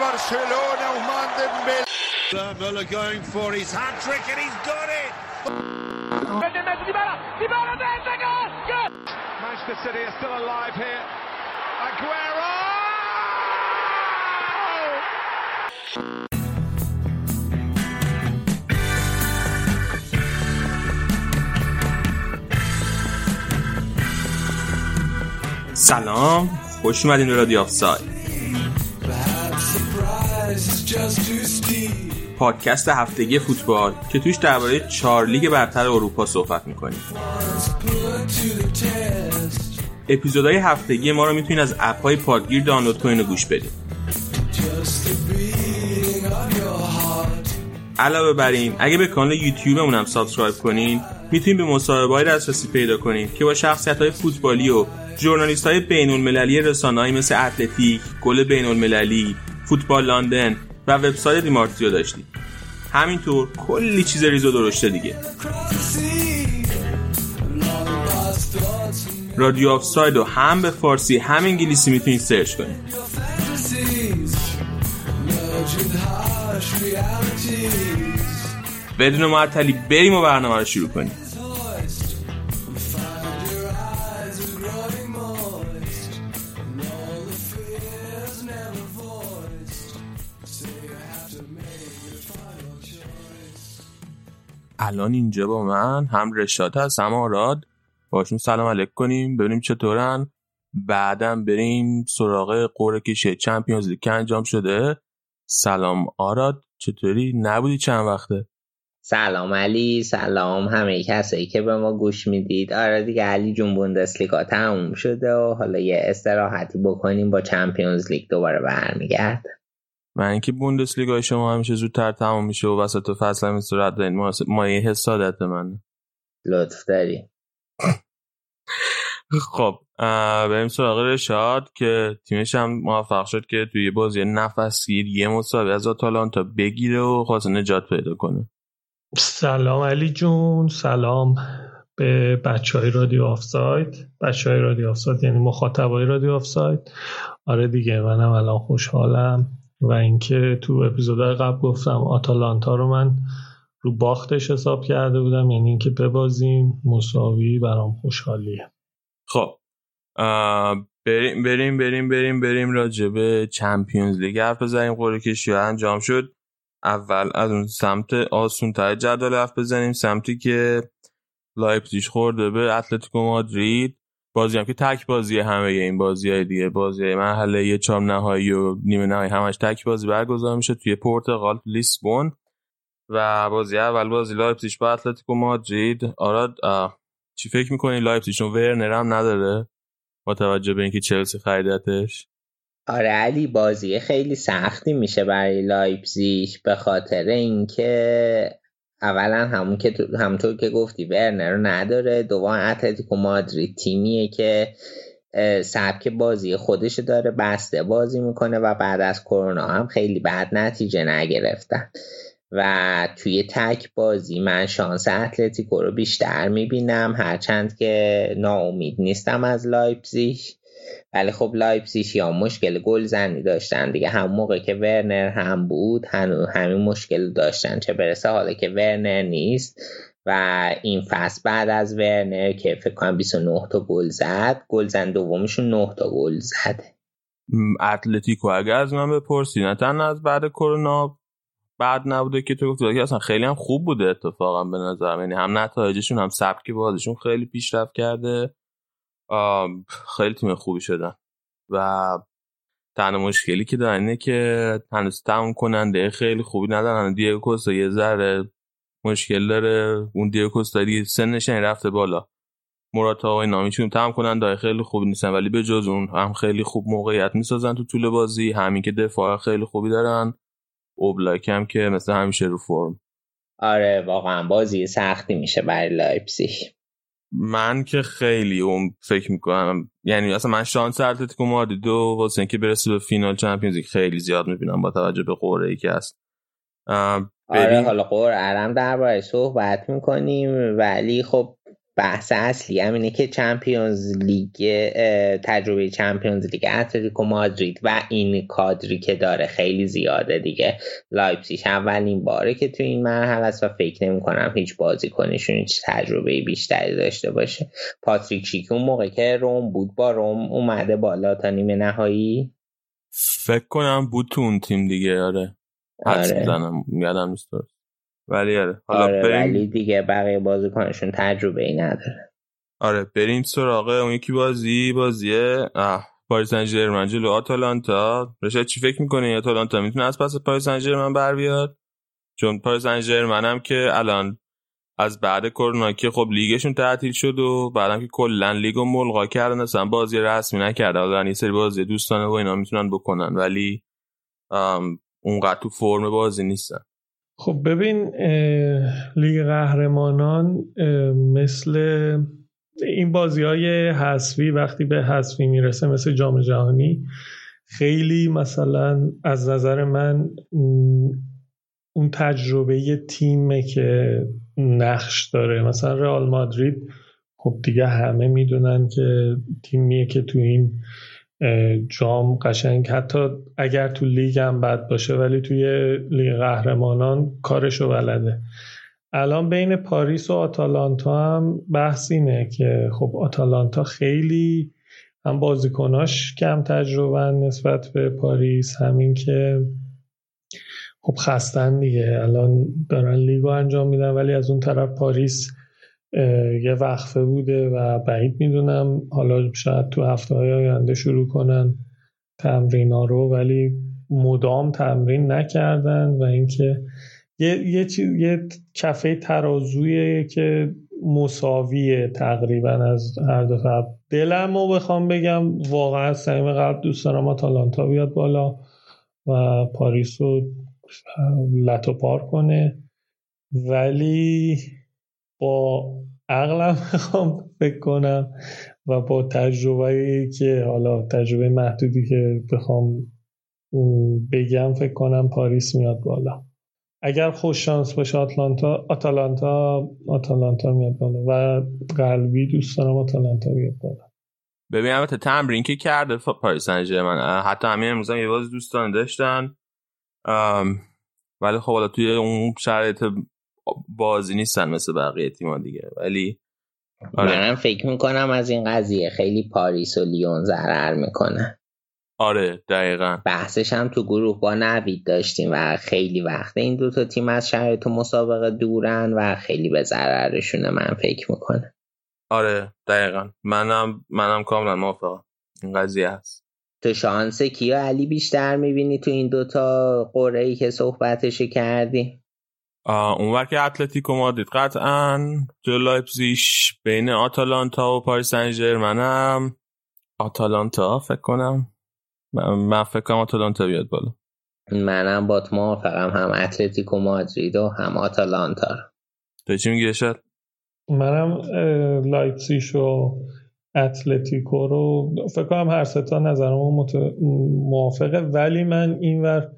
Barcelona, Ousmane Dembélé. Müller going for his hat trick and he's got it. Manchester City are still alive here. Aguero! سلام خوش اومدین به رادیو آفساید پادکست هفتگی فوتبال که توش درباره چهار لیگ برتر اروپا صحبت می‌کنیم. اپیزودهای هفتگی ما رو می‌تونید از app های پادگیر دانلود کنین و گوش بدین. علاوه بر این اگه به کانال یوتیوبمون هم subscribe کنین می‌تونید به مصاحبه دسترسی پیدا کنین که با شخصیت های فوتبالی و ژورنالیست های بین المللی رسانه‌ای مثل Athletic، Goal بین المللی، فوتبال لندن و وبسایت دی مارتزیو داشتیم. همینطور کلی چیز ریز و درشته دیگه. رادیو آفساید رو هم به فارسی هم انگلیسی می‌تونید سرچ کنید. بدون معطلی بریم و برنامه رو شروع کنیم. الان اینجا با من هم رشاد هست هم آراد. باشون سلام علیک کنیم ببینیم چطورن. بعدم بریم سراغ قرعه کشی چمپیونز لیگ که انجام شده. سلام آراد چطوری؟ نبودی چند وقته؟ سلام علی سلام همه کسایی که به ما گوش می‌دید. آره دیگه علی جون بوندسلیگا تموم شده و حالا یه استراحتی بکنیم با چمپیونز لیگ دوباره برمیگرد. من اینکه بوندسلیگا شما همیشه زودتر تمام میشه و وسط فصل هم صورت دارین مایه حسادت من لطف داری خب بریم سراغ رشاد که تیمش هم موفق شد که توی بازی نفس گیر یه مسابقه از آتالانتا بگیره و خواست نجات پیدا کنه. سلام علی جون. سلام به بچه های رادیو آفساید. بچه های رادیو آفساید یعنی مخاطب های رادیو آفساید. آره دیگه منم الان خوشحالم. و اینکه تو اپیزودهای قبل گفتم آتالانتا رو من رو باختش حساب کرده بودم یعنی اینکه ببازیم. مساوی برام خوشحالیه. خب بریم بریم بریم بریم بریم راجع به Champions League حرف بزنیم. قرعه کشی انجام شد. اول از اون سمت آسون تر جدول حرف بزنیم. سمتی که لایپزیگ خورده به اتلتیکو مادرید. بازی هم که تک بازی همه این بازی های دیگه. بازی مرحله یک چهارم نهایی و نیمه نهایی همش تک بازی برگزار میشه توی پرتغال لیسبون. و بازی اول بازی لایپزیگ با اتلتیکو مادرید. آراد چی فکر می‌کنی؟ لایپزیگ چون ورنر هم نداره. با توجه به اینکه چلسی خریدتش. آره علی بازی خیلی سختی میشه برای لایپزیگ به خاطر اینکه اولا همون که همونطور که گفتی ورنر رو نداره. دوم اتلتیکو مادرید تیمیه که سبک بازی خودش داره بسته بازی می‌کنه و بعد از کرونا هم خیلی بد نتیجه نگرفتن. و توی تک بازی من شانس اتلتیکو رو بیشتر می‌بینم هرچند که ناامید نیستم از لایپزیگ. ولی خب لایپزیگ یا مشکل گل زنی داشتن دیگه. هم موقع که ورنر هم بود همین مشکل داشتن. چه برسه حالا که ورنر نیست و این فصل بعد از ورنر که فکر کنم 29 تا گل زد گل زن دومشون 9 تا گل زده. اتلتیکو اگر از من بپرسی نه تنها از بعد کرونا بعد نبوده که تو گفتی اصلا خیلی هم خوب بوده اتفاقا به نظر یعنی هم نتایجشون هم سبک بازیشون خیلی پیشرفت کرده. خیلی تیم خوبی شدن. و تنها مشکلی که دارن اینه که هنوز تموم کننده خیلی خوبی ندارن. دیگو کوستا یه ذره مشکل داره. اون دیگو کوستا دیگه سنش رفته بالا. مراتا و نامیشون تمام کننده خیلی خوبی نیستن. ولی به جز اون هم خیلی خوب موقعیت می‌سازن تو طول بازی. همین که دفاع خیلی خوبی دارن. اوبلاک هم که مثل همیشه رو فرم. آره واقعا بازی سختی میشه برای لایپزیگ. من که خیلی اون فکر می‌کنم یعنی اصلا من شانس اتلتیکو مادرید رو واسه اینکه برسه به فینال Champions League خیلی زیاد می‌بینم با توجه به قرعه ای که هست. آره حالا قرعه رم درباره صحبت می‌کنیم ولی خب بحث اصلی هم اینه که چمپیونز لیگ تجربه چمپیونز لیگ اتلتیکو مادرید و این کادری که داره خیلی زیاده دیگه لایپزیگ. اولین باره که تو این مرحله است و فکر نمی کنم هیچ بازیکنشون هیچ تجربه بیشتری داشته باشه. پاتریک شیک اون موقع که روم بود با روم اومده بالا تا نیمه نهایی. فکر کنم بود تو اون تیم دیگه آره. آره. یادم نیست ولی آره. حالا آره بریم... ولی دیگه بقیه بازیکنشون تجربه ای نداره. آره بریم سراغ اون یکی بازی بازیه پاریس سن ژرمن جلو آتالانتا. رشاد چی فکر می‌کنه آتالانتا می‌تونه از پس پاریس سن ژرمن بر بیاد؟ چون پاریس سن ژرمن هم که الان از بعد کرونا که خب لیگشون تعطیل شد و بعدم که کلا لیگو ملغا کردن اصلا بازی رسمی نکرده. حالا این سری بازی دوستانه و اینا می‌تونن بکنن ولی اونقدر تو فرم بازی نیستن. خب ببین لیگ قهرمانان مثل این بازی های حسوی وقتی به حسوی می‌رسه مثل جام جهانی خیلی مثلا از نظر من اون تجربه تیمه که نقش داره. مثلا رئال مادرید خب دیگه همه می‌دونن که تیمیه که تو این جام قشنگ. حتی اگر تو لیگ هم بد باشه ولی توی لیگ قهرمانان کارشو بلده. الان بین پاریس و آتالانتا هم بحث اینه که خب آتالانتا خیلی هم بازیکناش کم تجربه نسبت به پاریس. همین که خب خستن دیگه. الان دارن لیگو انجام میدن ولی از اون طرف پاریس یه وقفه بوده و بعید می‌دونم. حالا شاید تو هفته های آینده شروع کنن تمرین ها رو ولی مدام تمرین نکردن و اینکه یه یه چیز یه کفه ترازویه که مساویه تقریبا از هر دو طرف. دلم رو بخوام بگم واقعا سعیم قلب دوست دارم آتالانتا بیاد بالا و پاریس رو لطو پار کنه. ولی با عقلم می‌خوام فکر کنم و با تجربه که حالا تجربه محدودی که بخوام بگم فکر کنم پاریس میاد بالا. اگر خوش شانس باشه آتلانتا آتالانتا آتالانتا میاد بالا و قلبی دوست دارم آتالانتا بیاد بالا. ببین البته تمرین که کرده پاریس سن من حتی همین امروز یه باز دوستان داشتن. ولی خب حالا توی اون شرایط بازی نیستن مثل بقیه تیما دیگه. ولی آره. منم فکر می‌کنم از این قضیه خیلی پاریس و لیون ضرر می‌کنه. آره دقیقا. بحثش هم تو گروه با نوید داشتیم و خیلی وقت این دوتا تیم از شرایط مسابقه دورن و خیلی به ضررشونه من فکر می‌کنه. آره دقیقا. منم منم کاملا موافقم. این قضیه هست. تو شانس کیا علی بیشتر می‌بینی تو این دوتا قره ای که صحبتشو کردی؟ اون که اتلتیکو مادرید قطعا جلو لایپزیش بین آتالانتا و پاریس سن ژرمنم آتالانتا فکر کنم. من فکر کنم آتالانتا بیاد بالا. منم با تو موافقم. هم اتلتیکو مادرید و هم آتالانتا تو چی میگی رشاد منم لایپزیش و اتلتیکو رو. فکر کنم هر ستا نظرم مت... موافقه. ولی من اینور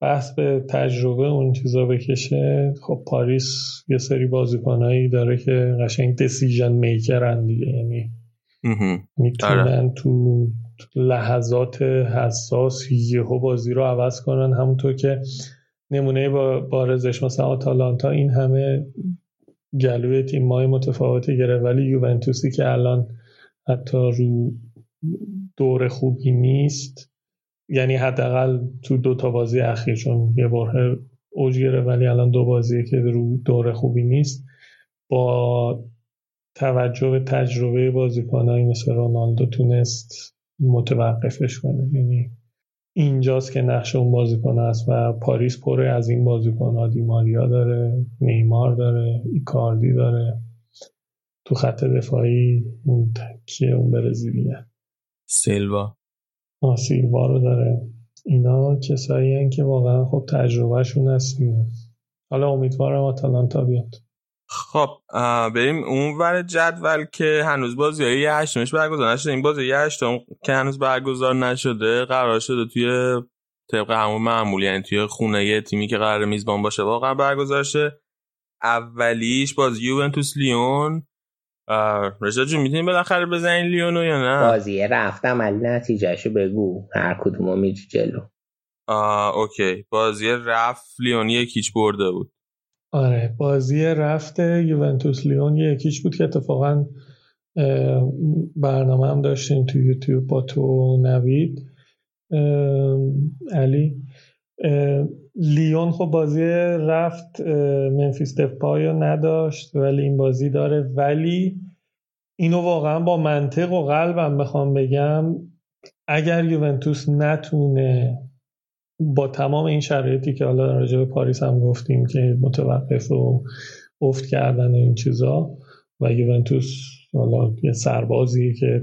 بحث به تجربه اون چیزا بکشه. خب پاریس یه سری بازیکنایی داره که قشنگ دسیژن میکرن دیگه. یعنی می‌تونن آره. تو لحظات حساس یهو بازی رو عوض کنن. همونطور که نمونه بارزش مثلا آتالانتا این همه جلوی تیم مای متفاوتی گره ولی یوونتوسی که الان حتی رو دور خوبی نیست یعنی حداقل تو دو تا بازی اخیر چون یه بار اوج گره ولی الان دو بازی که رو دور خوبی نیست. با توجه به تجربه بازیکنایی مثل رونالدو تونست متوقفش کنه. یعنی اینجاست که نقش اون بازیکن است و پاریس پره از این بازیکن ها. دیماریا داره نیمار داره ایکاردی داره. تو خط دفاعی اون کیه اون برزیلیه. سیلوا. سیلوا رو داره. اینا کسایی هن که واقعا خب تجربهشون هست حالا امیدوارم آتالانتا بیاد. خب بریم اون ور جدول که هنوز بازی های یه هشتمش برگزار نشده. این بازی یه هشتم که هنوز برگزار نشده قرار شده توی طبق همون معمول یعنی توی خونه یه تیمی که قرار میزبان باشه واقعا برگزار شه. اولیش باز یوونتوس لیون. رشاد جون می‌تونی بالاخره بزنین لیونو یا نه؟ بازی رفتم ولی نتیجهشو بگو. هر کدومو میری جلو. آه اوکی. بازی رفت لیون یکیچ برده بود. آره بازی رفت یوونتوس لیون یکیچ بود که اتفاقا برنامه هم داشتیم تو یوتیوب با تو نوید. علی؟ لیون خب بازی رفت منفیس دفپای نداشت ولی این بازی داره. ولی اینو واقعا با منطق و قلبم بخوام بگم اگر یوونتوس نتونه با تمام این شرایطی که حالا راجع به پاریس هم گفتیم که متوقف و افت کردن و این چیزا و یوونتوس حالا یه سربازی که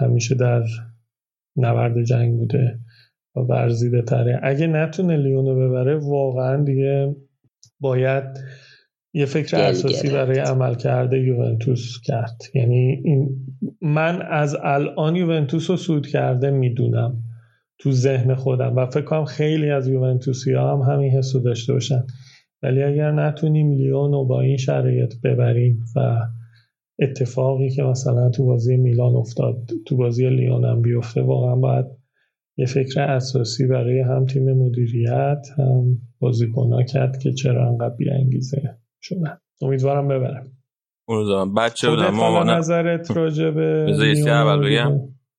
همیشه در نبرد جنگ بوده. ورزیده تره. اگه نتونه لیونو ببره واقعا دیگه باید یه فکر اساسی برای عمل کرده یوونتوس کرد. یعنی این من از الان یوونتوس رو سود کرده می‌دونم تو ذهن خودم و فکر کنم خیلی از یوونتوسی ها هم همین حسو داشته باشن. ولی اگر نتونیم لیون رو با این شرایط ببریم و اتفاقی که مثلا تو بازی میلان افتاد تو بازی لیون هم بیفته واقعا باید یه فکر اساسی برای هم تیم مدیریت هم بازیکنها کرد که چرا انقدر بیانگیزه شدن. امیدوارم ببرم اون بچه بودم مامانم نظرت راجع به اول بگم.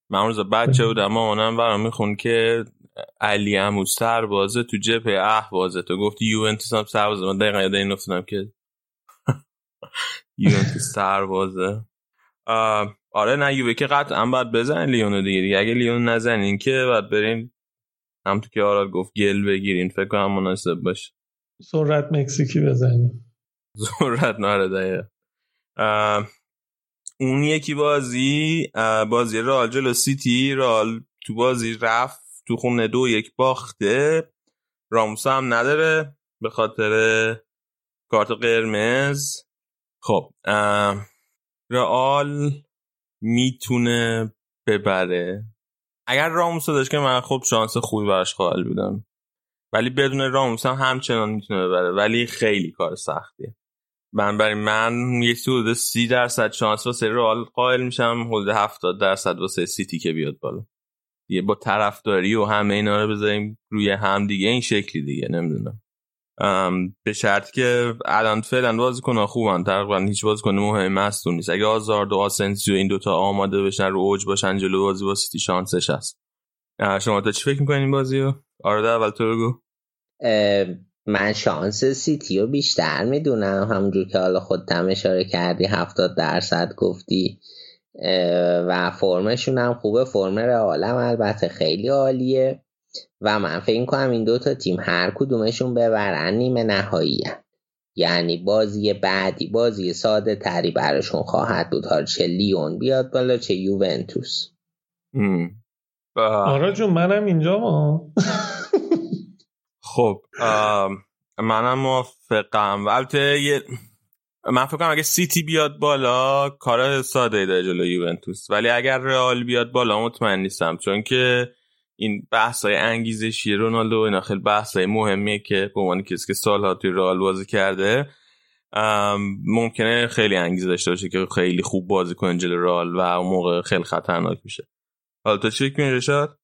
من اون بچه بودم مامانم برام میخون که علی همون سربازه تو جبه اهوازه تو گفتی یوونتوس هم سربازه من دقیقا یاد این افتادم که یوونتوس سربازه آره نه یووه که قطعا باید بزن لیونو دیگه, دیگه اگه لیون نزنین که باید برین هم تو که آراد گفت گل بگیرین فکر کنم مناسب باشه. سرعت مکزیکی بزنین سرعت ناره دایه اون یکی بازی بازی رال جلو سیتی رال تو بازی رفت تو خونه دو یک باخته. راموس هم نداره به خاطر کارت قرمز. خب رئال می‌تونه ببره. اگر راموس داشت که من خب شانس خوبی براش قائل بودم. ولی بدون راموس هم همچنان می‌تونه ببره. ولی خیلی کار سختیه. من برای من یه حدود سی درصد شانس واسه رئال قائل میشم. حدود هفتاد درصد واسه سیتی که بیاد بالا. یه با طرفداری و همه اینا رو بذاریم روی هم دیگه. این شکلی دیگه. نمی‌دونم. به شرط که الان فعلا بازیکن خوبن تقریبا هیچ بازیکن مهم مصدومتون نیست. اگه هازارد و آسنسیو این دوتا آماده بشن رو اوج باشن جلو بازی با سیتی شانسش هست. شما تا چی فکر می‌کنین بازی رو آراد اول تو بگو من شانس سیتی رو بیشتر می‌دونم. همونجور که حالا خودتم اشاره کردی هفتاد درصد گفتی. و فرمشون هم خوبه. فرم رئالم البته خیلی عالیه. و من فکر کنم این دوتا تیم هر کدومشون ببرن نیمه نهایی یعنی بازی بعدی بازی ساده تری براشون خواهد بود. ها چه لیون بیاد بالا چه یوونتوس. آره جون منم اینجا ما خب منم موافقم. البته یه من فکر کنم اگه سیتی بیاد بالا کار ساده ای داره جلو یوونتوس. ولی اگر رئال بیاد بالا مطمئن نیستم. چون که این بحث های انگیزشی رونالدو اینا خیلی بحث های مهمیه که به عنوان کسی که سالها توی رئال بازی کرده ممکنه خیلی انگیزه داشته باشه که خیلی خوب بازی کنه جلو رئال و اون موقع خیلی خطرناک میشه. حالا تو چی فکر رشاد؟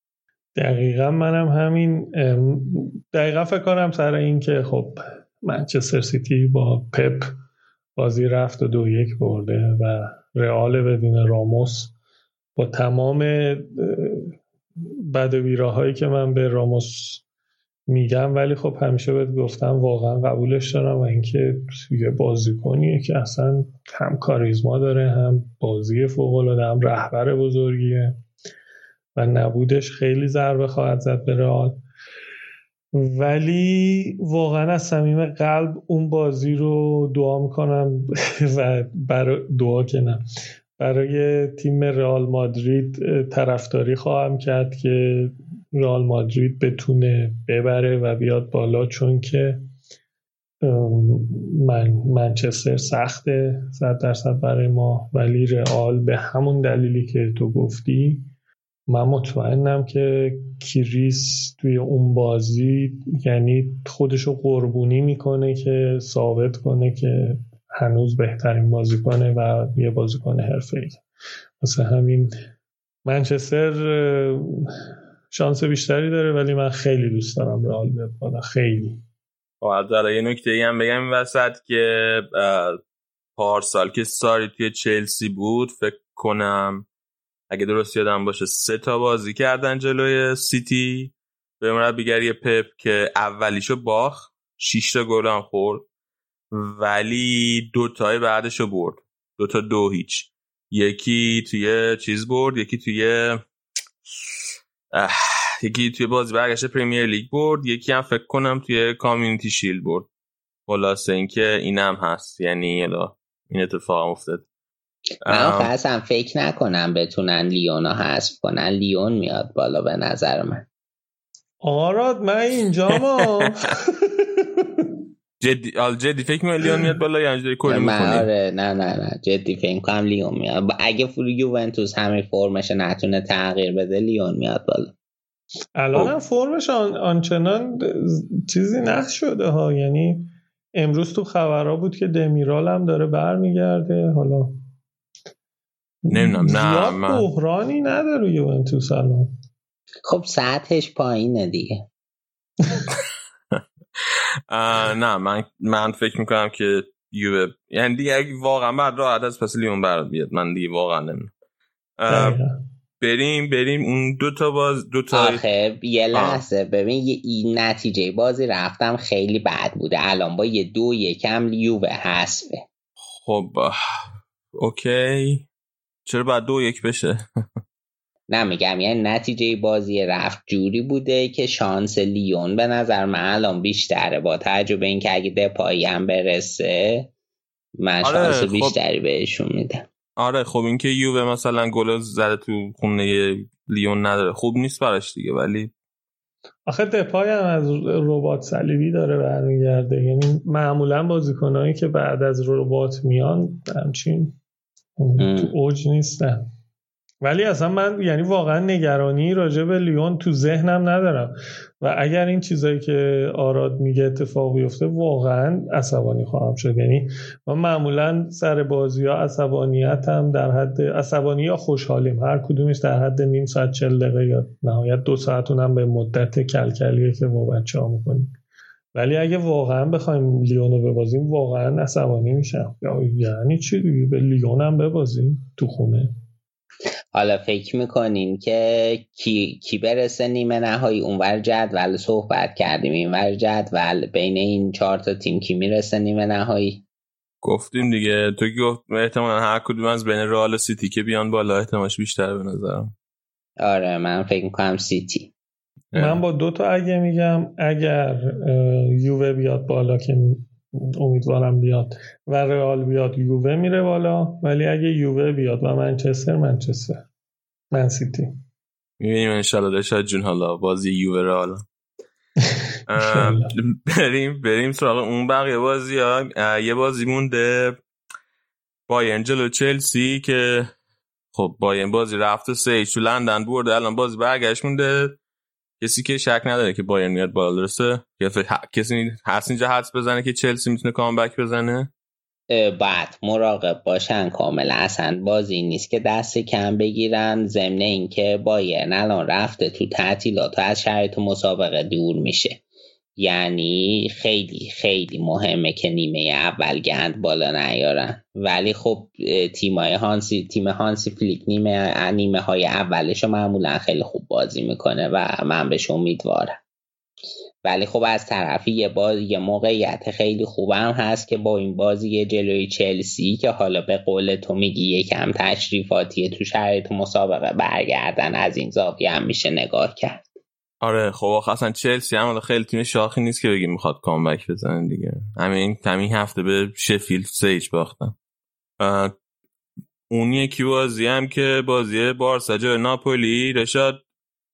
دقیقا منم همین دقیقا فکر کنم سر این که خب منچستر سیتی با پپ بازی رفت و دو یک برده و رئال بدون راموس با تمام بد و که من به راموس میگم ولی خب همیشه بهت گفتم واقعا قبولش دارم و اینکه یه بازیکنیه که اصلا هم کاریزما داره هم بازی فوق العاده هم رهبر بزرگیه و نبودش خیلی ضربه خواهد زد به رئال. ولی واقعا از صمیم قلب اون بازی رو دعا می‌کنم و برای دعا کنم برای تیم رئال مادرید طرفداری خواهم کرد که رئال مادرید بتونه ببره و بیاد بالا چون که من منچستر سخته صد درصد برای ما. ولی رئال به همون دلیلی که تو گفتی من مطمئنم که کریس توی اون بازی یعنی خودشو قربونی می‌کنه که ثابت کنه که هنوز بهترین بازیکنه و یه بازیکن حرفه‌ای. واسه همین منچستر شانس بیشتری داره ولی من خیلی دوست دارم رئال بیاد خیلی. خب داره یه نکته ای هم بگم وسط که پارسال که ساری توی چلسی بود فکر کنم اگه درست یادم باشه سه تا بازی کردن جلوی سیتی. به مربیگری پپ که اولیشو باخ 6 تا گل هم خورد. ولی دو تای بعدشو برد. دو تا دو هیچ. یکی توی چیز برد یکی توی یکی توی بازی برگشت پریمیر لیگ برد یکی هم فکر کنم توی کامیونیتی شیل برد. خلاصه اینکه اینم هست. یعنی این اتفاق افتاد. من اصلا فکر نکنم بتونن لیونا حذف کنن. لیون میاد بالا به نظر من. آراد من اینجا ما جدی جدی فکر می‌کنم لیون میاد بالا یا اینجوری کلی می‌کنی آره نه نه نه. جدی فکر کنم لیون میاد. اگه فور یوونتوس همین فرمش نتونه تغییر بده لیون میاد بالا. الان هم فرمش آنچنان چیزی نقش شده ها. یعنی امروز تو خبرها بود که دمیرال هم داره برمیگرده. حالا نمی‌دونم نه من... بحرانی نداره یوونتوس الان. خب سطحش پایینه دیگه. نه من من فکر می‌کنم که یووه یعنی دیگه واقعا بعد راحت از پس لیون برات بیاد. من دیگه واقعا نمی‌دونم. بریم بریم اون دو تا باز دو تا آخه یه لحظه. ببین یه این نتیجه بازی رفتم خیلی بد بوده. الان با یه دو یکم لیوه حسفه خب اوکی. چرا باید دو یک بشه؟ نه میگم یعنی نتیجه بازی رفت جوری بوده که شانس لیون به نظر من الان بیشتره. با توجه به اینکه اگه دپایی هم برسه من آره شانس خب. بیشتری بهشون میدم. آره خب اینکه یووه مثلا گل زده تو خونه لیون نداره خوب نیست براش دیگه ولی آخه دپای هم از ربات صلیبی داره برمیگرده. یعنی معمولا بازیکنهایی که بعد از ربات میان همچین تو اوج نیستن. ولی اصلا من یعنی واقعا نگرانی راجع به لیون تو ذهنم ندارم. و اگر این چیزایی که آراد میگه اتفاق بیفته واقعا عصبانی خواهم شد. یعنی من معمولا سر بازی ها هم در حد عصبانی یا خوشحالیم. هر کدومش در حد نیم ساعت چل دقیقه یا نهایت دو ساعتون هم به مدت کلکلیه که با بچه ها می‌کنیم. ولی اگه واقعا بخوایم لیونو ببازیم واقعا عصبانی میشم. یعنی چی؟ به لیون هم ببازیم تو خونه. حالا فکر می‌کنین که کی, کی برسه نیمه نهایی اونور جدول صحبت کردیم اینور جدول بین این چهار تا تیم کی می‌رسه نیمه نهایی؟ گفتیم دیگه. تو گفت احتمالا هر کدوم از بین رئال سیتی که بیان بالا احتمالش بیشتر به نظرم. آره من فکر می‌کنم سیتی. من با دو تا اگه میگم اگر یووه بیاد بالا که امیدوارم بیاد و رئال بیاد یووه میره بالا. ولی اگه یووه بیاد و منچستر منچستر. من سیتی. می‌بینیم انشالله شاید جون حالا بازی یووه رئال بریم بریم سراغ اون بقیه بازی ها. یه بازی مونده. بایرن جلو چلسی که خب بایرن بازی رفته سه تو لندن برده. الان بازی برگشت مونده. کسی که شک نداره که بایرن میاد بالا درسته؟ کسی هست اینجا حدس بزنه که چلسی می‌تونه کامبک بزنه؟ بعد مراقب باشن کامل اصلا بازی نیست که دست کم بگیرن. ضمن اینکه بایرن الان رفته تو تعطیلات از شرایط مسابقه دور میشه. یعنی خیلی خیلی مهمه که نیمه اول گند بالا نیارن. ولی خب تیمای هانسی تیم هانسی فلیک نیمه نیمه های اولش معمولا خیلی خوب بازی می‌کنه و من بهش امیدوارم. ولی خب از طرفی یه باز یه موقعیت خیلی خوبم هست که با این بازی جلوی چلسی که حالا به قول تو میگی یکم تشریفاتیه تو شرایط مسابقه برگردن از این زاویه هم میشه نگاه کرد. آره خب اصلا چلسی هم خیلی تیم شاخی نیست که بگیم می‌خواد کامبک بزنن دیگه. همین همین هفته به شفیلد سیج باختن. اون یکی بازی هم که بازی بارسا جای ناپولی رشاد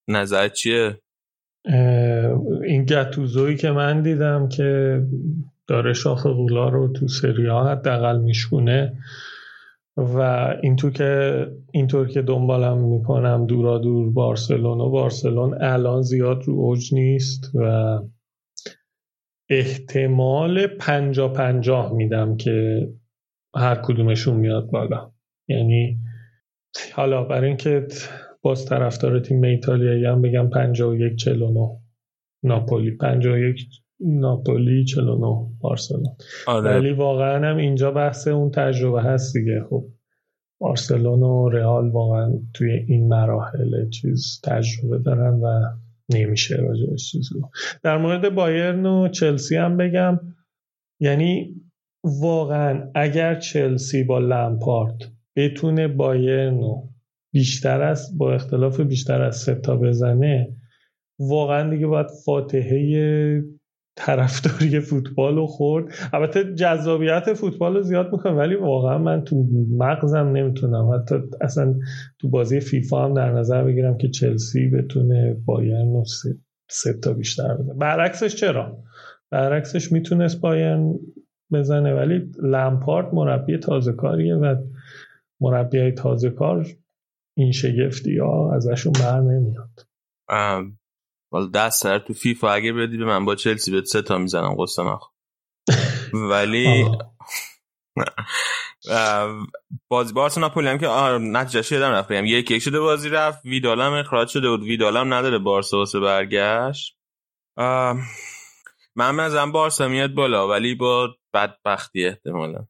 نظر چیه؟ این گتوزوی که من دیدم که داره شاخ غولا رو تو سریا حداقل میشونه و این تو که اینطور که دنبالم می‌کنم دورا دور بارسلون و بارسلون الان زیاد رو اوج نیست و احتمال پنجا پنجاه میدم که هر کدومشون میاد بالا. یعنی حالا برای اینکه باز طرفدار تیم ایتالیایی هم بگم 51 49 ناپولی 51 ناپولی 49 بارسلون. آره. ولی واقعا هم اینجا بحث اون تجربه هست دیگه. خب بارسلون و رئال واقعا توی این مراحل چیز تجربه دارن و نمیشه راجعش چیزی در مورد بایرن و چلسی هم بگم. یعنی واقعا اگر چلسی با لمپارت بتونه بایرن رو بیشتر از با اختلاف بیشتر از سه تا بزنه واقعا دیگه باید فاتحه طرفداری فوتبال رو خورد. البته جذابیت فوتبال رو زیاد می‌کنم ولی واقعا من تو مغزم نمی‌تونم. حتی اصلا تو بازی فیفا هم در نظر بگیرم که چلسی بتونه بایرن رو سه تا بیشتر بزنه. برعکسش چرا؟ برعکسش می‌تونست بایرن بزنه ولی لمپارت مربی تازه کاریه و مربی های تازه کار این شگفتی ها ازشون بر نمیاد. ولی دست سر تو فیفا اگه بدی به من با چلسی به سه تا می‌زنم قصه نخوا ولی بازی بارسا ناپولی هم که نتیجه شدم رفت. بگم یک یک شده بازی رفت ویدالم اخراج شده بود. ویدالم نداره بارسا واسه برگشت. من ازم بارسا میاد بالا ولی با بدبختی احتمالا.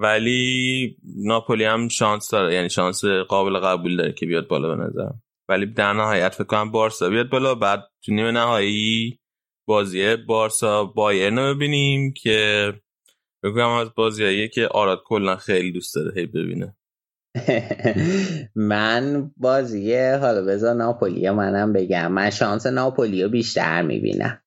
ولی ناپولی هم شانس داره یعنی شانس قابل قبول داره که بیاد بالا به نظرم. ولی در نهایت فکر کنم بارسا بیاد بالا. بعد تو نیمه نهایی بازی بارسا بایرن رو ببینیم که بگم از بازیایی که آراد کلا خیلی دوست داره هی ببینه. من بازی حالا بذار ناپولی منم بگم. من شانس ناپولی رو بیشتر می‌بینم.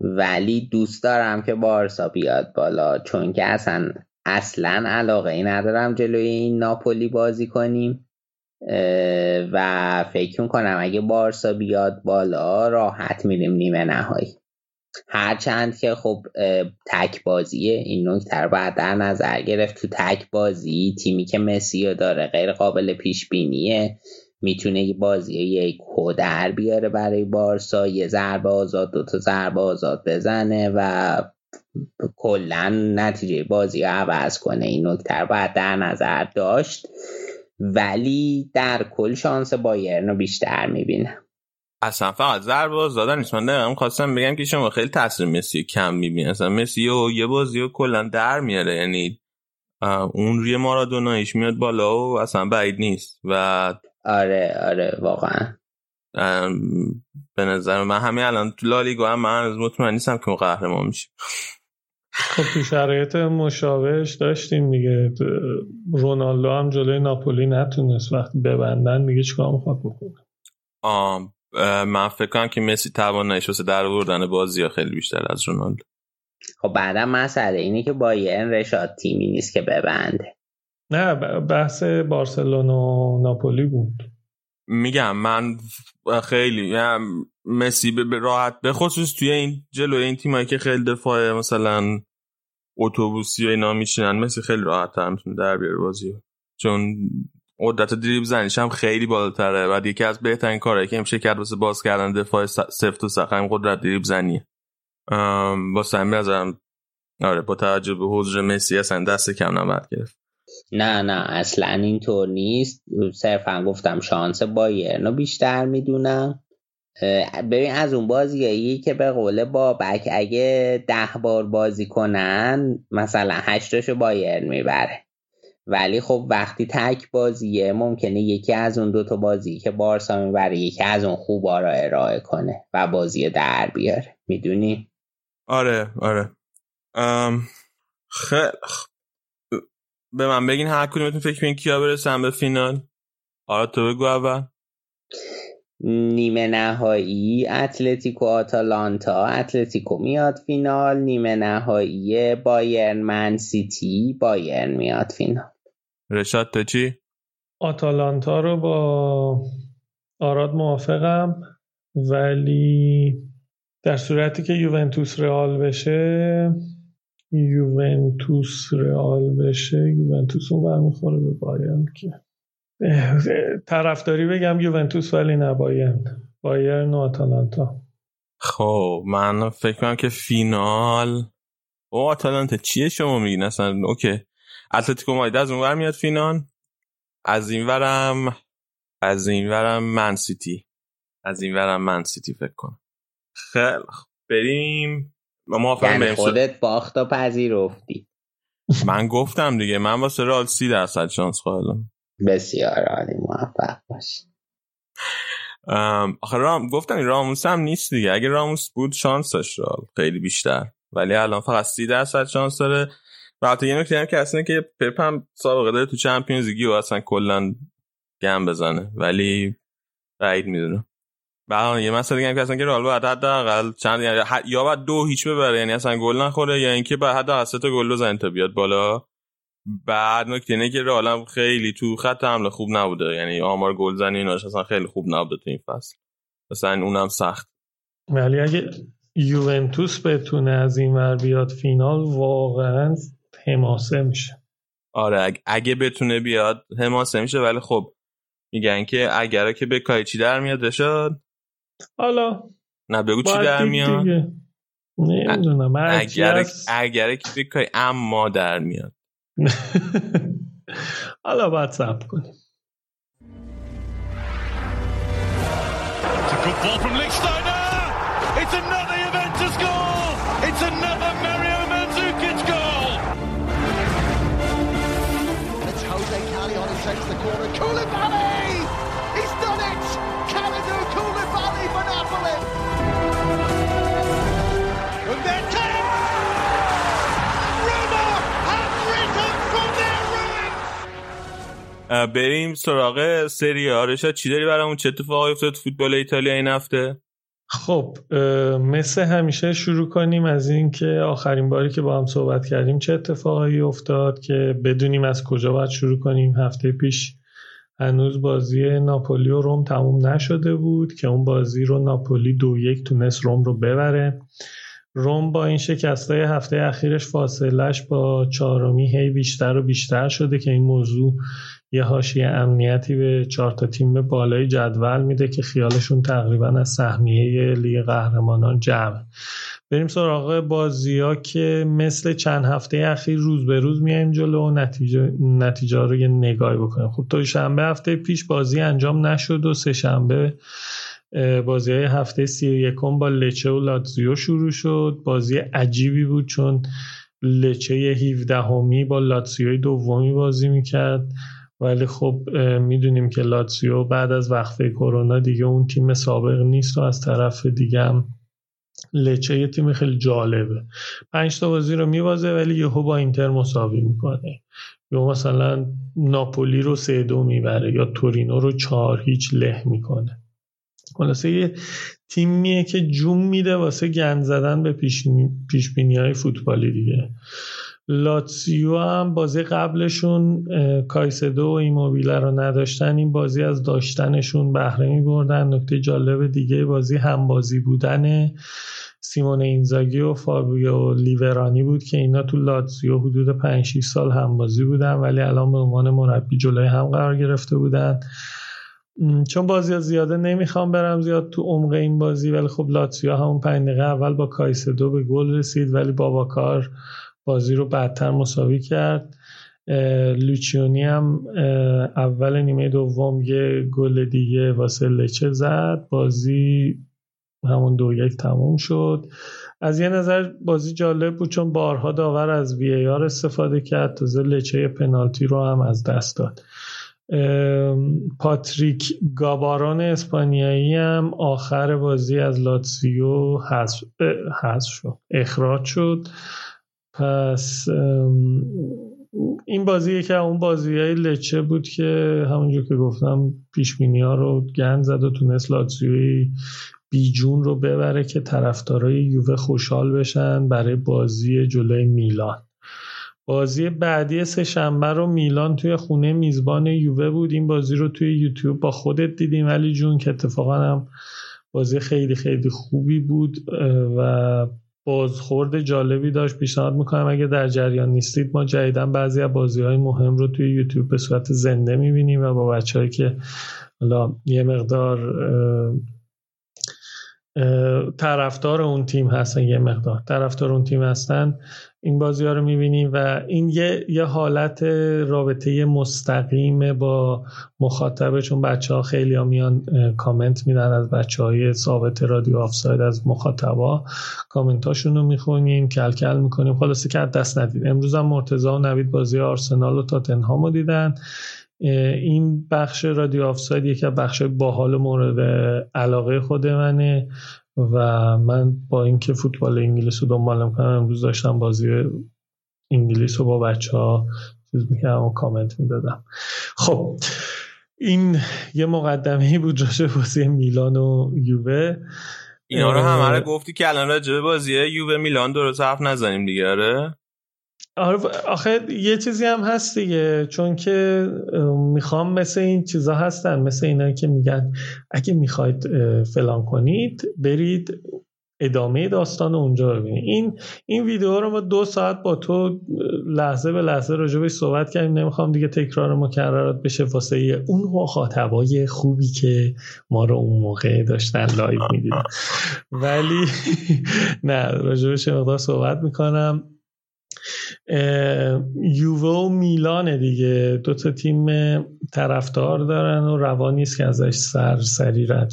ولی دوست دارم که بارسا بیاد بالا. چون که اصلا اصلا علاقه ای ندارم جلوی این ناپولی بازی کنیم. و فکر کنم اگه بارسا بیاد بالا راحت میریم نیمه نهایی. هرچند که خب تک بازیه. این نکته رو در نظر گرفت. تو تک بازی تیمی که مسی داره غیر قابل پیش بینیه. می‌تونه یه بازی یک در بیاره برای بارسا. یه ضربه آزاد دوتا ضربه آزاد بزنه و کلا نتیجه بازی رو عوض کنه. این نکته رو در نظر داشت. ولی در کل شانس بایرن رو بیشتر می‌بینم. اصلا فقط ضربه زدن نیست. من خواستم بگم که شما خیلی تاثیر مسی کم می‌بینی. اصلا مسی و یه بازی رو کلا در میاره. یعنی اون روی مارادونایش میاد بالا و اصلا بعید نیست. و آره آره واقعا. به نظر من همین الان تو لالیگا هم من از مطمئن نیستم که قهرمان میشیم خب تو شرایط مشابهش داشتیم دیگه. رونالدو هم جلوی ناپولی نتونست. وقتی ببندن دیگه چیکار می‌خواد بکنه؟ من فکر کنم که مسی تواناییش واسه در آوردن بازی ها خیلی بیشتر از رونالدو. خب بعدا مسئله اینه که بایرن رشاد تیمی نیست که ببنده. نه بحث بارسلون و ناپولی بود. میگم من خیلی مسی به راحت به خصوص توی این جلوی این تیمایی که خیلی دفاع مثلا اتوبوسی و اینا میشینن مسی خیلی راحت تر می‌تونه در بیاره بازی چون قدرت دریب زنیش هم خیلی بالاتره. و یکی از بهترین کارهایی که امشه کرد واسه باز کردن دفاع سفت و سخت قدرت دریب زنیه. با همین ازم آره با توجه به حضور مسی اصلا دست کم نباید گرفت. نه نه اصلا اینطور نیست. صرفا گفتم شانس بایرن بیشتر می‌دونم. ببین از اون بازیایی که به قول بابک اگه ده بار بازی کنن مثلا هشتاشو بایرن می‌بره. ولی خب وقتی تک بازیه ممکنه یکی از اون دوتا بازی که بارسا می‌بره یکی از اون خوبا را ارائه کنه و بازی در بیاره. می‌دونی؟ آره آره. خیلی به من بگین هر کدومتون فکر کنین کیا برسن به فینال؟ آره تو بگو اول. نیمه نهایی اتلتیکو آتالانتا. اتلتیکو میاد فینال. نیمه نهایی بایرن من سیتی. بایرن میاد فینال. رشاد تو چی؟ آتالانتا رو با آراد موافقم ولی در صورتی که یوونتوس رئال بشه یوونتوس رئال بشه یوونتوس اون برمیخوره به بایرن که. طرفداری بگم یوونتوس ولی نه بایرن. بایرن و آتالانتا. خب من فکر کنم که فینال. او آتالانتا چیه شما میگین؟ اصلا okay. اتلتیکو مادرید از اونور میاد فینال. از این ورم از این ورم من سیتی. از این ورم من سیتی فکر کنم. خیلی بریم. ما یعنی خودت باخت و پذیرفتی. من گفتم دیگه من واسه رئال سی درصد شانس قائلم بسیار عالی موفق باش آخه رام گفتم راموس هم نیست دیگه. اگه راموس بود شانس داشت رال خیلی بیشتر. ولی الان فقط سی درصد شانس داره. و یه نکته هم که اصلا که پپ هم سابقه داره تو چمپیونز لیگ و اصلا کلا گم بزنه. ولی بعید می‌دونم بعد یه مسئله دیگه که اصلا که رئال باید حداقل چند یعنی یا بعد دو هیچ ببره یعنی اصلا گل نخوره یا اینکه بعد حداقل سه تا گل بزنه تا بیاد بالا. بعد نکته اینه که رئال خیلی تو خط حمله خوب نبوده یعنی آمار گلزنی ایناش اصلا خیلی خوب نبوده تو این فصل. مثلا اونم سخت. ولی اگه یوونتوس بتونه از این ور بیاد فینال واقعا حماسه میشه. آره اگه بتونه بیاد حماسه میشه ولی خب میگن که اگر که به کاری چی در میاد بشد حالا نه بگو چی در میاد؟ نمی‌دونم اگر اگر که به کاری اما در میاد. حالا باید سب کنیم. بریم سراغ سری آرشا چی داری برامون؟ چه اتفاقی افتاد فوتبال ایتالیا این هفته؟ خب مثل همیشه شروع کنیم از اینکه آخرین باری که با هم صحبت کردیم چه اتفاقایی افتاد که بدونیم از کجا باید شروع کنیم. هفته پیش هنوز بازی ناپولی و روم تموم نشده بود که اون بازی رو ناپولی دو یک تونست روم رو ببره. روم با این شکست های هفته اخیرش فاصلش با چهارمی هی بیشتر و بیشتر شده که این موضوع یه حاشیه امنیتی به چهار تا تیم بالای جدول میده که خیالشون تقریبا از سهمیه لیگ قهرمانان جمع. بریم سراغ بازی ها که مثل چند هفته اخیر روز به روز میایم جلو و نتیجه, نتیجه رو یه نگاهی بکنیم. خب تا شنبه هفته پیش بازی انجام نشد و سه شنبه بازی های هفته سی و یکم با لچه و لاتزیو شروع شد. بازی عجیبی بود چون لچه 17 همی با لاتزیوی دومی بازی می‌کرد. ولی خب می‌دونیم که لاتسیو بعد از وقفه کرونا دیگه اون تیم سابق نیست و از طرف دیگه هم لچه یه تیم خیلی جالبه. پنج تا بازی رو میبازه ولی یهو با اینتر مساوی می‌کنه. یا مثلا ناپولی رو سه دو می‌بره یا تورینو رو چهار هیچ له می‌کنه. خلاصه یه تیمیه که جون میده واسه گند زدن به پیش بینی های فوتبالی دیگه. لاتسیو هم بازی قبلشون کایسدو و ایموبیله رو نداشتن. این بازی از داشتنشون بهره می بردن. نکته جالب دیگه بازی هم بازی بودن سیمون اینزاگی و فابیو لیورانی بود که اینا تو لاتسیو حدود 5 6 سال هم بازی بودن ولی الان به عنوان مربی جلوی هم قرار گرفته بودن. چون بازی ها زیاده نمی‌خوام برم زیاد تو عمق این بازی ولی خب لاتسیو همون 5 دقیقه اول با کایسدو به گل رسید ولی باباکار بازی رو بعدتر مساوی کرد. لوچیونی هم اول نیمه دوم یه گل دیگه واسه لچه زد. بازی همون دو یک تموم شد. از یه نظر بازی جالب بود چون بارها داور از وی آر استفاده کرد. تازه لچه پنالتی رو هم از دست داد. پاتریک گابارون اسپانیایی هم آخر بازی از لاتسیو حذف شد. اخراج شد. پس این بازی یکی اون بازی های لچه بود که همونجور که گفتم پیش ها رو گند زد و تونست لاتزیوی بیجون رو ببره که طرفدارای یووه خوشحال بشن برای بازی جلوی میلان. بازی بعدی سه شنبه رو میلان توی خونه میزبان یووه بود. این بازی رو توی یوتیوب با خودت دیدیم ولی جون که اتفاقا هم بازی خیلی خیلی خوبی بود و بازخورد جالبی داشت. پیشنهاد می‌کنم اگه در جریان نیستید ما جدیدا بعضی از بازی های مهم رو توی یوتیوب به صورت زنده می‌بینیم و با بچههایی که حالا یه مقدار طرفدار اون تیم هستن یه مقدار طرفدار اون تیم هستن این بازی ها رو می‌بینیم و این یه, یه حالت رابطه مستقیم با مخاطبه چون بچه ها خیلی ها میان کامنت میدن از بچه های ثابت رادیو آفساید از مخاطبا. کامنتاشون رو می‌خونیم کل کل می‌کنیم. خلاصه که دست ندید. امروز هم مرتزا و نوید بازی آرسنال و تاتنهام رو دیدن این بخش رادیو آفساید یکی از بخش باحال مورد علاقه خود منه. و من با اینکه فوتبال انگلیس رو دنبال می‌کنم امروز داشتم بازی انگلیس رو با بچه ها چیز می‌کردم و کامنت می‌دادم. خب این یه مقدمه بود راجع بازی میلان و یووه. اینا رو همه گفتی که الان راجع بازی یووه میلان درست حرف نزنیم دیگه آره آره؟ آخه یه چیزی هم هست دیگه چون که می‌خوام مثل این چیزا هستن مثل اینا که میگن اگه می‌خواید فلان کنید برید ادامه داستان اونجا ببینید. این این ویدیو رو ما دو ساعت با تو لحظه به لحظه راجبش صحبت کردیم. نمی‌خوام دیگه تکرار مکررات بشه واسه اون مخاطبای خوبی که ما رو اون موقع داشتن live می‌دیدن. ولی نه راجبش مقدار صحبت می‌کنم. یووه و میلان دیگه. دو تا تیم طرفدار دارن و روا نیست که ازش سر سری رد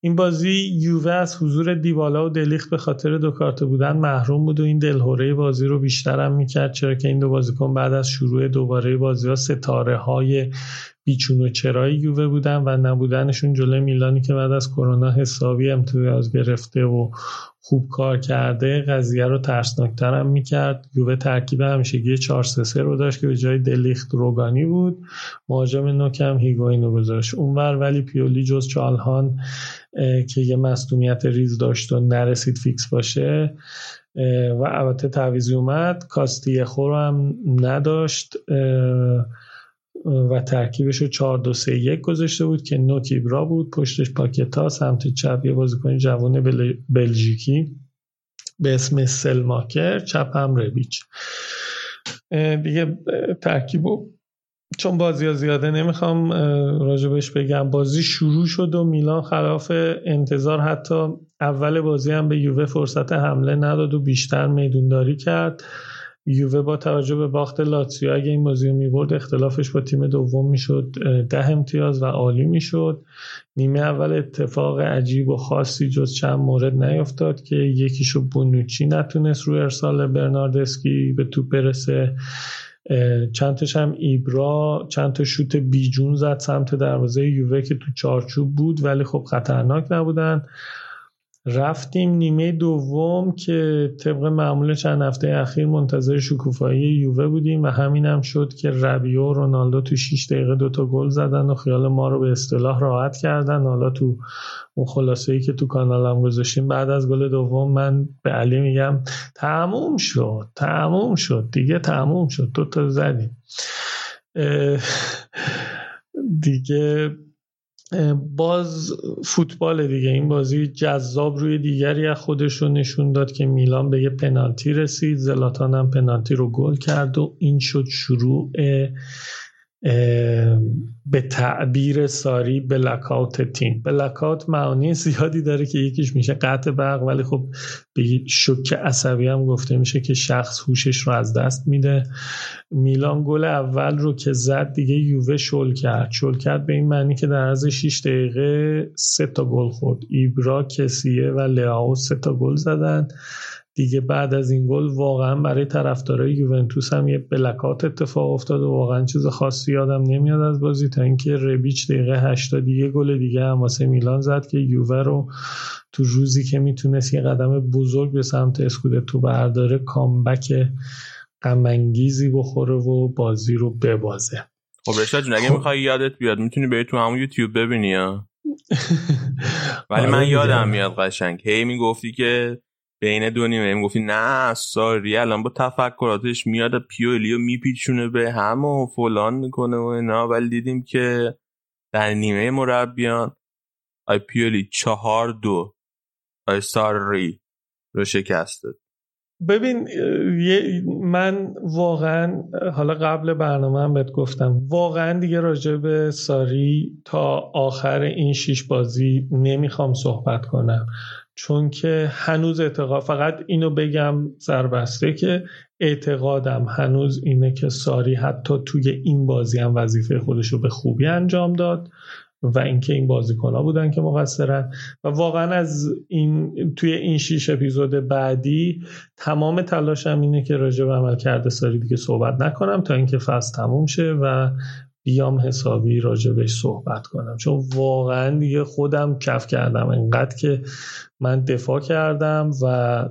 این بازی یووه از حضور دیوالا و دلیخ به خاطر دو کارت بودن محروم بود و این دلهوره بازی رو بیشتر هم می‌کرد چرا که این دو بازیکن بعد از شروع دوباره بازی ها ستاره های بیچون و چرای یووه بودن و نبودنشون جلوی میلانی که بعد از کرونا حسابی امتیاز گرفته و خوب کار کرده قضیه رو ترسناکتر هم می‌کرد. یووه ترکیب همیشگی 4 3 رو داشت که به جای دلیخت روگانی بود. مهاجم نوکم هیگوین رو گذاشت. اونور ولی پیولی جز چالهان که یه مصدومیت ریز داشت و نرسید فیکس باشه و البته تعویزی اومد. کاستی خور هم نداشت. و ترکیبش رو 4 2 3 1 گذاشته بود که نوکیبرا بود پشتش پاکتا سمت چپ یه بازیکن جوان بل... بلژیکی به اسم سلماکر چپ هم ربیچ دیگه ترکیب چون بازی ها زیاده نمی‌خوام راجبش بگم. بازی شروع شد و میلان خلاف انتظار حتی اول بازی هم به یووه فرصت حمله نداد و بیشتر میدونداری کرد. یووه با توجه به باخت لاتسیو اگه این بازی رو می‌برد اختلافش با تیم دوم می‌شد ده امتیاز و عالی می‌شد. نیمه اول اتفاق عجیب و خاصی جز چند مورد نیفتاد که یکیشو بونوچی نتونست روی ارسال برناردسکی به توپ برسه. چند هم ایبرا چند تا شوت بیجون زد سمت دروازه یووه که تو چارچوب بود ولی خب خطرناک نبودن. رفتیم نیمه دوم که طبق معمول چند هفته اخیر منتظر شکوفایی یووه بودیم و همین هم شد که ربیو و رونالدو تو 6 دقیقه دوتا گل زدن و خیال ما رو به اصطلاح راحت کردن. حالا تو اون خلاصه ای که تو کانالم گذاشتیم بعد از گل دوم من به علی میگم تموم شد تموم شد دیگه تموم شد. دوتا زدیم. دیگه باز فوتبال دیگه. این بازی جذاب روی دیگری از خودش رو نشون داد که میلان به یه پنالتی رسید. زلاتان هم پنالتی رو گل کرد و این شد شروع به تعبیر ساری بلکاوت تیم. بلکاوت معانی زیادی داره که یکیش میشه قطع برق ولی خب به شوک عصبی هم گفته میشه که شخص هوشش رو از دست میده. میلان گل اول رو که زد دیگه یووه شل کرد. شل کرد به این معنی که در از 6 دقیقه سه تا گل خورد. ایبرا کسیه و لیاو سه تا گل زدن. دیگه بعد از این گل واقعا برای طرفدارای یوونتوس هم یه بلکات اتفاق افتاد و واقعا چیز خاصی یادم نمیاد از بازی تا اینکه ربیچ دقیقه 80 یه گل دیگه هم واسه میلان زد که یووه رو تو روزی که می‌تونست یه قدم بزرگ به سمت اسکودتو برداره کامبک غمانگیزی بخوره و بازی رو ببازه. خب رشاد جون اگه خب. می‌خوای یادت بیاد می‌تونی بری تو همون یوتیوب ببینی ها ولی من آره یادم میاد قشنگ. هی می‌گفتی که بین دو نیمه. می‌گفتی نه ساری الان با تفکراتش میاد پیولیو میپیچونه به هم و فلان می‌کنه و اینا. ولی دیدیم که در نیمه مربیان آی پیولی چهار دو. آی ساری رو شکسته. ببین من واقعا حالا قبل برنامه هم بهت گفتم واقعا دیگه راجع به ساری تا آخر این شیش بازی نمی‌خوام صحبت کنم. چون که هنوز اعتقاد فقط اینو بگم سربسته که اعتقادم هنوز اینه که ساری حتی توی این بازی هم وظیفه خودش رو به خوبی انجام داد و اینکه این بازیکن ها بودن که مقصرن. و واقعا از این توی این شیش اپیزود بعدی تمام تلاشم اینه که راجع به عمل کرده ساری دیگه صحبت نکنم تا اینکه فصل تموم شه و بیام حسابی راجبش صحبت کنم. چون واقعا دیگه خودم کف کردم. انقدر که من دفاع کردم و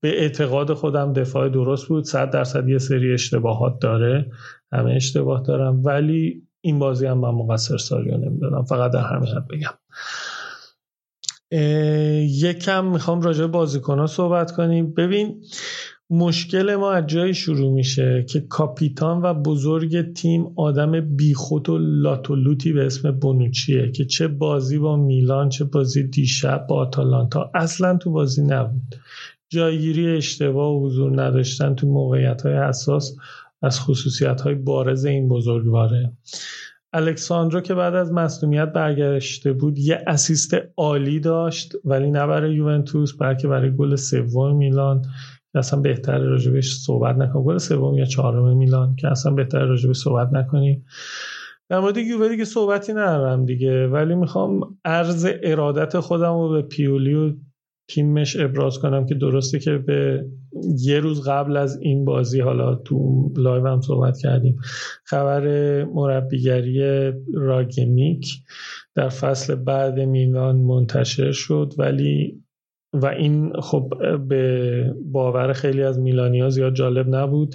به اعتقاد خودم دفاع درست بود. صد درصد یه سری اشتباهات داره. همه اشتباه دارم. ولی این بازی هم من مقصر ساریو نمی‌دادم فقط در همین بگم. یکم می‌خوام راجع بازیکن ها صحبت کنیم. ببین مشکل ما از جایی شروع میشه که کاپیتان و بزرگ تیم آدم بیخود و لاتولوتی به اسم بونوچیه که چه بازی با میلان چه بازی دیشب با آتالانتا. اصلا تو بازی نبود. جایگیری اشتباه و حضور نداشتن تو موقعیت های حساس از خصوصیت های بارز این بزرگواره. الکساندرو که بعد از مصومیت برگشته بود یه اسیست عالی داشت ولی نه برای یوونتوس بلکه برای گل سوم میلان. اصلا بهتر راجبش صحبت نکنیم. گل سوم یا چهارم میلان که اصلا بهتر راجبش صحبت نکنیم. در مورد یووه دیگه صحبتی ندارم دیگه ولی می‌خوام عرض ارادت خودم رو به پیولی و تیمش ابراز کنم که درسته که به یه روز قبل از این بازی حالا تو live هم صحبت کردیم خبر مربیگری راگنیک در فصل بعد میلان منتشر شد ولی و این خب به باور خیلی از میلانیا زیاد جالب نبود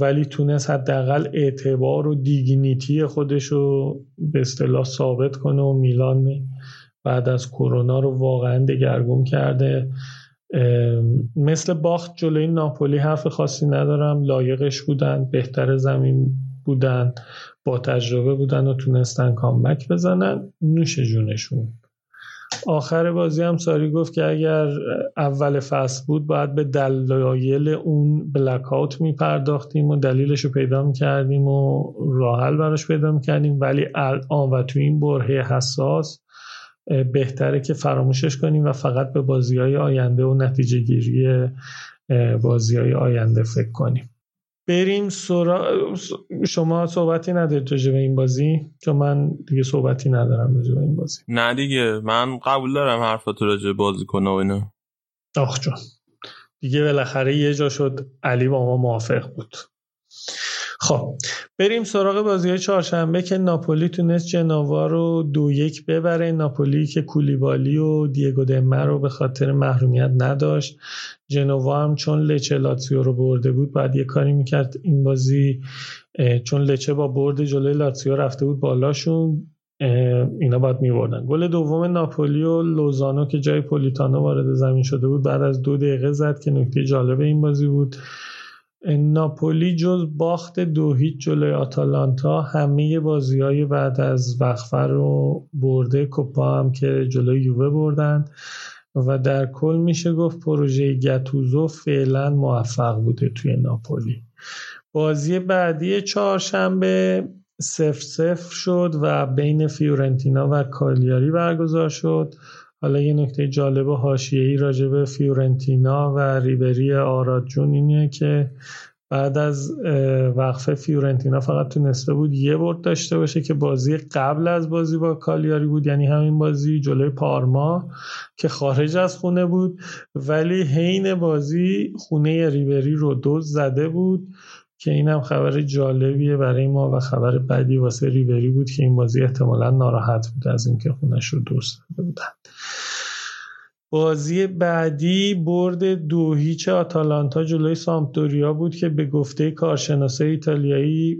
ولی تونست حداقل اعتبار و dignity خودش رو به اصطلاح ثابت کنه و میلان بعد از کرونا رو واقعا دگرگون کرده. مثل باخت جلوی ناپولی حرف خاصی ندارم. لایقش بودن بهتر زمین بودن با تجربه بودن و تونستن کامبک بزنن. نوش جونشون. آخر بازی هم ساری گفت که اگر اول فصل بود باید به دلایل اون بلک آوت میپرداختیم و دلیلش رو پیدا می‌کردیم و راحل براش پیدا می‌کردیم. ولی الان و تو این برهه حساس بهتره که فراموشش کنیم و فقط به بازی های آینده و نتیجه گیری بازی های آینده فکر کنیم. بریم سورا... شما صحبتی ندارید راجع به این بازی؟ چون من دیگه صحبتی ندارم راجع به این بازی. نه دیگه من قبول دارم حرفات راجع بازی کنه و اینا. آخ جان دیگه بالاخره یه جا شد علی با ما موافق بود. خب بریم سراغ بازی چهارشنبه که ناپولی تونست جنوا رو دو یک ببره. ناپولی که کولیبالی و دیگو دمر رو به خاطر محرومیت نداشت. جنوا هم چون لچه لاتسیو رو برده بود بعد یه کاری می‌کرد این بازی چون لچه با برد جلوی لاتسیو رفته بود بالاشون اینا باید میبردن. گل دوم ناپولی و لوزانو که جای پولیتانو وارد زمین شده بود بعد از دو دقیقه زد که نکته جالب این بازی بود. ناپولی جز باخت دو هیچ جلوی آتالانتا همه بازی های بعد از وقفه رو برده کوپا هم که جلوی یووه بردن. و در کل میشه گفت پروژه گتوزو فعلا موفق بوده توی ناپولی. بازی بعدی چهارشنبه صفر صفر شد و بین فیورنتینا و کالیاری برگزار شد. حالا یه نکته جالب و حاشیه‌ای راجع به فیورنتینا و ریبری آراد جون اینه که بعد از وقفه فیورنتینا فقط تونسته بود یه برد داشته باشه که بازی قبل از بازی با کالیاری بود یعنی همین بازی جلوی پارما که خارج از خونه بود ولی حین بازی خونه ریبری رو دوز زده بود. که اینم خبر جالبیه برای ما و خبر بدی واسه ریبری بود که این بازی احتمالا ناراحت بود از اینکه خونش رو دوست بودن. بازی بعدی برد دو هیچ آتالانتا جلوی سامپدوریا بود که به گفته کارشناسای ایتالیایی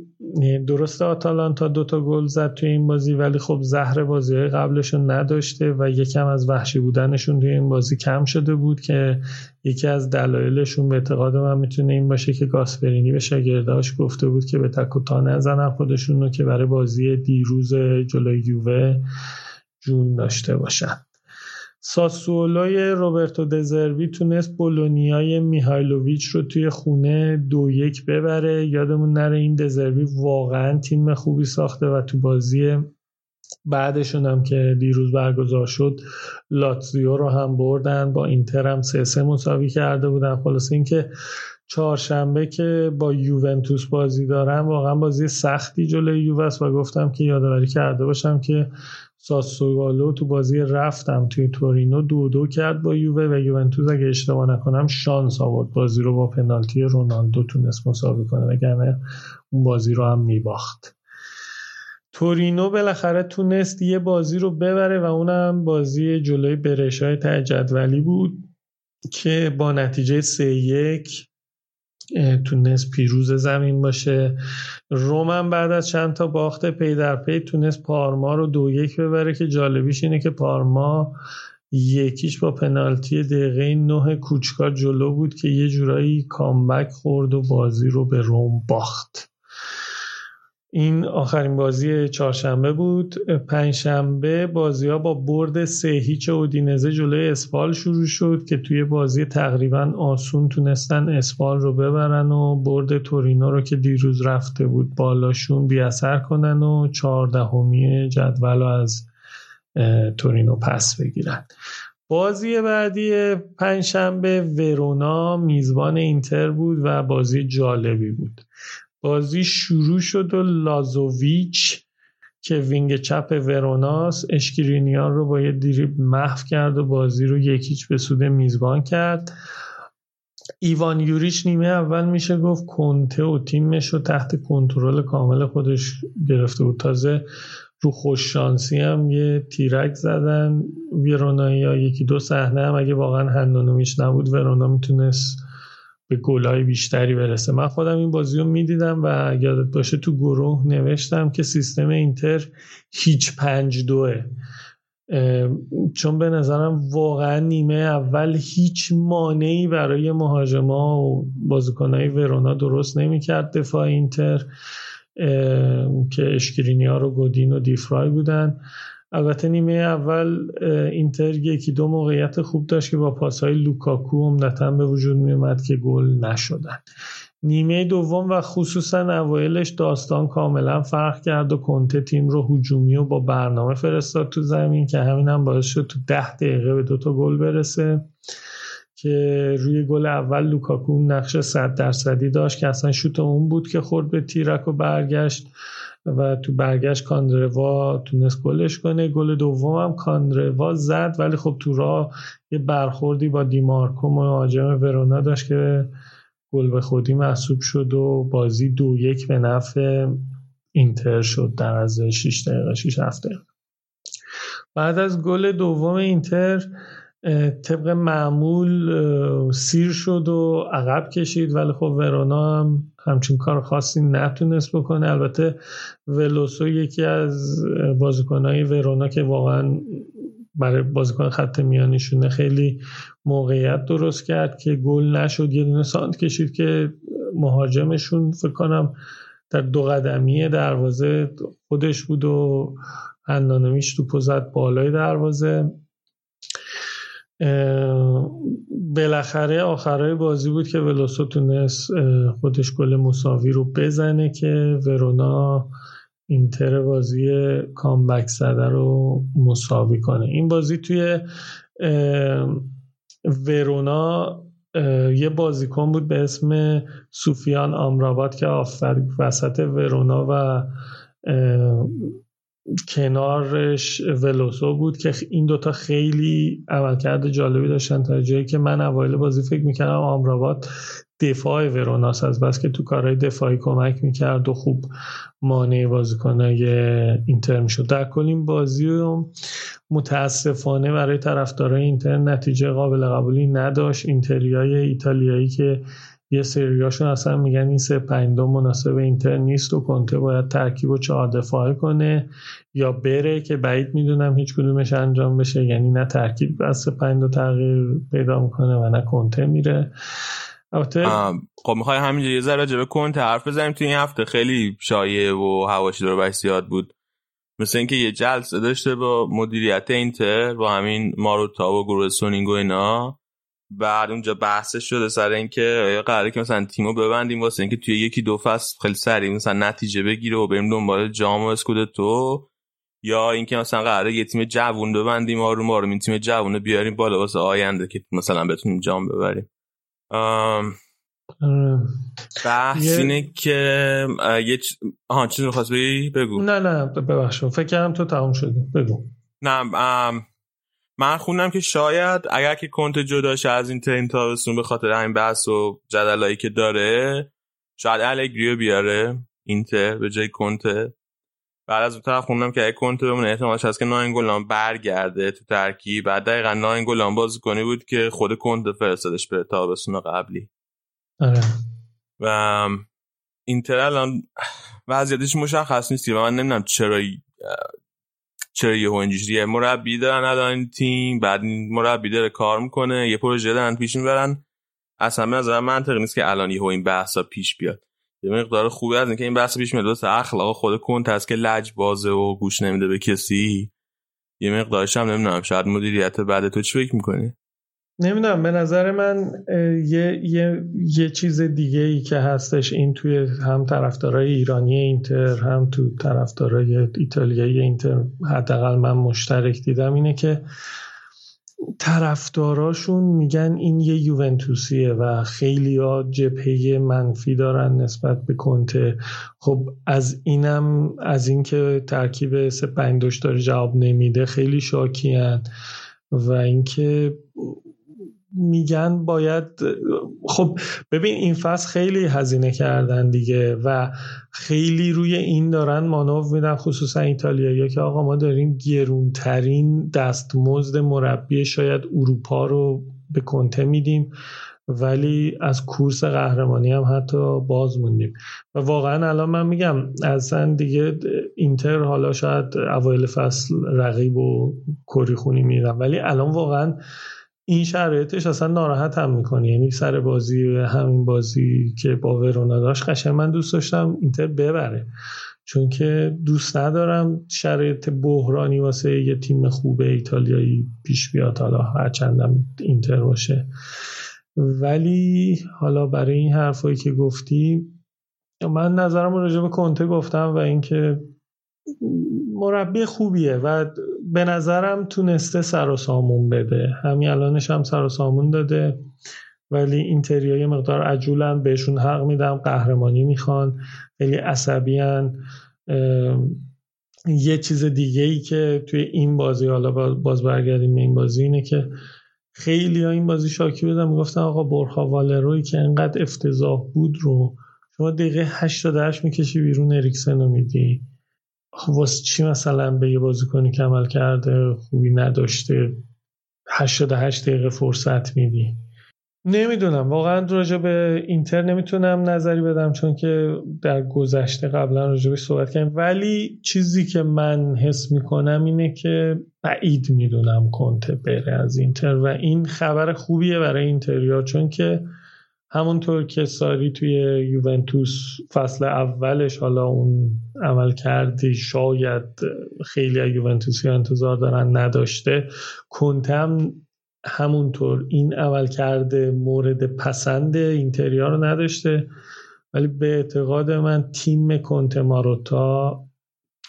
درست آتالانتا دوتا گل زد توی این بازی ولی خب زهر بازی قبلشون نداشته و یکم از وحشی بودنشون توی این بازی کم شده بود که یکی از دلایلشون به اعتقاد من می‌تونه این باشه که گاسپرینی به شاگرداش گفته بود که به تکوتا نزنن خودشون رو که برای بازی دیروز جلوی یووه جون داشته باشن. ساسولوی روبرتو دزربی تونست بولونیای میهایلوویچ رو توی خونه دو یک ببره. یادمون نره این دزربی واقعا تیم خوبی ساخته و تو بازی بعدشون هم که دیروز برگزار شد لاتزیو رو هم بردن. با اینتر هم سه سه مساوی کرده بودن. خلاص اینکه چهارشنبه که با یوونتوس بازی دارم واقعا بازی سختی جلوی یووس و گفتم که یادآوری کرده باشم که ساسوالو تو بازی رفتم توی تورینو دو دو کرد با یووه و یوونتوس اگه اشتباه نکنم شانس آورد بازی رو با پنالتی رونالدو تونست مساوی کنه وگرنه اون بازی رو هم میباخت. تورینو بالاخره تونست یه بازی رو ببره و اونم بازی جلوی برشای جدولی بود که با نتیجه سه یک تونست پیروز زمین باشه. رومن بعد از چند تا باخت پی در پی تونست پارما رو دو یک ببره که جالبیش اینه که پارما یکیش با پنالتی دقیقه نه کوچکا جلو بود که یه جورایی کامبک خورد و بازی رو به روم باخت. این آخرین بازی چهارشنبه بود. پنجشنبه بازی ها با برد سه هیچ اودینزه جلوی اسپال شروع شد که توی بازی تقریبا آسون تونستن اسپال رو ببرن و برد تورینو رو که دیروز رفته بود بالاشون بی اثر کنن و چهاردهمی جدول رو از تورینو پس بگیرن. بازی بعدی پنجشنبه ورونا میزبان اینتر بود و بازی جالبی بود. بازی شروع شد و لازوویچ که وینگ چپ وروناس اشکرینیان رو با یه دیریب محو کرد و بازی رو یکیچ به سود میزبان کرد. ایوان یوریش نیمه اول میشه گفت کنته و تیمش رو تحت کنترل کامل خودش گرفته بود. تازه رو خوششانسی هم یه تیرک زدن. ویرونایی یا یکی دو صحنه هم اگه واقعا هندانومیش نبود ورونا می‌تونست به گلای بیشتری برسه. من خودم این بازی رو می‌دیدم و یادت باشه تو گروه نوشتم که سیستم اینتر هیچ پنج دوه. چون به نظرم واقعا نیمه اول هیچ مانعی برای مهاجما و بازیکنهای ورونا درست نمی‌کرد دفاع اینتر که اشکرینیا رو گودین و دیفرای بودن. البته نیمه اول اینتر یکی دو موقعیت خوب داشت که با پاسهای لوکاکو عمدتا به وجود می اومد که گل نشدن. نیمه دوم و خصوصا اوایلش داستان کاملا فرق کرد و کنته تیم رو هجومی و با برنامه فرستاد تو زمین که همین هم باعث شد تو ده دقیقه به دوتا گل برسه که روی گل اول لوکاکو نقش صد درصدی داشت که اصلا شوت اون بود که خورد به تیرک و برگشت. و تو برگشت کاندروا تونست گلش کنه. گل دوم هم کاندروا زد ولی خب تو راه یه برخوردی با دیمارکو مهاجم ورونا داشت که گل به خودی محسوب شد و بازی دو یک به نفع اینتر شد در از 6 دقیقه 6 هفته بعد از گل دوم اینتر طبق معمول سیر شد و عقب کشید. ولی خب ورونا هم همچین کار خاصی نتونست بکنه. البته ولوسو یکی از بازیکنهای ورونا که واقعا برای بازیکن خط میانیشونه خیلی موقعیت درست کرد که گل نشد. یه دونه سانت کشید که مهاجمشون فکر کنم در دو قدمی دروازه خودش بود و هندانمیش تو پوزت بالای دروازه. بالاخره آخرای بازی بود که ولوسو تونست خودش گل مساوی رو بزنه که ورونا اینتر بازی کامبک زده رو مساوی کنه. این بازی توی ورونا یه بازیکن بود به اسم سوفیان آمراباد که آفرید وسط ورونا و کنارش ولوسو بود که این دوتا خیلی عملکرد جالبی داشتن تا جایی که من اوایل بازی فکر می‌کردم آمرابات دفاع وروناس از بس که تو کارهای دفاعی کمک می‌کرد و خوب مانع بازیکنهای اینتر می‌شد. در کل این بازی رو متاسفانه برای طرفدارای اینتر نتیجه قابل قبولی نداشت. اینتریای ایتالیایی که یه سریاشون اصلا میگن این سه پنج مناسب اینتر نیست و کنته باید ترکیب و چهار دفاعه کنه یا بره که بعید می‌دونم هیچ کدومش انجام بشه. یعنی نه ترکیب از سه پنج تغییر پیدا می‌کنه و نه کنته میره. خب می‌خوای همینجا یه ذره جبه کنته حرف بزنیم؟ تو این هفته خیلی شایع و هواشی دور زیاد بود. مثل اینکه یه جلسه داشته با مدیریت اینتر با همین ماروتا و گروه سونینگ و اینا. بعد اونجا بحثش شده سر اینکه قراره که مثلا تیمو ببندیم واسه اینکه توی یکی دو فصل خیلی سریع مثلا نتیجه بگیره و بریم دنبال جام و تو یا اینکه مثلا قراره یه تیم جوون ببندیم آروم آروم این تیم جوونه بیاریم بالا واسه آینده که مثلا بتونیم جام ببریم. بحث اینه که یه چ... آها چیزی بگی بگو؟ نه نه ببخشم فکر کردم تو تموم شدی. بگو. نه من خوندم که شاید اگر که کنت جداشه از این ترین تابستون به خاطر همین بحث و جدلایی که داره شاید الگریو بیاره اینتر به جای کنته بعد از اون طرف خوندم که اگه کنته بمونه احتمالش هست که ناینگولان برگرده تو ترکیب. بعد دقیقا ناینگولان بازی کنی بود که خود کنته فرستادش به تابستون قبلی. آره. و اینتر الان وضعیتش مشخص نیستی و من نمی‌دونم چرا چرا یه اینجوریه؟ مربی دارن الان تیم بعد مربی داره کار می‌کنه یه پروژه دارن پیش می‌برن. اصلا به نظر منطقی نیست که الان یهو این بحثا پیش بیاد. یه مقدار خوبی از اینکه این بحث پیش میاد. واسه اخلاق خود کنت هست که لج بازه و گوش نمیده به کسی. یه مقدارش هم نمی‌دونم شاید مدیریت بعد تو چی فکر می‌کنی؟ نمی‌دونم به نظر من یه, یه, یه چیز دیگه ای که هستش این توی هم طرفدارای ایرانی اینتر هم تو طرفدارای ایتالیایی اینتر حداقل من مشترک دیدم اینه که طرفداراشون میگن این یه یوونتوسیه و خیلی ها جبهه منفی دارن نسبت به کنته خب از اینم از اینکه ترکیب پنج داره جواب نمیده خیلی شاکیان و اینکه میگن باید خب ببین این فصل خیلی هزینه کردن دیگه و خیلی روی این دارن مانو میدن خصوصا ایتالیا که آقا ما داریم گرونترین دستمزد مربی شاید اروپا رو به کنته میدیم ولی از کورس قهرمانی هم حتی باز موندیم. و واقعا الان من میگم اصلا دیگه اینتر حالا شاید اوایل فصل رقیب و کری خونی میرم ولی الان واقعا این شرایطش اصلا ناراحت هم می‌کنه. یعنی سر بازی همین بازی که با ورونا داشت قشنگ من دوست داشتم اینتر ببره. چون که دوست ندارم شرایط بحرانی واسه یه تیم خوب ایتالیایی پیش بیاد حالا هرچندم اینتر باشه. ولی حالا برای این حرفایی که گفتی من نظرم راجع به کنته گفتم و اینکه مربی خوبیه و به نظرم تونسته سر و سامون بده. همین الانش هم سر و سامون داده. ولی اینتریای مقدار عجولن بهشون حق میدم. قهرمانی می‌خوان. خیلی عصبی یه چیز دیگه ای که توی این بازی حالا باز برگردیم این بازی اینه که خیلی ها این بازی شاکی بودم می‌گفتن آقا برخا والروی که انقدر افتضاح بود رو شما دقیقه 88 می‌کشی بیرون اریکسن رو میدی. واسه چی مثلا به یه بازیکنی که عمل کرده خوبی نداشته؟ 88 دقیقه فرصت میدی. نمی‌دونم. واقعا راجع به اینتر نمی‌تونم نظری بدم چون که در گذشته قبلا راجع صحبت کردیم. ولی چیزی که من حس می‌کنم اینه که بعید می‌دونم کنته بره از اینتر و این خبر خوبیه برای اینتریا چون که همونطور که ساری توی یوونتوس فصل اولش حالا اون عمل کردی شاید خیلی یوونتوسی انتظار دارن نداشته. کنتم همونطور این عمل کرده مورد پسند اینتریا رو نداشته. ولی به اعتقاد من تیم کنت ماروتا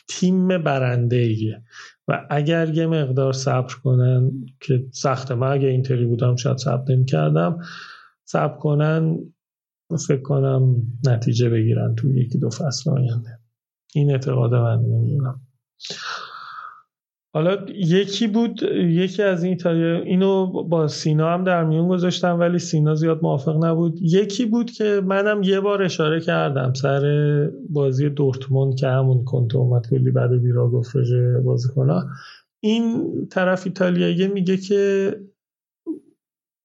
تیم برنده ایه و اگر یه مقدار صبر کنن که سخته. من اگه اینتری بودم شاید صبر نمی کردم صبر کنن فکر کنم نتیجه بگیرن تو یکی دو فصل آینده. این اعتقاد من نمی‌دونم. حالا یکی بود یکی از این ایتالیا اینو با سینا هم در میون گذاشتم ولی سینا زیاد موافق نبود. یکی بود که منم یه بار اشاره کردم سر بازی دورتموند که همون کنتو اومد کلی بعد بیرا گفت بازی کنه این طرف ایتالیایی میگه که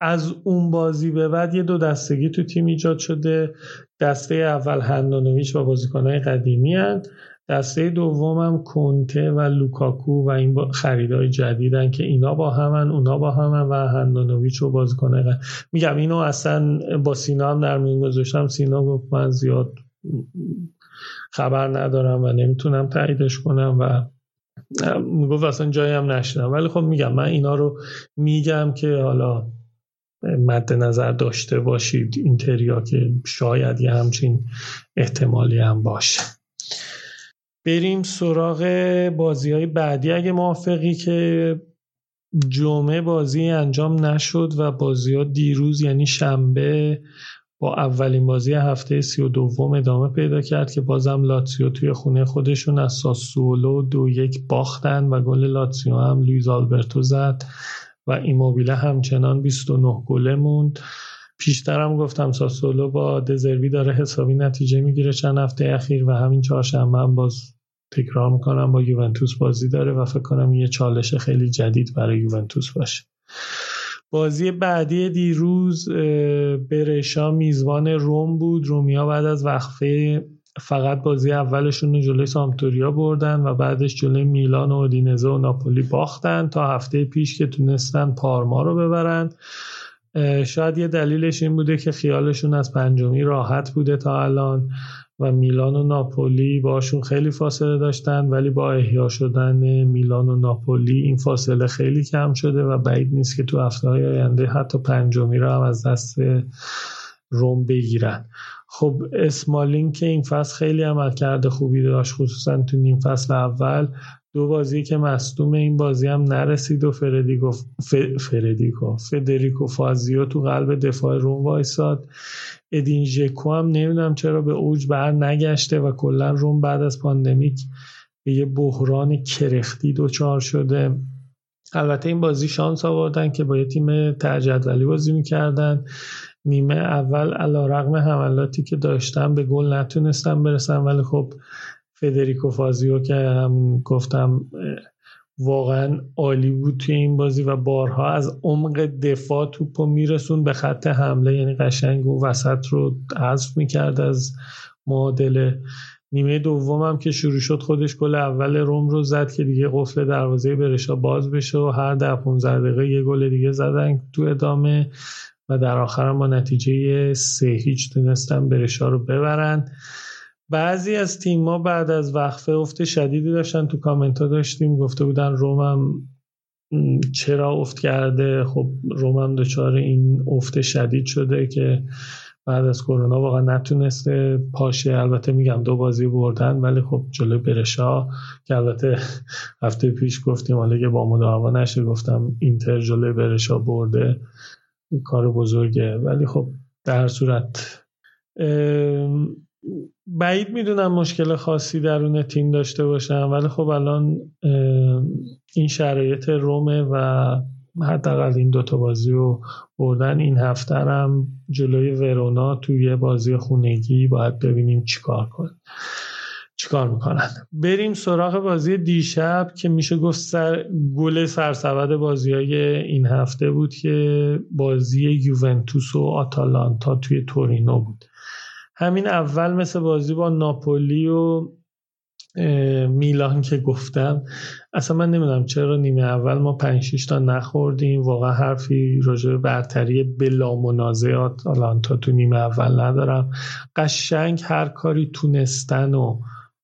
از اون بازی به بعد یه دو دستگی تو تیم ایجاد شده. دسته اول هندانویچ و بازیکنهای قدیمی هن. دسته دومم کنته و لوکاکو و این خریدهای جدیدن که اینا با همن اونا با همن و هندانویچ و بازیکنهای میگم اینو اصلا با سینا هم در میون گذاشتم. سینا گفت من زیاد خبر ندارم و نمی‌تونم تاییدش کنم و می‌گفت اصلا جایی هم نشدم ولی خب میگم من اینا رو میگم که حالا مد نظر داشته باشید. اینتریا که شاید یه همچین احتمالی هم باشه. بریم سراغ بازی های بعدی. اگه موافقی که جمعه بازی انجام نشد و بازی ها دیروز یعنی شنبه با اولین بازی هفته سی و دوم ادامه پیدا کرد که بازم لاتسیو توی خونه خودشون از ساسولو دو یک باختن و گل لاتسیو هم لوئیس آلبرتو زد. و ایموبیله همچنان 29 گله موند. پیشترم گفتم ساسولو با دزربی داره حسابی نتیجه می‌گیره چند هفته اخیر و همین چهارشنبه هم باز تکرار می‌کنم با یوونتوس بازی داره و فکر کنم یه چالش خیلی جدید برای یوونتوس باشه. بازی بعدی دیروز برشا میزبان روم بود. رومیا بعد از وقفه فقط بازی اولشون رو جلوی سامتوریا بردن و بعدش جلوی میلان و اودینزه و ناپولی باختن تا هفته پیش که تونستن پارما رو ببرن. شاید یه دلیلش این بوده که خیالشون از پنجمی راحت بوده تا الان و میلان و ناپولی باشون خیلی فاصله داشتن ولی با احیا شدن میلان و ناپولی این فاصله خیلی کم شده و بعید نیست که تو هفته های آینده حتی پنجمی رو هم از دست روم بگیرن. خب اسمالین که این فصل خیلی عملکرد خوبی داشت خصوصا تو نیم فصل اول. دو بازی که مصدوم این بازی هم نرسید و فردیکو ف... فردیکو فدریکو فازیو تو قلب دفاع روم وایساد. ادین ژکو هم نمی‌دونم چرا به اوج بر نگشته و کلا روم بعد از pandemic به یه بحران کرختی دچار شده. البته این بازی شانس آوردن که با یه تیم تجدولی بازی می‌کردن. نیمه اول علا رقم حملاتی که داشتن به گل نتونستن برسن ولی خب فدریکو فازیو که هم گفتم واقعا عالی بود توی این بازی و بارها از عمق دفاع توپو میرسون به خط حمله. یعنی قشنگ و وسط رو حذف می‌کرد از معادله نیمه دوم هم که شروع شد خودش گل اول روم رو زد که دیگه قفل دروازه برشا باز بشه و هر ده 15 دقیقه یه گل دیگه زدن تو ادامه. و در آخر با نتیجه سه هیچ تونستن برشا رو ببرن. بعضی از تیم بعد از وقفه افت شدیدی داشتن تو کامنت ها داشتیم. گفته بودن رومم چرا افت کرده؟ خب رومم دچار این افت شدید شده که بعد از کرونا واقعا نتونسته پاشه. البته میگم دو بازی بردن ولی خب جلو برشا که البته هفته پیش گفتیم حالا با مداوا نشه گفتم اینتر جلو برشا برده. کار بزرگه. ولی خب در صورت بعید می‌دونم مشکل خاصی درون تیم داشته باشم ولی خب الان این شرایط رومه و حداقل این دوتا بازی رو بردن. این هفته هم جلوی ورونا توی بازی خونگی باید ببینیم چیکار کنیم چیکار می‌کنن؟ بریم سراغ بازی دیشب که میشه گفت سر گل سرسبد بازی های این هفته بود که بازی یوونتوس و آتالانتا توی تورینو بود. همین اول مثل بازی با ناپولی و میلان که گفتم اصلا من نمی‌دونم چرا نیمه اول ما 5 تا نخوردیم. واقعا حرفی راجع به برتری بلا منازعات آلانتا تو نیمه اول ندارم. قشنگ هر کاری تونستن و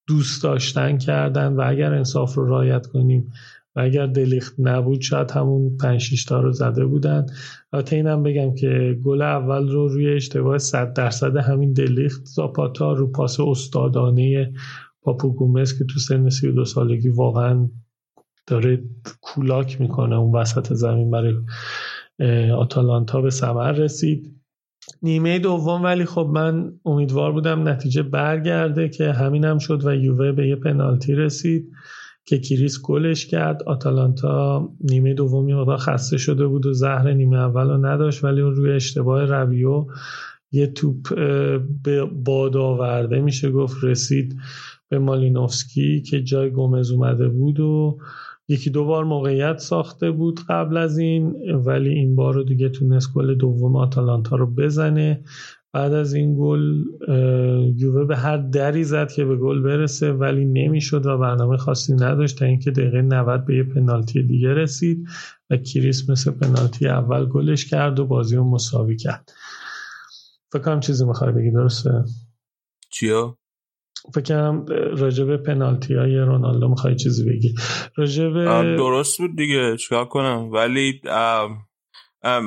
دوست داشتن کردن و اگر انصاف رو رایت کنیم و اگر دلیخت نبود شاید همون 5 تا رو زده بودن. البته اینم بگم که گل اول رو روی اشتباه 100 درصد همین دلیخت زاپاتا رو پاس استادانه پاپو گومز که تو سن 32 سالگی واقعا داره کولاک می‌کنه اون وسط زمین برای آتالانتا به ثمر رسید. نیمه دوم ولی خب من امیدوار بودم نتیجه برگرده که همینم هم شد و یووه به یه پنالتی رسید که کریس گلش کرد. آتالانتا نیمه دومی مقدار خسته شده بود و زهر نیمه اول رو نداشت ولی اون روی اشتباه رویو یه توپ به باد آورده میشه. گفت رسید به مالینوفسکی که جای گومز اومده بود و یکی دو بار موقعیت ساخته بود قبل از این ولی این بار رو دیگه تونست گل دوم آتالانتا رو بزنه. بعد از این گل یووه به هر دری زد که به گل برسه ولی نمی‌شد و برنامه خاصی نداشت تا اینکه دقیقه 90 به یه پنالتی دیگه رسید و کریس مثل پنالتی اول گلش کرد و بازی رو مساوی کرد. فکر کنم چیزی می‌خوای بگی درسته؟ چیو؟ فکرم راجب پنالتی های رونالدو می‌خوای چیزی بگی. راجب درست بود دیگه چیکار کنم؟ ولی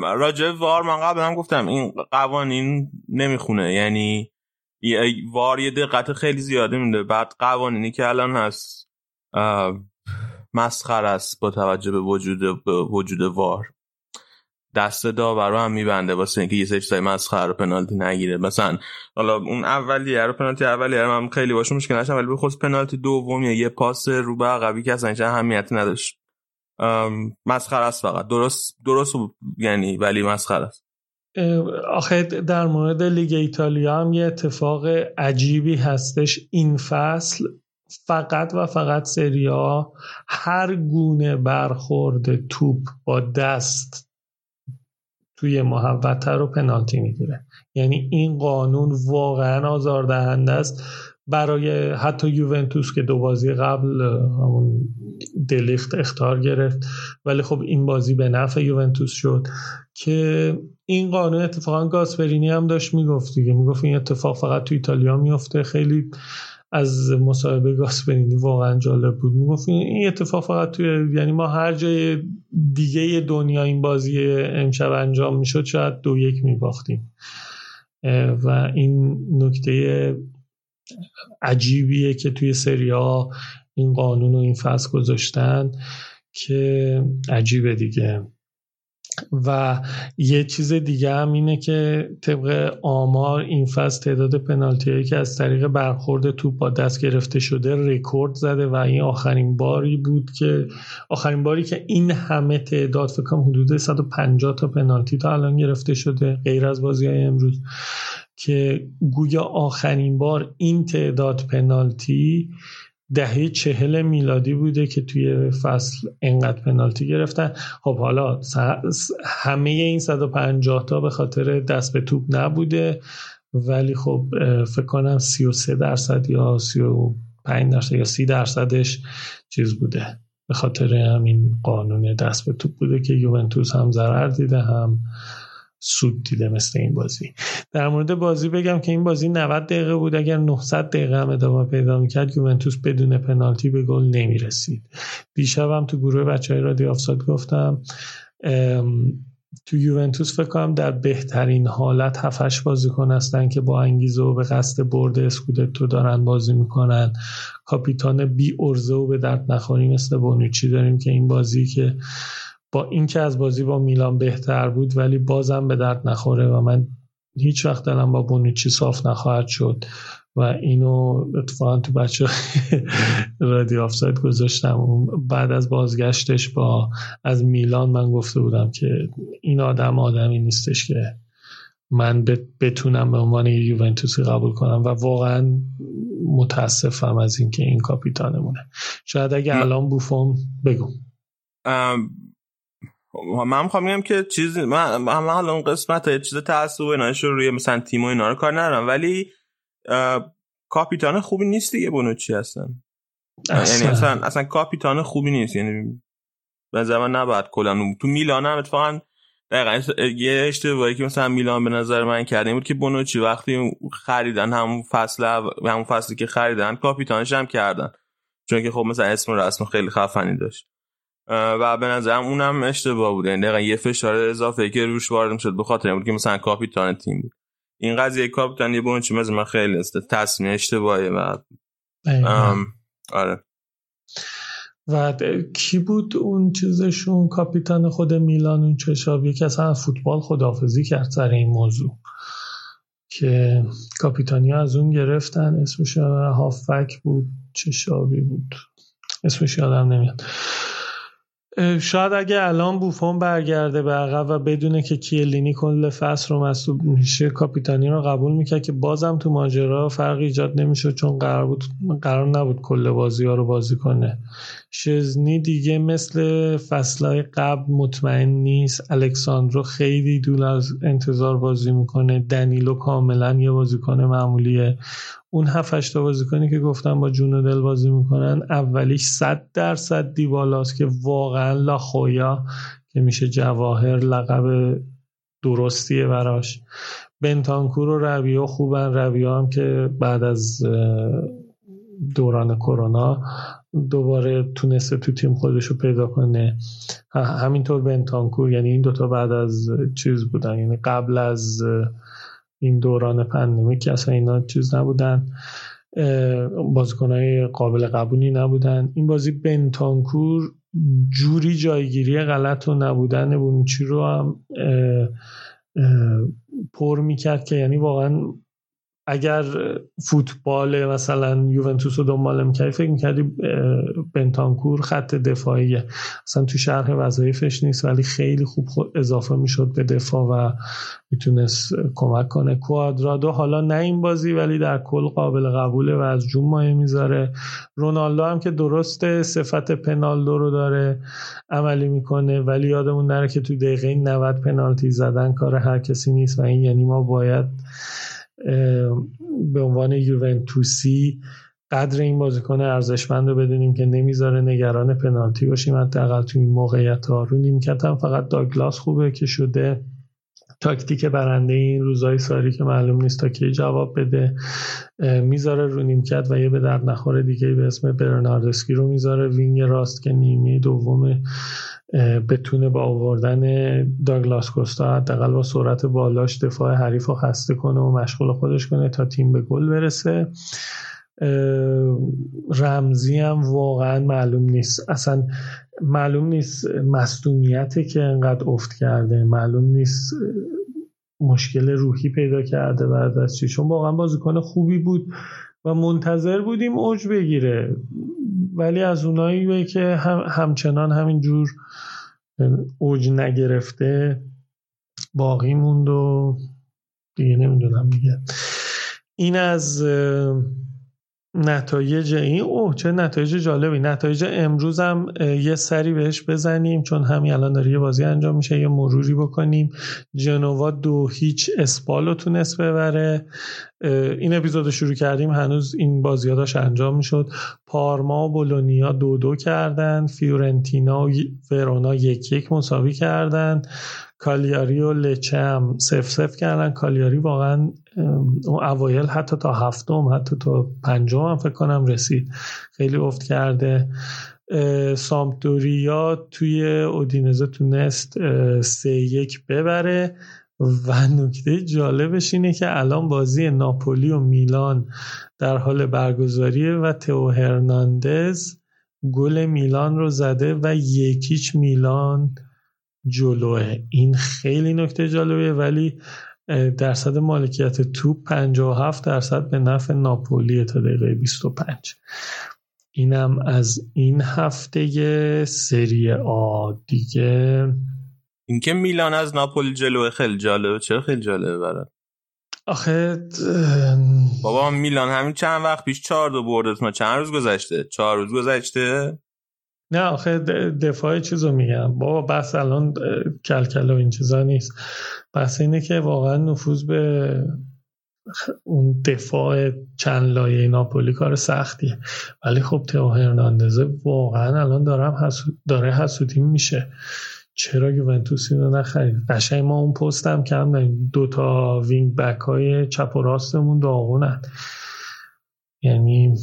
راجب وار من قبل هم گفتم این قوانین نمی‌خونه یعنی وار یه دقت خیلی زیاده میده بعد قوانینی که الان هست مسخر است با توجه به وجود به وجود وار. دست داور هم میبنده. واسه اینکه یه سری چیزای مسخره رو پنالتی نگیره. مثلا حالا اون اولیه رو پنالتی اولیه رو هم خیلی باشه مشکل نشم ولی بخصوص پنالتی دومی یه پاس رو به عقبی که اصلا اهمیتی نداشت. مسخره است فقط. درست درست یعنی ولی مسخره است. آخه در مورد لیگ ایتالیا هم یه اتفاق عجیبی هستش این فصل. فقط و فقط سریا هر گونه برخورد توپ با دست توی محوطه رو پنالتی می‌گیره. یعنی این قانون واقعا آزاردهنده است. برای حتی یوونتوس که دو بازی قبل همون دلیخت اختار گرفت. ولی خب این بازی به نفع یوونتوس شد که این قانون اتفاقا گاسپرینی هم داشت می‌گفت دیگه. می‌گفت این اتفاق فقط تو ایتالیا میفته خیلی از مصاحبه گاسپرینی واقعا جالب بود. می‌گفت این اتفاق فقط توی یعنی ما هر جای دیگه دنیا این بازی امشب انجام می‌شد شاید دو یک میباختیم. و این نکته عجیبیه که توی سریا این قانون و این فصل گذاشتن که عجیبه دیگه. و یه چیز دیگه هم اینه که طبق آمار این فصل تعداد پنالتی هایی که از طریق برخورد توپ با دست گرفته شده رکورد زده و این آخرین باری بود که آخرین باری که این همه تعداد فکر حدود 150 تا پنالتی تا الان گرفته شده غیر از بازی های امروز که گویا آخرین بار این تعداد پنالتی دهه چهل میلادی بوده که توی فصل انقدر پنالتی گرفتن. خب حالا همه این 150 تا به خاطر دست به توپ نبوده ولی خب فکر کنم 33 درصد یا 35 درصد یا 30 درصدش چیز بوده. به خاطر همین قانون دست به توپ بوده که یوونتوس هم ضرر دیده هم سود دیده مثل این بازی. در مورد بازی بگم که این بازی 90 دقیقه بود. اگر 900 دقیقه هم ادامه پیدا می‌کرد یوونتوس بدون پنالتی به گل نمی‌رسید. دیشب هم تو گروه بچه های رادیو آفساد گفتم تو یوونتوس فکر کنم در بهترین حالت هفتش بازیکن هستن که با انگیزه و به قصد برد اسکودتو دارن بازی می‌کنن. کاپیتان بی ارزه و به درد نخوری مثل بونوچی داریم که این بازی که با اینکه از بازی با میلان بهتر بود ولی بازم به درد نخوره و من هیچ وقت دلم با بونوچی صاف نخواهد شد و اینو اتفاقا تو بچه رادیو آفساید گذاشتم. بعد از بازگشتش با از میلان من گفته بودم که این آدم آدمی نیستش که من بتونم به عنوان یوونتوسی قبول کنم و واقعا متاسفم از اینکه این کاپیتانمونه. شاید اگه الان بوفون بگو. من می‌خوام بگم که چیز من من حالا اون قسمت چیز تعصب رو روی مثلا تیم و اینا رو کار ندارم ولی کاپیتان خوبی نیست دیگه بونوچی هستن یعنی اصلا. اصلا کاپیتان خوبی نیست یعنی به زمان نباید کلا تو میلان هم اتفاقا دقیقا یه اشتباهی که مثلا میلان به نظر من کرده بود که بونوچی وقتی خریدن همون فصل همون فصلی که خریدن کاپیتانش هم کردن. چون که خب مثلا اسم رسم خیلی خفنی داشت. و به نظرم اونم اشتباه بود. یعنی یه فشار اضافه که روش وارد شد به خاطر بود که مثلا کاپیتان تیم بود. این قضیه کاپیتان یه بونچی مثل من خیلی است. تصمیم اشتباهی و آره. و کی بود اون چیزشون؟ کاپیتان خود میلان اون چشابی که اصلا فوتبال خدافزی کرد سر این موضوع. که کاپیتانی از اون گرفتن. اسمش هافک بود چشابی بود. اسمش یادم نمیاد. شاید اگه الان بوفون برگرده به عقب و بدونه که کیلینی کل فصل رو مسئول میشه کاپیتانی رو قبول می‌کرد که بازم تو ماجرا فرق ایجاد نمیشه چون قرار بود قرار نبود کل بازی ها رو بازی کنه. شزنی دیگه مثل فصلهای قبل مطمئن نیست. الکساندرو خیلی دول از انتظار بازی می‌کنه. دنیلو کاملا یه بازیکن معمولیه. اون هفت تا بازیکنی که گفتم با جون و دل بازی می‌کنن اولیش 100 درصد دیبالاست که واقعا لاخویا که میشه جواهر لقب درستیه براش. بنتانکور و رویو خوبن. رویو هم که بعد از دوران کرونا دوباره تونسته تو تیم خودش رو پیدا کنه. همینطور بنتانکور یعنی این دوتا بعد از چیز بودن یعنی قبل از این دوران پندمی که اصلا اینا چیز نبودن بازیکنهای قابل قبولی نبودن. این بازی بنتانکور جوری جایگیری غلط و نبودن بونچی رو هم پر می‌کرد که یعنی واقعا اگر فوتبال مثلا یوونتوس رو دنبال می‌کردی فکر می‌کردی بنتانکور خط دفاعیه. اصلا تو شرح وظایفش نیست ولی خیلی خوب اضافه می‌شد به دفاع و می‌تونست کمک کنه. کوادرادو حالا نه این بازی ولی در کل قابل قبوله و از جون مایه می‌ذاره. رونالدو هم که درست صفت پنالدو رو داره عملی می‌کنه ولی یادمون نره که تو دقیقه 90 پنالتی زدن کار هر کسی نیست و این یعنی ما باید به عنوان یوونتوسی قدر این بازیکن ارزشمند رو بدونیم که نمی‌ذاره نگران پنالتی باشیم. حداقل تو این موقعیت ها. رو نیمکت هم فقط داگلاس خوبه که شده. تاکتیک برنده این روزای ساری که معلوم نیست تا کی جواب بده. می‌ذاره رو نیمکت و یه به درد نخوره دیگه به اسم برناردسکی رو می‌ذاره. wing راست که نیمه دوم بتونه با آوردن داگلاس کوستا حداقل با سرعت بالاش دفاع حریف رو خسته کنه و مشغول خودش کنه تا تیم به گل برسه. رمزی هم واقعا معلوم نیست. اصلا معلوم نیست مصدومیته که انقدر افت کرده. معلوم نیست مشکل روحی پیدا کرده بعد از چی. چون واقعا بازیکن خوبی بود و منتظر بودیم اوج بگیره. ولی از اونایی که هم همچنان همین جور اوج نگرفته باقی موند و دیگه نمی‌دونم دیگه. این از نتایج این اوه چه نتایج جالبی. نتایج امروز هم یه سری بهش بزنیم چون همین الان داره یه بازی انجام میشه یه مروری بکنیم. جنوا دو هیچ اسپالو تونست ببره. این اپیزود شروع کردیم هنوز این بازی داشت انجام می‌شد. پارما و بولونیا دو دو کردن. فیورنتینا و ورونا یک یک مساوی کردن. کالیاری و لچه هم سف سف کردن. کالیاری واقعا اون اوایل حتی تا هفتم حتی تا پنجم هم فکر کنم رسید. خیلی افت کرده. سامپدوریا توی اودینزه تونست سه یک ببره. و نکته جالبش اینه که الان بازی ناپولی و میلان در حال برگزاریه و تئو هرناندز گل میلان رو زده و یکیچ میلان جلوه. این خیلی نکته جالبه ولی درصد مالکیت توپ 57 درصد به نفع ناپولی تا دقیقه 25 اینم از این هفته سری آ. دیگه اینکه میلان از ناپولی جلوه خیلی جالبه. چرا خیلی جالبه برات؟ آخه بابا میلان همین چند وقت پیش چهار دو برده ما چند روز گذشته؟ چهار روز گذشته؟ نه آخه دفاع چیزو میگم. بابا بحث الان کلکل و این چیزا نیست. بحث اینه که واقعا نفوذ به اون دفاع چند لایه ناپولی کار سختیه. ولی خب تئو هرناندزه واقعا الان دارم داره حسودی میشه. چرا یوونتوس اینو نخرید؟ قشنگ ما اون پستم کم داریم. دو تا وینگ بک های چپ و راستمون داغونن. یعنی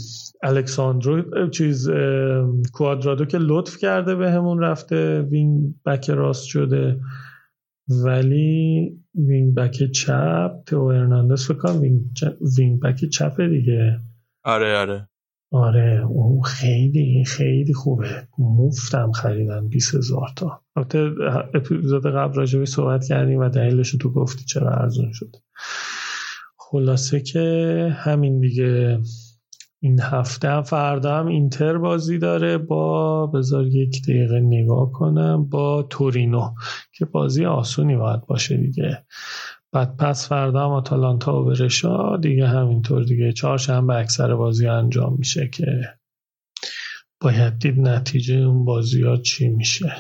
الکساندرو چیز کوادرادو که لطف کرده به همون رفته wing back راست شده. ولی wing back چپ تئو ارناندس فکر کنم wing, wing back چپ دیگه. آره آره. آره اون خیلی خیلی خوبه. مفتم خریدن 20 هزار تا. البته اپیزود قبل راجبش صحبت کردیم و دلیلش تو گفتی چرا ارزون شد. خلاصه که همین دیگه. این هفته هم فردا هم اینتر بازی داره با بذار یک دقیقه نگاه کنم با تورینو که بازی آسونی باید باشه دیگه. بعد پس فردا هم آتالانتا و برشا دیگه همینطور دیگه. چهارشنبه اکثر بازی انجام میشه که باید دید نتیجه اون بازی ها چی میشه.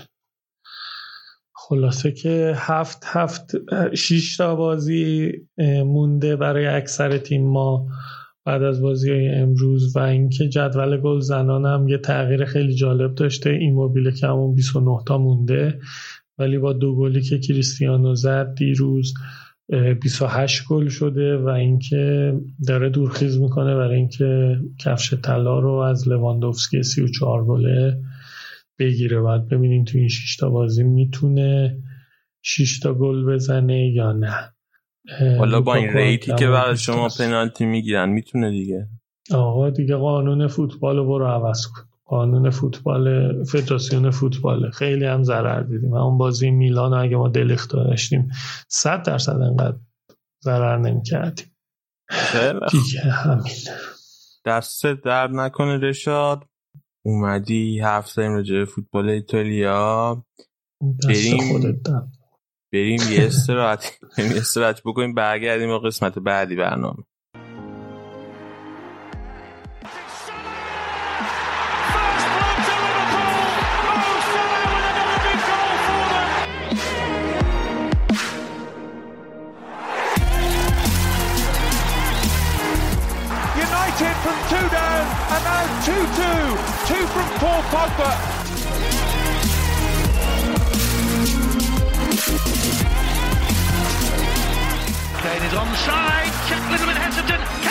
خلاصه که هفت هفت شیش تا بازی مونده برای اکثر تیم ما. بعد از بازی های امروز و اینکه جدول گل زنان هم یه تغییر خیلی جالب داشته. این موبیل که همون 29 تا مونده ولی با دو گلی که کریستیانو زد دیروز 28 گل شده و اینکه داره دورخیز می‌کنه برای اینکه کفش طلا رو از لواندوفسکی 34 گله بگیره. باید ببینیم تو این 6 تا بازی می‌تونه 6 تا گل بزنه یا نه. حالا با این ریتی که برای شما پنالتی می‌گیرن می‌تونه دیگه؟ آقا دیگه قانون فوتبال رو برو عوض کن. قانون فوتبال فدراسیون فوتبال. خیلی هم ضرر دیدیم. اون بازی میلان اگه ما دلخت داشتیم صد درصد انقدر ضرر نمی کردیم دیگه همین. دست درد نکنه رشاد. اومدی هفته راجع فوتبال ایتالیا. بریم. خودت بریم یه استراحت یه استراحت بکنیم برگردیم و قسمت بعدی برنامه Paul Pogba. alongside, Jack a little bit hesitant,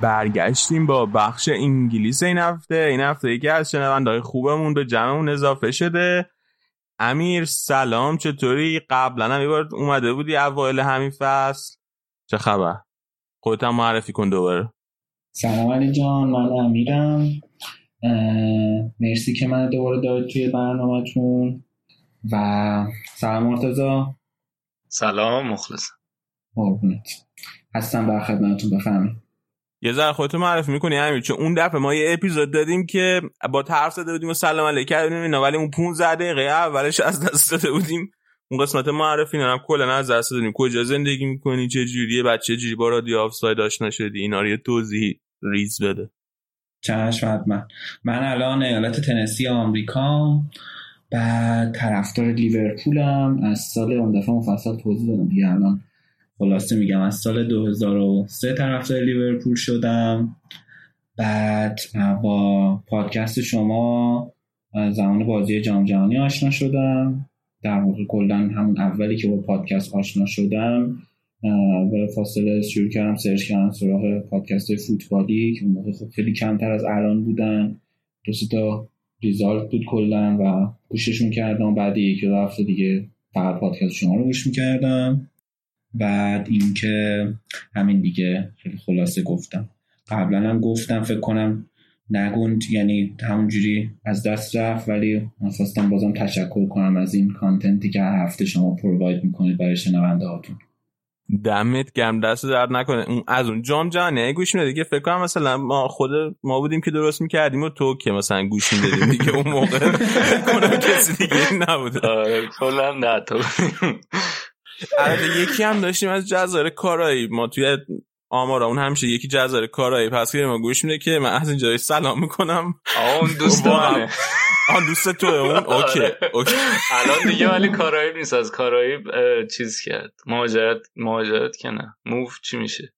برگشتیم با بخش انگلیس این هفته. این هفته یکی از شنوندهای خوبمون به جمعمون اضافه شده. امیر سلام چطوری؟ قبلا هم بار اومده بودی اوایل همین فصل. چه خبر؟ خودت هم معرفی کن دوباره. سلام علی جان من امیرم. مرسی که من دوباره دارید توی برنامهتون. و سلام مرتزا سلام مخلص قربونت. هستم بر خدمتتون بفهمید یه ذره خودتو معرفی می‌کنی همین چون اون دفعه ما یه اپیزود دادیم که با طرف زده بودیم و سلام علیک کردیم اینا ولی اون 15 دقیقه اولش از دست داده بودیم. اون قسمت معرفی هم کلا از دست دادیم. کجا زندگی می‌کنی؟ چه جوریه؟ بچه جوری با رادیو آفساید آشنا شدی؟ اینا رو یه توضیح ریز بده. چشم حتما. من الان ایالت تنسی آمریکا بعد طرفدار لیورپولم. از سال اون دفعه مفصل توضیح دادم دیگه الان. خلاصه میگم از سال 2003 طرفدار لیورپول شدم. بعد با پادکست شما زمان بازی جام جهانی آشنا شدم. در واقع کلا همون اولی که با پادکست آشنا شدم. و فاصله شروع کردم سرچ کردم سراغ پادکست فوتبالی که اون موقع خب خیلی کمتر از الان بودن. دو تا ریزالت بود کلا و گوششون کردم. بعد یکی دو هفته دیگه فقط پادکست شما رو گوش می‌کردم. بعد اینکه همین دیگه خیلی خلاصه گفتم. قبلا هم گفتم فکر کنم نگوند یعنی همونجوری از دست رفت ولی خواستم بازم تشکر کنم از این کانتنتی که هر هفته شما پروواید می‌کنید برای شنونده هاتون. دمت گرم. دست درد نکنه. اون از اون جام جهانی. گوش می‌دادی که فکر کنم مثلا ما خود ما بودیم که درست می‌کردیم و تو که مثلا گوش می‌دادیم دیگه. اون موقع کنم کسی دیگه نبود آره کلا نه تو یکی هم داشتیم از جزایر کارایی. ما توی آمارا اون همیشه یکی جزایر کارایی. پس که ما گوش میده که من از اینجا سلام می‌کنم. اون دوستانه آن دوست تو اون؟ اوکی اوکی. الان دیگه ولی کارایی نیست. از کارایی چیز کرد. مهاجرت مهاجرت که نه. موف چی میشه؟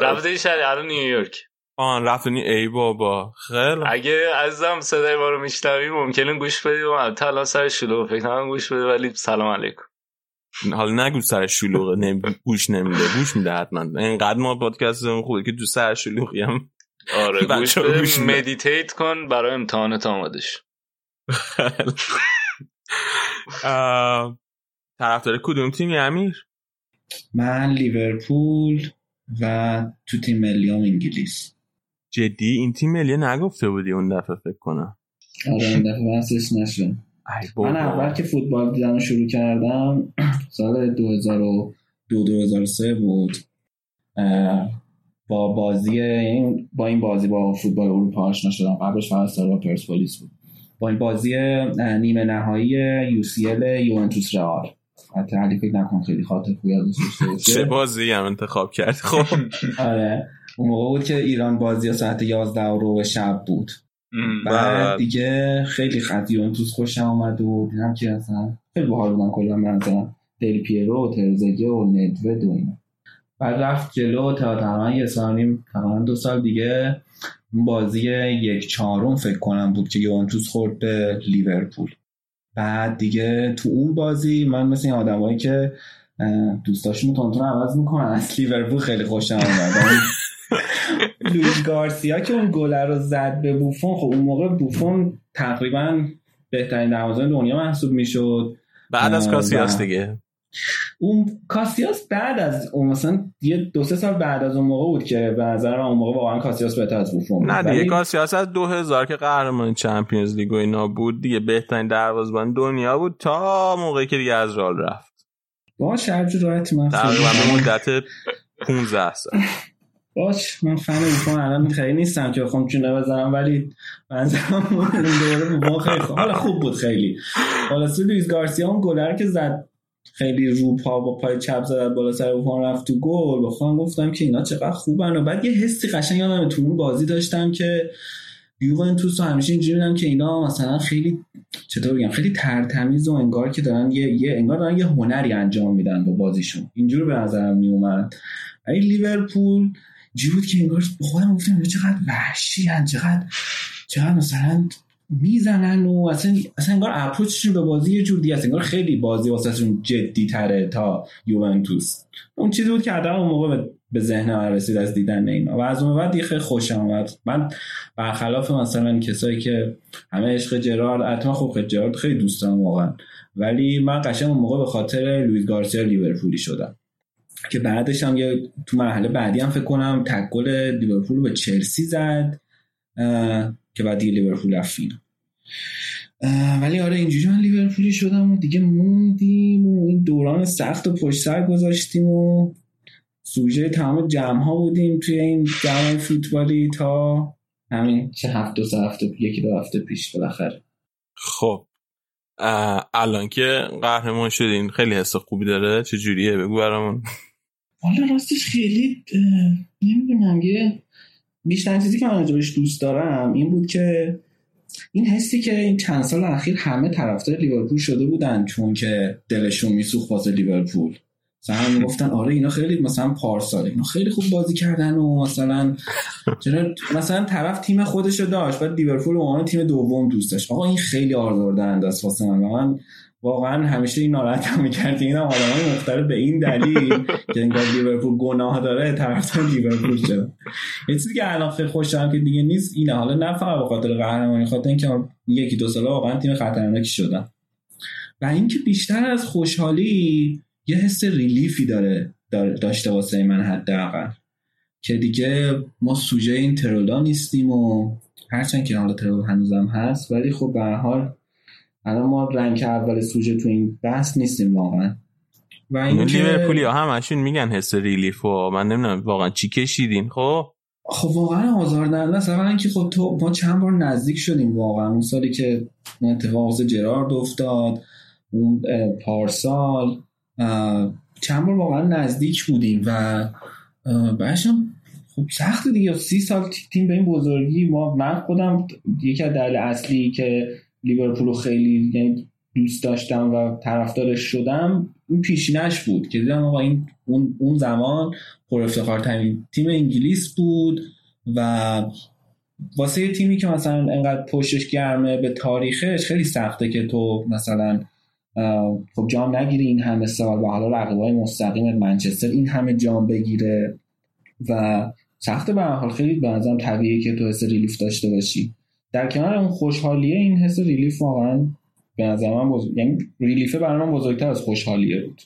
رفته شهر الان نیویورک آن رفتنی ای بابا. خیلی اگه عزیزم صدای ما رو میشنوی ممکنه گوش بدی. و الان سر شلوغ فکر گوش بده. ولی سلام علیکم. حالا نگو سر شلوغه نمی... گوش نمیده گوش میده حتما. اینقدر ما پادکست خوبه که تو سر شلوغی هم آره گوش بده مدیتیت کن برای امتحانت آمادش. طرفدار کدوم تیمی امیر؟ من لیورپول و تو تیم ملیام انگلیس. جدی؟ این تیم ملی نگفته بودی اون دفعه فکر کنم. آره این دفعه نشد من اول که فوتبال دیدن شروع کردم سال 2002 2003 بود. با بازی با این بازی با فوتبال اروپا آشنا شدم. قبلش فقط سال پرسپولیس بود. با این بازی نیمه نهایی UCL یوونتوس رئال. علی فکر نکن خیلی خاطر خوبی ازش چه بازی هم انتخاب کرد خب. آره. اون موقع بود که ایران بازی ساعت 11 رو شب بود. بعد دیگه خیلی خط یونتوس خوشم آمد و دیدم که اصلا خیلی باحال بودن کلا مثلا دل پیرو و ترزگه و ندوه و اینا. بعد رفت جلو تا تقریبا یه سال نیم تقریبا دو سال دیگه بازی یک چهارم فکر کنم بود که یوونتوس خورد به لیورپول. بعد دیگه تو اون بازی من مثل این آدمایی که دوستاشون تونتون عوض می‌کنن. از لیورپول خیلی خوشم اومد. لویس گارسیا که اون گله رو زد به بوفون خب اون موقع بوفون تقریبا بهترین دروازه‌بان دنیا محسوب می‌شد. بعد از کاسیاس دیگه. اون کاسیاس بعد از اون مثلا یه دو سه سال بعد از اون موقع بود که به نظر من اون موقع واقعا کاسیاس بهتر از بوفون نه دیگه کاسیاس از 2000 که قهرمان Champions League و اینا بود دیگه بهترین دروازه‌بان دنیا بود تا موقعی که دیگه از رال رفت. با شرج رایت من تقریبا مدت 15 سال. باش من فن بوفون الان خیلی نیستم که بخوام چونه بزنم ولی منظورم دوره بوفون خیلی خوب حالا خوب بود خیلی. حالا لوئیس گارسیا اون گلر که زد خیلی رو پا با پای چپ زد بالا سر بوفون رفت تو گل. بخوام گفتم که اینا چقدر خوبن و بعد یه حسی قشنگ یادم تو اون بازی داشتم که یوونتوس رو همیشه اینجوری میدم که اینا مثلا خیلی چطور بگم؟ خیلی ترتمیز و انگار که دارن یه, یه انگار دارن یه هنری انجام میدن با بازیشون. اینجور به نظرم میومد ولی لیورپول جوری بود که انگار با خودم گفتم چقدر وحشی چقدر چقدر مثلا می‌زنن و اصلا اصلا انگار اپروچشون به بازی یه جور دیگه است. انگار خیلی بازی واسهشون جدی تره تا یوونتوس. اون چیزی بود که آدم اون موقع به ذهن من رسید از دیدن اینا. و از اون بعد دیگه خیلی خوشم اومد. من برخلاف مثلا کسایی که همه عشق جرارد حتما خب جرارد خیلی دوست دارم واقعا. ولی من قشنگ اون موقع به خاطر لوئیس گارسیا لیورپولی شدم. که بعدش هم یه تو مرحله بعدی هم فکر کنم تکل لیورپول به چلسی زد که بعد دیگه لیورپول رفت ولی آره اینجوری من لیورپولی شدم و دیگه موندیم و این دوران سخت و پشت سر گذاشتیم و سوژه تمام جمع ها بودیم توی این جمع فوتبالی تا همین چه هفته سه هفته یکی دو هفته پیش بالاخره. خب. الان که قهرمان شدین خیلی حس خوبی داره. چه جوریه بگو برامون. حالا راستش خیلی نمی‌دونم یه بیشتر چیزی که من دوست دارم این بود که این حسی که این چند سال اخیر همه طرفدار لیورپول شده بودن چون که دلشون میسوخت واسه لیورپول. مثلا می‌گفتن آره اینا خیلی مثلا پارسال اینا خیلی خوب بازی کردن و مثلا چرا مثلا طرف تیم خودش رو داشت بعد لیورپول اون تیم دوم دوست داشت آقا این خیلی آزاردهنده است واسه من. من واقعا همیشه این ناراحت هم می‌کرد این آدمای مختلف به این دلیل که انگار لیورپول گناه داره طرفدار لیورپول شد. یه چیزی که خیلی خوشحالم که دیگه نیست اینه. حالا نه فقط به خاطر قهرمانی خاطر اینکه یکی دو سال واقعا تیم خطرناکی شدن. و اینکه بیشتر از خوشحالی یه حس ریلیفی داره, داشته واسه من حداقل. که دیگه ما سوژه این ترولا نیستیم و هرچند که حالا ترول هنوزم هست ولی خب به حال الان ما رنگ اول سوژه تو این بحث نیستیم واقعا. و این لیورپولی ها همشون میگن حس ریلیف و من نمی‌دونم واقعا چی کشیدین خب؟ خب واقعا آزاردهنده است اولا که خب تو ما چند بار نزدیک شدیم واقعا. اون سالی که اتفاق جرارد افتاد اون پارسال چند بار واقعا نزدیک بودیم و باشم خب سخت دیگه. سی سال تیم به این بزرگی ما من خودم یکی از دلیل اصلی که لیورپول رو خیلی یعنی دوست داشتم و طرفدارش شدم این پیشینش بود که دیدم آقا این اون, اون زمان پر افتخارترین تیم انگلیس بود و واسه یه تیمی که مثلا انقدر پشتش گرمه به تاریخش خیلی سخته که تو مثلا خب جام نگیری این همه سال و حالا رقیبای مستقیم منچستر این همه جام بگیره و سخته به حال خیلی به نظرم طبیعیه که تو حس ریلیف داشته باشی. در کنار اون خوشحالیه این حس ریلیف واقعا به نظر من بزرگ... یعنی ریلیفه برای من بزرگتر از خوشحالیه بود.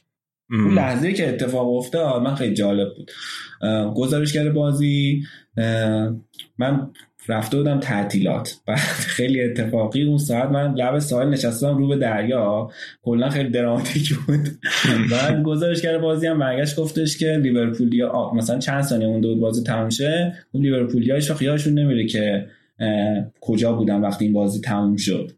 اون لحظه که اتفاق افتاد من خیلی جالب بود. گزارشگر بازی من رفته بودم تعطیلات. بعد خیلی اتفاقی اون ساعت من لب ساحل نشستم رو به دریا. کلا خیلی دراماتیک بود. بعد گزارشگر بازی هم برگشت گفتش که لیورپولیا مثلا چند ثانیه اون دو بازی تموم شه. اون لیورپولیا خیالشون نمیره که کجا بودن وقتی این بازی تموم شد.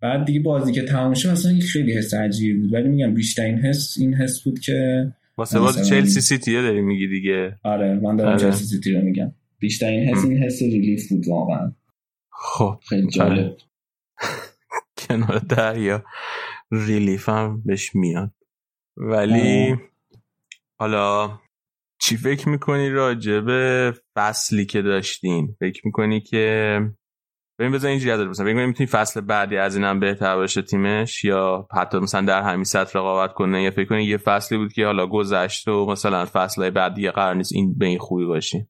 بعد دیگه بازی که تمام شد اصلا خیلی حس عجیبی بود. ولی میگم بیشتر این حس این حس بود که واسه بازی چلسی سیتی داری میگی دیگه. آره من دارم آره. چلسی سیتی رو میگم. بیشتر این حس این حس ریلیف بود واقعا. خب خیلی جالب. کنار دریا ریلیف هم بهش میاد. ولی حالا چی فکر می‌کنی راجع به فصلی که داشتین؟ فکر می‌کنی که ببین بذار اینجوری ازت بپرسم فکر می‌تونی فصل بعدی از اینم بهتر باشه تیمش؟ یا حتی مثلا در همین سطح رقابت کنه؟ یا فکر کنی یه فصلی بود که حالا گذشت و مثلا فصلهای بعدی قرار نیست این به این خوبی باشی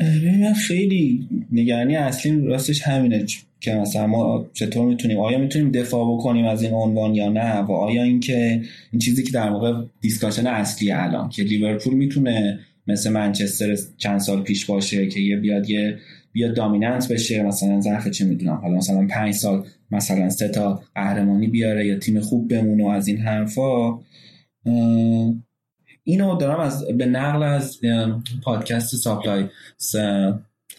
ببین خیلی نگرانی اصلی راستش همینه. که مثلا ما چطور می‌تونیم آیا می‌تونیم دفاع بکنیم از این عنوان یا نه؟ و آیا اینکه این چیزی که در واقع دیسکاشن اصلی الان که لیورپول می‌تونه مثل منچستر چند سال پیش باشه که یه بیاد یه بیاد دامیننت بشه مثلا ظرف چه می‌دونم حالا مثلا پنج سال مثلا سه تا قهرمانی بیاره یا تیم خوب بمونه از این حرفا اینو دارم از به نقل از پادکست Supply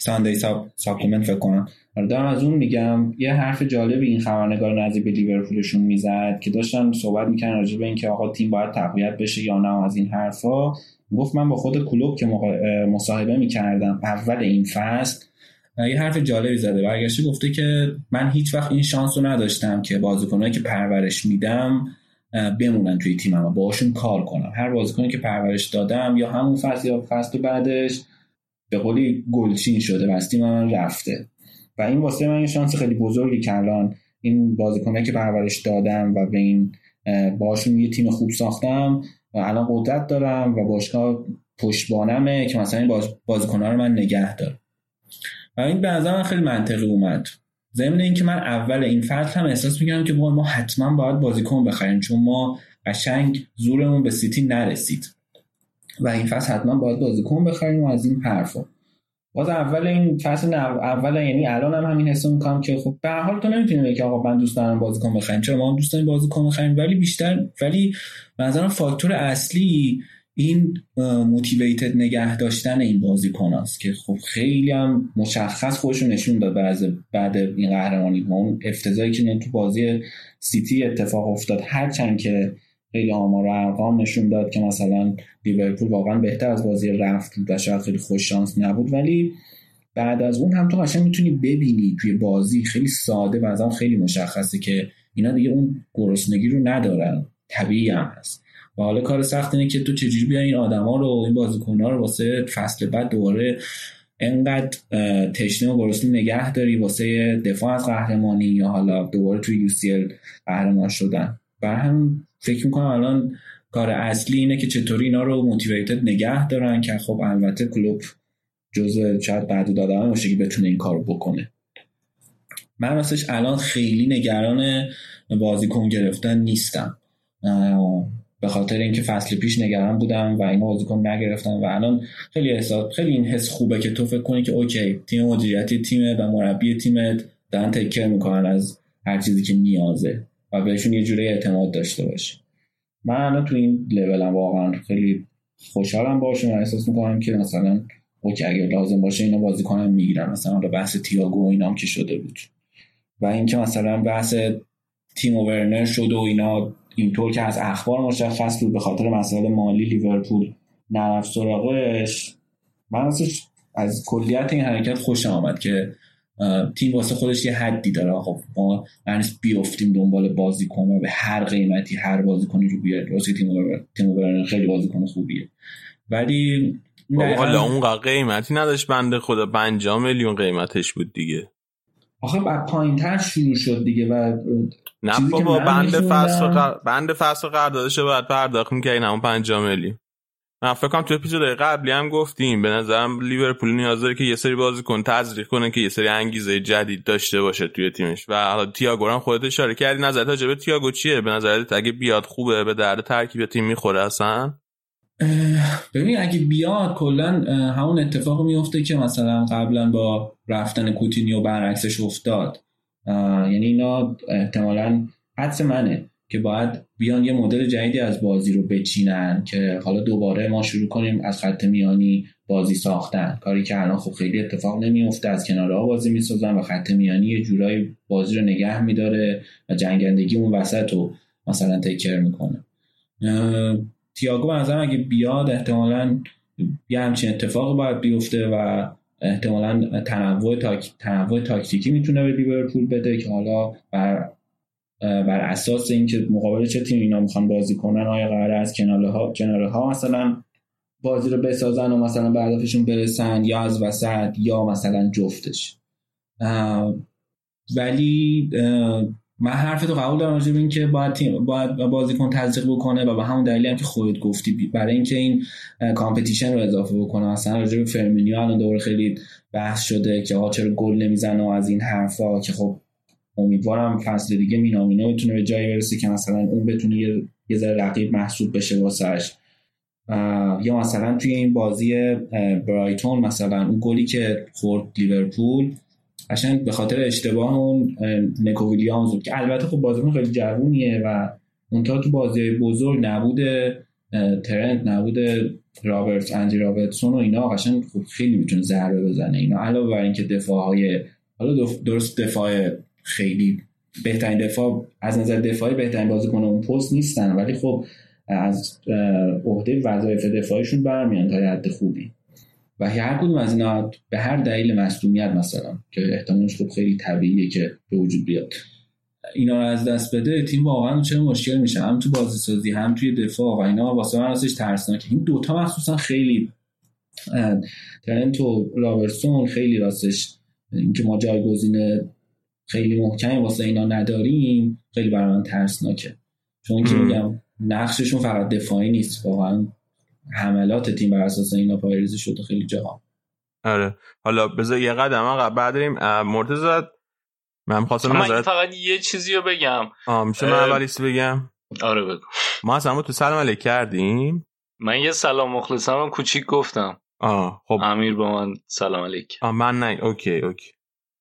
Sunday Supplement فکر کنم. دارم از اون میگم یه حرف جالبی این خبرنگار نزدیک به لیورپولشون می‌زد که داشتن صحبت می‌کنن راجع به اینکه آقا تیم باید تقویت بشه یا نه از این حرفا. گفت من با خود کلوب که مصاحبه می‌کردم اول این فصل یه حرف جالبی زده. برگشته گفته که من هیچ وقت این شانس رو نداشتم که بازیکنایی که پرورش میدم بمونن توی تیمم و باهاشون کار کنم. هر بازیکنی که پرورش دادم یا همون فصل یا فصل بعدش به قولی گلچین شده و از تیم من رفته. و این واسه من یه شانس خیلی بزرگی که الان این بازیکنایی که پرورش دادم و به این باشون یه تیم خوب ساختم و الان قدرت دارم و باشگاه پشتبانمه که مثلا این بازیکنها رو من نگه دارم. و این به من خیلی منطقی اومد. ضمن اینکه من اول این فصل هم احساس می‌کنم که ما حتما باید بازیکن بخریم چون ما قشنگ زورمون به سیتی نرسید. و این فصل حتما باید بازیکن بخریم و از این حرفا. باز اول این فصل اول یعنی الان هم همین حسو می‌کنم که خب به حال تو نمی‌تونی بگی آقا من دوست دارم بازیکن بخریم. چرا ما هم دوست داریم بازیکن بخریم؟ ولی بیشتر ولی به فاکتور اصلی این موتیویتد نگه داشتن این بازیکن است که خب خیلی هم مشخص خودشون نشون داد بعد بعد این قهرمانی. اون افتضاحی که تو بازی سیتی اتفاق افتاد. هرچند که خیلی آمار و ارقام نشون داد که مثلا لیورپول واقعا بهتر از بازی رفت و شاید خیلی خوش شانس نبود. ولی بعد از اون هم تو قشنگ می‌تونی ببینی توی بازی خیلی ساده و از خیلی مشخصه که اینا دیگه اون گرسنگی رو ندارن. طبیعی هم هست. و حالا کار سخت اینه که تو چجوری بیای این آدما رو این بازیکن‌ها رو واسه فصل بعد دوباره انقدر تشنه و گرسنه نگه داری واسه دفاع از قهرمانی یا حالا دوباره توی یو قهرمان شدن. بر هم فکر می‌کنم الان کار اصلی اینه که چطوری اینا رو موتیویتد نگه دارن که خب البته کلوب جزء شاید بعد دادن باشه که بتونه این کارو بکنه. من راستش الان خیلی نگران بازیکن گرفتن نیستم. به خاطر اینکه فصل پیش نگران بودم و این بازیکن نگرفتم و الان خیلی حساب خیلی این حس خوبه که تو فکر کنی که اوکی تیم مدیریتی تیمت و مربی تیمت دارن take care می‌کنن از هر چیزی که نیازه. و بهشون یه جوری اعتماد داشته باشی. من الان تو این لولم واقعا خیلی خوشحالم باشم و احساس می‌کنم که مثلا اوکی اگر لازم باشه اینا بازیکنم می‌گیرن. مثلا بحث تییاگو و اینام که شده بود. و اینکه مثلا بحث تیمو ورنر شد و اینا اینطور که از اخبار مشخص بود به خاطر مسائل مالی لیورپول نرفت سراغش من از کلیت این حرکت خوشم آمد که تیم واسه خودش یه حدی داره. خب ما نیست بیافتیم دنبال بازیکن و به هر قیمتی هر بازیکنی رو بیاد واسه تیم تیم خیلی بازیکن خوبیه. ولی حالا اون قیمتی نداشت. بنده خدا 5 میلیون قیمتش بود دیگه. آخه بعد پایینتر شروع شد دیگه و نه بابا بند فصل قر... بند فصل قراردادش باید پرداخت می‌کردین. همون 5 میلیون. من فکر کنم تو اپیزود قبلی هم گفتیم به نظرم لیورپول نیاز داره که یه سری بازیکن تزریق کنه که یه سری انگیزه جدید داشته باشه توی تیمش. و حالا تییاگو هم خودت اشاره کردی. نظرت راجع به تییاگو چیه؟ به نظرت اگه بیاد خوبه به درد ترکیب تیم می‌خوره اصلا؟ ببین اگه بیاد کلا همون اتفاق میفته که مثلا قبلا با رفتن کوتینیو برعکسش افتاد. یعنی اینا احتمالا حدس منه. که باید بیان یه مدل جدیدی از بازی رو بچینن که حالا دوباره ما شروع کنیم از خط میانی بازی ساختن. کاری که الان خب خیلی اتفاق نمیفته از کنارها بازی می‌سازن و خط میانی یه جورایی بازی رو نگه میداره و جنگندگی اون وسط رو مثلا تکر می‌کنه. تیاگو به اگه بیاد احتمالا یه همچین اتفاق باید بیفته و احتمالا تنوع, تاک... تنوع تاکتیکی می‌تونه به لیورپول بده که حالا بر بر اساس اینکه مقابل چه تیم اینا می‌خوان بازی کنن آیا قرار از کناره ها کناره ها مثلا بازی رو بسازن و مثلا به هدفشون برسن یا از وسط یا مثلا جفتش؟ ولی من حرف تو قبول دارم راجع که باید تیم باید بازیکن تزریق بکنه و به همون دلیلی هم که خودت گفتی برای اینکه این competition رو اضافه بکنه. مثلا راجع به فرمینیو الان دوباره خیلی بحث شده که آقا چرا گل نمی‌زنه و از این حرفا که خب امیدوارم فصل دیگه مینامینو بتونه به جایی برسه که مثلا اون بتونه یه یه ذره رقیب محسوب بشه واسش. یا مثلا توی این بازی برایتون مثلا اون گلی که خورد لیورپول قشنگ به خاطر اشتباه اون نکو ویلیامز بود که البته خب بازیکن خیلی جوونیه و اونتا تو بازی بزرگ نبوده ترنت نبوده رابرت اندی رابرتسون و اینا قشنگ خب خیلی می‌تونه ضربه بزنه اینا. علاوه بر اینکه دفاع های حالا درست دفاع خیلی بهترین دفاع از نظر دفاعی بهترین بازیکن اون پست نیستن. ولی خب از عهده وظایف دفاعیشون برمیان تا حد خوبی. و هر کدوم از اینا به هر دلیل مصدومیت مثلا که احتمالش خب خیلی طبیعیه که به وجود بیاد. اینا رو از دست بده تیم واقعا چه مشکل میشه؟ هم تو بازی سازی هم توی دفاع. و اینا واسه من راستش ترسناکه. این دوتا مخصوصا خیلی ترنت و رابرسون خیلی راستش اینکه ما جایگزین خیلی محکمی واسه اینا نداریم خیلی برای من ترسناکه. چون که میگم نقششون فقط دفاعی نیست واقعا حملات تیم بر اساس اینا پایریزی شده خیلی جاها آره. حالا بذار یه قدم عقب بعد بریم. مرتضی من خواستم من فقط یه چیزی رو بگم. آه میشه من اول یه چی بگم؟ آره بگو. ما اصلا تو سلام علیک کردیم. من یه سلام مخلصم کوچیک گفتم. آه خب. امیر با من سلام علیک. آه من نه اوکی اوکی.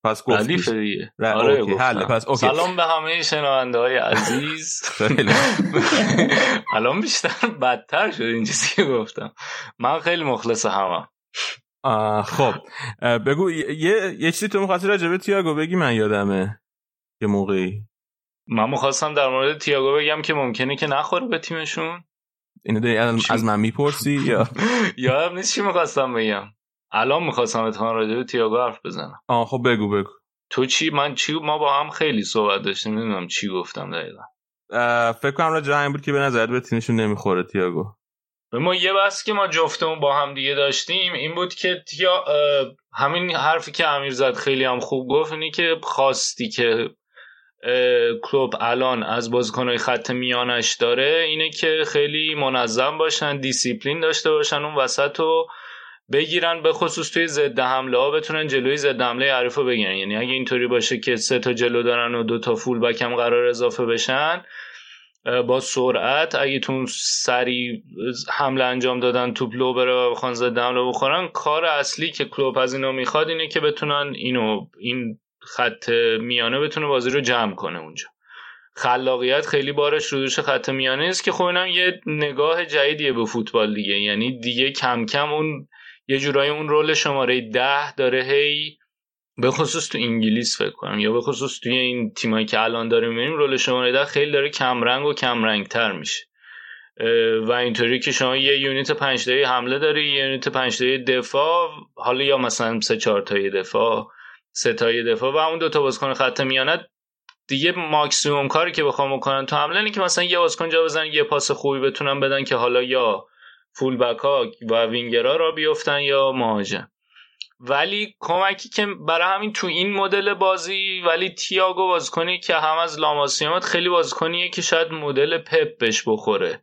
پس گفت دیگه آره اوکی. حل. پس اوکی. سلام به همه شنونده های عزیز الان بیشتر بدتر شد این چیزی که گفتم. من خیلی مخلص همم. خب. بگو یه یه چیزی تو می‌خواستی راجع به تییاگو بگی من یادمه. یه موقعی. من می‌خواستم در مورد تییاگو بگم که ممکنه که نخوره به تیمشون. اینو داری از من می‌پرسی یا؟ یادم نیست چی می‌خواستم بگم. الان می‌خواستم اتفاقا راجع به تییاگو حرف بزنم. آه خب بگو بگو. تو چی؟ من چی؟ ما با هم خیلی صحبت داشتیم نمی‌دونم چی گفتم دقیقا. فکر کنم راجع این بود که به نظر به تیمشون نمی‌خوره تییاگو. ما یه بحث که ما جفتمون با هم دیگه داشتیم این بود که تیا همین حرفی که امیر زد خیلی هم خوب گفت اینی که خواستی که کلوب الان از بازیکنهای خط میانش داره اینه که خیلی منظم باشن دیسیپلین داشته باشن اون وسط و بگیرن به خصوص توی ضد حمله ها بتونن جلوی ضد حمله حریف رو بگیرن. یعنی اگه اینطوری باشه که سه تا جلو دارن و دو تا full back هم قرار اضافه بشن با سرعت اگه تون سری حمله انجام دادن توپ لو بره و بخوان ضد حمله بخورن کار اصلی که کلوب از اینا می‌خواد اینه که بتونن اینو این خط میانه بتونه بازی رو جمع کنه اونجا. خلاقیت خیلی بارش رو دوش خط میانه است که خب یه نگاه جدیدیه به فوتبال دیگه. یعنی دیگه کم کم اون یه جورایی اون رول شماره ده داره هی به خصوص تو انگلیس فکر کنم یا به خصوص توی این تیمایی که الان داریم می‌بینیم رول شماره ده خیلی داره کمرنگ و کمرنگ تر میشه و اینطوری که شما یه یونیت پنج تایی حمله داری یه یونیت پنج تایی دفاع حالا یا مثلا سه چهار تایی دفاع سه تایی دفاع و اون دو تا بازیکن خط میانه دیگه ماکسیموم کاری که بخوام بکنن تو حمله اینه که مثلا یه بازیکن جا بزنن یه پاس خوبی بتونن بدن که حالا یا فول ها و وینگرها را بیفتن یا مهاجم. ولی کمکی که برای همین تو این مدل بازی ولی تییاگو بازیکنی که هم از لاماسیامات خیلی بازیکنیه که شاید مدل پپ بهش بخوره.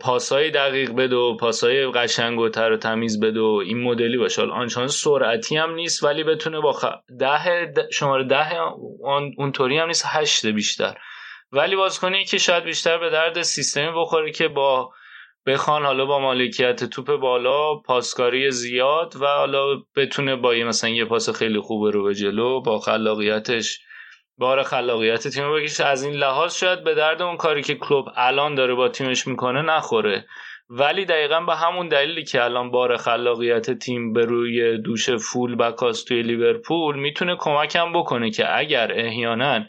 پاسای دقیق بده و پاسای قشنگ و تر و تمیز بده و این مدلی باشه. آنچنان سرعتی هم نیست ولی بتونه با خ... ده, شماره ده اونطوری هم نیست هشت بیشتر. ولی بازیکنی که شاید بیشتر به درد سیستمی بخوره که با بخوان حالا با مالکیت توپ بالا پاسکاری زیاد و حالا بتونه با یه مثلا یه پاس خیلی خوبه رو به جلو با خلاقیتش بار خلاقیت تیم بکشه. از این لحاظ شاید به درد اون کاری که کلوب الان داره با تیمش می‌کنه نخوره. ولی دقیقا به همون دلیلی که الان بار خلاقیت تیم به روی دوش فول بکاست توی لیورپول می‌تونه کمکم بکنه که اگر احیانا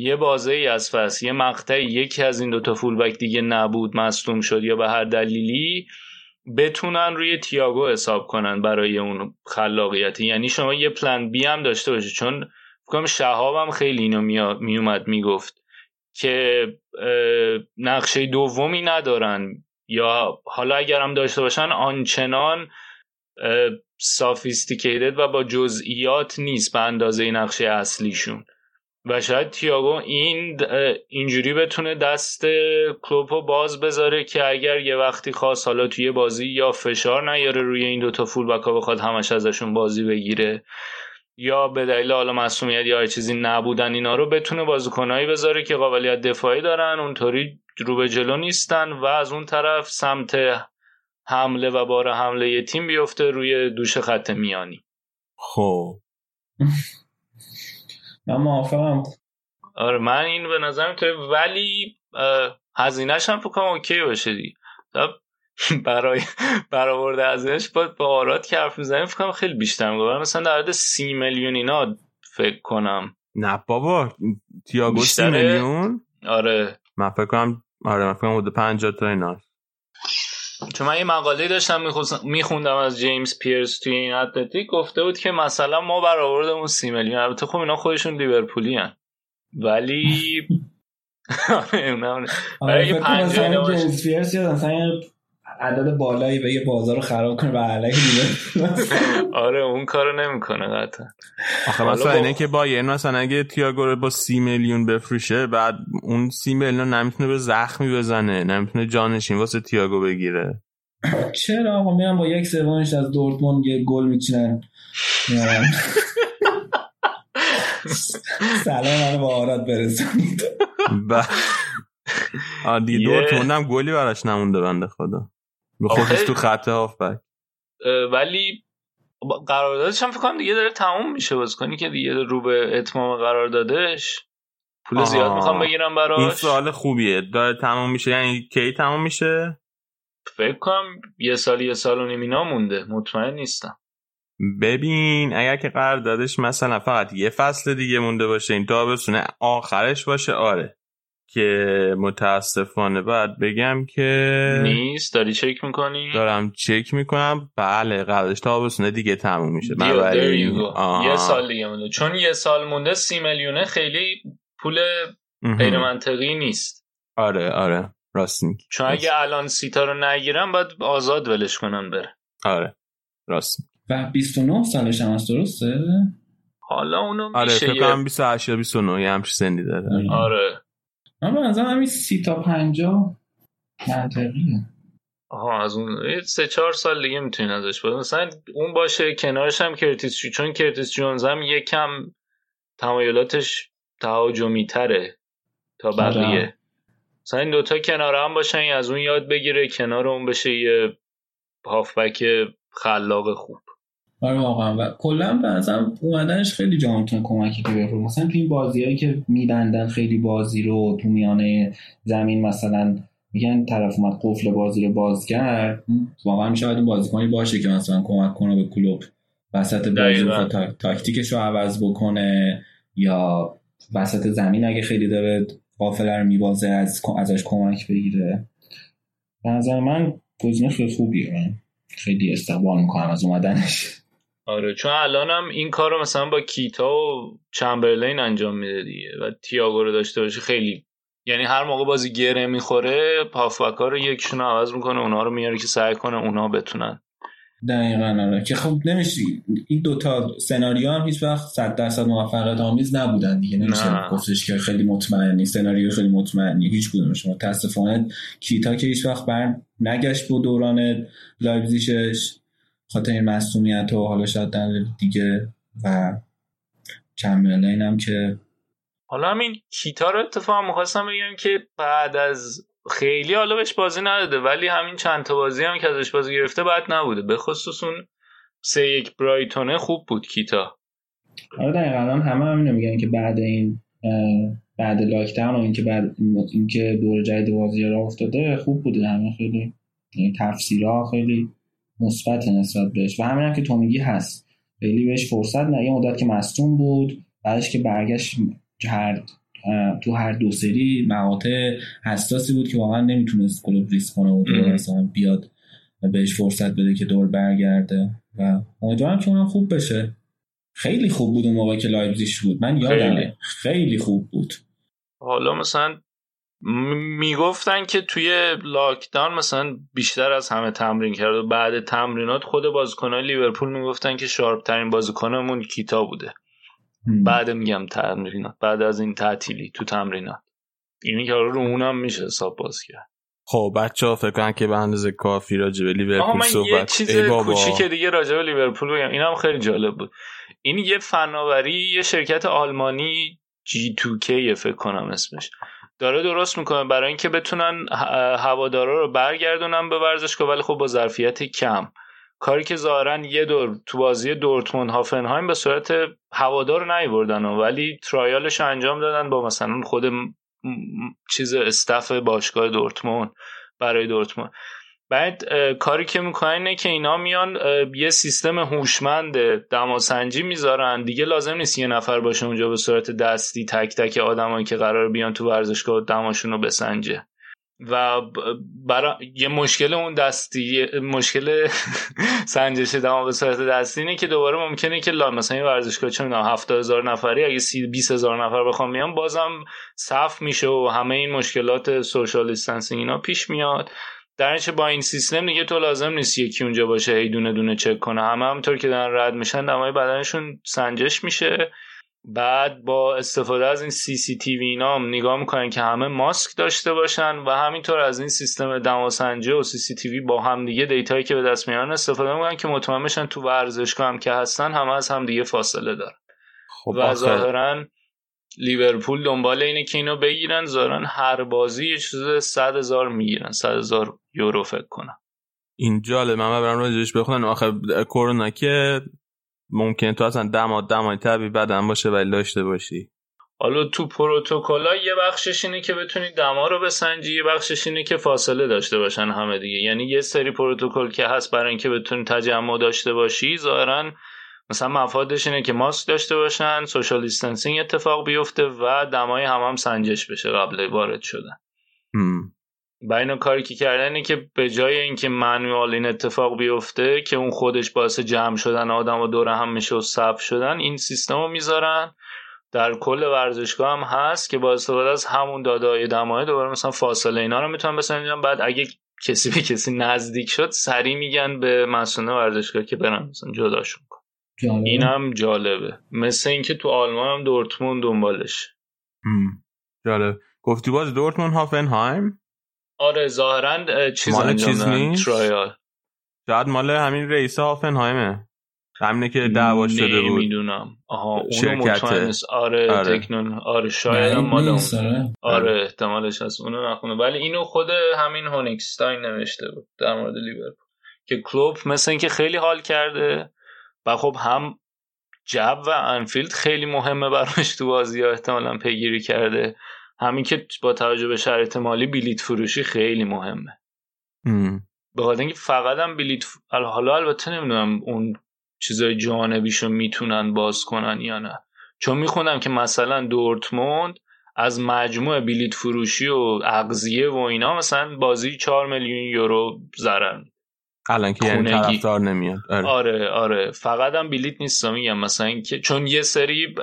یه بازه ای از فصل یه مقطعی یکی از این دوتا فولبک دیگه نبود مصدوم شد یا به هر دلیلی بتونن روی تییاگو حساب کنن برای اون خلاقیتی. یعنی شما یه پلن بی هم داشته باشید چون فکرم شهابم خیلی اینو میومد می‌گفت که نقشه دومی ندارن. یا حالا اگر هم داشته باشن آنچنان سافیستیکیتد و با جزئیات نیست به اندازه نقشه اصلیشون. و شاید تیاگو این اینجوری بتونه دست کلوپو باز بذاره که اگر یه وقتی خواست حالا توی بازی یا فشار نیاره روی این دوتا فول بکا بخواد همش ازشون بازی بگیره یا به دلیل حالا مسئولیت یا چیزی نبودن اینا رو بتونه بازیکنایی بذاره که قابلیت دفاعی دارن اونطوری رو به جلو نیستن و از اون طرف سمت حمله و بار حمله یه تیم بیفته روی دوش خط میانی. خب. من موافقم. آره من این به نظرم تو ولی هزینهش هم فکر اوکی باشه دی. برای برآورده هزینهش باید با آرات که حرف می‌زنیم فکر خیلی بیشتر میگه مثلا در حد سی میلیون اینا فکر کنم. نه بابا تییاگو سی میلیون؟ آره. من فکر کنم آره من فکر کنم بوده 50 تا اینا. چون من یه مقاله داشتم میخوندم از جیمز پیرس توی این اتلتیک گفته بود که مثلا ما برآوردمون سی میلیون البته خب اینا خودشون لیورپولی هن. ولی آره جیمز پیرس مثلا عدد بالایی به یه بازار رو خراب کنه و علیه آره اون کارو نمی‌کنه قطعا. آخه مثلا اینه که با یه مثلا اگه تییاگو رو با سی میلیون بفروشه بعد اون سی میلیون نمی‌تونه به زخمی بزنه نمی‌تونه جانشین واسه تییاگو بگیره. چرا؟ آقا میرم با یک سومش از دورتموند یه گل میچینن. سلام منو با آراد برسونید. آدی دورتموند هم گلی براش نمونده بنده خدا. خودش تو خط هافبک. ولی قراردادش هم فکر کنم دیگه داره تموم میشه باز کنی که دیگه رو به اتمام قراردادش. پول زیاد می‌خوام بگیرم براش. این سوال خوبیه. داره تموم میشه. یعنی کی تموم میشه؟ فکر کنم یه سال یه سال و نیمینا مونده. مطمئن نیستم. ببین اگر که قراردادش مثلا فقط یه فصل دیگه مونده باشه این تابستونه آخرش باشه آره. که متاسفانه باید بگم که نیست؟ داری چک می‌کنی؟ دارم چک می‌کنم. بله قبلش تابستونه دیگه تموم میشه. یه سال دیگه مونده. چون یه سال مونده سی میلیونه خیلی پول غیر منطقی نیست. آره آره. راست میگی. چون اگه الان سیتا رو نگیرم باید آزاد ولش کنن بره. آره. راست. و 29 سالش هم هست درسته؟ حالا اونو آره میشه فکر کنم 28 یا 29 یه همچین سنی داره. آره. من به نظرم همین سی تا پنجا منطقیه. آها از اون سه چهار سال دیگه می‌تونین ازش بود مثلا اون باشه کنارش هم کرتیس چون کرتیس جونز هم یکم تمایلاتش تهاجمی تره تا بقیه. مثلا این دوتا کنار هم باشن از اون یاد بگیره کنار اون بشه یه هافبک خلاق خوب. آره واقعا. و کلا به نظرم اومدنش خیلی جا می‌تونه کمکی که بفرو مثلا تو این بازیایی که میبندن خیلی بازی رو تو میانه زمین مثلا میگن طرف اومد قفل بازی رو باز کرد. واقعا شاید اون بازیکنی باشه که مثلا کمک کنه به کلوب وسط بازی رو تاکتیکش رو عوض بکنه یا وسط زمین اگه خیلی داره قافله رو میبازه از ازش کمک بگیره. به نظر من گزینه خیلی خوبیه. من خیلی استقبال می‌کنم از اومدنش. آره چون الانم این کار رو مثلا با کیتا و چمبرلین انجام میده دیگه و تییاگو رو داشته باشه خیلی. یعنی هر موقع بازی گره می‌خوره پافبکا رو یکشون عوض می‌کنه اونا رو میاره که سعی کنه اونا بتونن. دقیقا آره. که خب نمیشه این دوتا سناریو هم هیچ وقت صد درصد موفقیت آمیز نبودن دیگه. نمیشه گفتش که خیلی مطمئنی سناریو خیلی مطمئنی هیچ کدومش. متاسفانه کیتا که هیچ وقت بر نگشت به دوران لایپزیشش خاطر این مسئولیت و حالا شاید در دیگه و چمبرلین هم که حالا همین کیتا رو اتفاق می‌خواستم بگم که بعد از خیلی حالا بهش بازی نداده ولی همین چند تا بازی هم که ازش بازی گرفته بعد نبوده. به خصوص اون سه یک برایتونه خوب بود کیتا. آره دقیقا. همه همین میگن که بعد این بعد لاکتاون و اینکه بعد اینکه دور جدید بازی را افتاده خوب بوده. همه خیلی یعنی تفسیرها خیلی مثبت نسبت بهش. و همین هم که تومیگی هست. خیلی بهش فرصت نه. یه مدت که مصدوم بود بعدش که برگشت هر تو هر دو سری مقاطع حساسی بود که واقعا نمی‌تونست کلوب ریسک کنه و مثلا بیاد بهش فرصت بده که دور برگرده. و امیدوارم که اونم خوب بشه. خیلی خوب بود اون موقع که لایبزیش بود. من یادم خیلی. خیلی خوب بود. حالا مثلا می‌گفتن که توی lockdown مثلا بیشتر از همه تمرین کرد و بعد تمرینات خود بازیکنان لیورپول می‌گفتن که sharp ترین بازیکنمون کیتا بوده. بعد میگم تمرینات بعد از این تعطیلی تو تمرینات. اینی که رو اونم میشه حساب باز کرد. خب بچه ها فکر کنن که به اندازه کافی راجع به لیورپول صحبت. یه چیز کوچیک دیگه راجع به لیورپول بگم. اینم خیلی جالب بود. این یه فناوری یه شرکت آلمانی G2K فکر کنم اسمش. داره درست می‌کنه. برای اینکه بتونن هوادارا رو برگردونن به ورزشگاه ولی خب با ظرفیت کم. کاری که ظاهرا یه دور تو بازی دورتموند هافنهایم به صورت هوادار نیوردن ولی ترایالش انجام دادن با مثلا خود چیز استف باشگاه دورتموند برای دورتموند. بعد کاری که می‌کنن اینه که اینا میان یه سیستم هوشمند دماسنجی می‌ذارن. دیگه لازم نیست یه نفر باشه اونجا به صورت دستی تک تک آدمایی که قرار بیان تو ورزشگاه دماشون رو بسنجه. و برای یه مشکل اون دستی مشکل سنجش دما به صورت دستی اینه که دوباره ممکنه که مثلا این ورزشگاه چه می‌دونم 70000 نفری اگه 20 هزار نفر بخوام میان بازم صف میشه و همه این مشکلات social distancing اینا پیش میاد. در با این سیستم دیگه تو لازم نیست یکی اونجا باشه هی دونه دونه چک کنه. همه همونطور که دارن رد میشن دمای بدنشون سنجش میشه. بعد با استفاده از این CCTV اینا هم نگاه می‌کنن که همه ماسک داشته باشن و همینطور از این سیستم دماسنجی و CCTV با هم دیگه data یی که به دست میارن استفاده می‌کنن که مطمئن بشن تو ورزشگاه هم که هستن همه از هم دیگه فاصله دارن. خب و ظاهرا لیورپول دنبال اینه که اینو بگیرن. ظاهرا هر بازی یه چیز صد هزار می‌گیرن صد هزار یورو فکر کنم. این جالب من برام راجعش بخونن آخه کرونا که ممکن تو اصلا دما دمای طبیعی بدن باشه ولی داشته باشی. حالا تو پروتکل یه بخشش اینه که بتونی دما رو بسنجی یه بخشش اینه که فاصله داشته باشن همه دیگه. یعنی یه سری پروتکل که هست برای اینکه بتونی تجمع داشته باشی ظاهرا مثلا مفادش اینه که ماسک داشته باشن social distancing اتفاق بیفته و دمای هم هم سنجش بشه قبل وارد شدن. و اینو کاری که کردن اینه که به جای اینکه manual این اتفاق بیفته که اون خودش باعث جمع شدن آدم و دور هم میشه و صف شدن این سیستم رو می‌ذارن. در کل ورزشگاه هم هست که با استفاده از همون دادای دمای دوباره مثلا فاصله اینا رو می‌تونن بسنجن. بعد اگه کسی به کسی نزدیک شد سریع میگن به مسئول ورزشگاه که برن مثلا جداشون کن. این هم جالبه. مثل اینکه تو آلمان هم دورتموند دنبالش جالب. گفتی باز دورتموند هافنهایم؟ آره ظاهرا چیز مال چیز نیست؟ ترایال شاید مال همین رئیس هافنهایمه همینه که دعوا شده بود. نمی‌دونم. آها اونو مطمئن آره, آره. تکنون آره شاید هم مال اون. آره. آره احتمالش هست. اونو نخونه. ولی اینو خود همین هونیکستاین نوشته بود در مورد لیورپول. که کلوب مثل اینکه خیلی حال کرده و خب هم جب و انفیلد خیلی مهمه براش تو بازی ها احتمالا پیگیری کرده. همین که با توجه به شرایط مالی بلیت فروشی خیلی مهمه. به خاطر اینکه فقط هم بلیت حالا البته نمی‌دونم اون چیزای جانبیشو می‌تونن باز کنن یا نه. چون می‌خونم که مثلا دورتموند از مجموع بلیت فروشی و اغذیه و اینا مثلا بازی 4 میلیون یورو ضرر الان که یعنی طرفدار نمیاد. آره. آره آره. فقط هم بلیت نیست میگم مثلا اینکه چون یه سری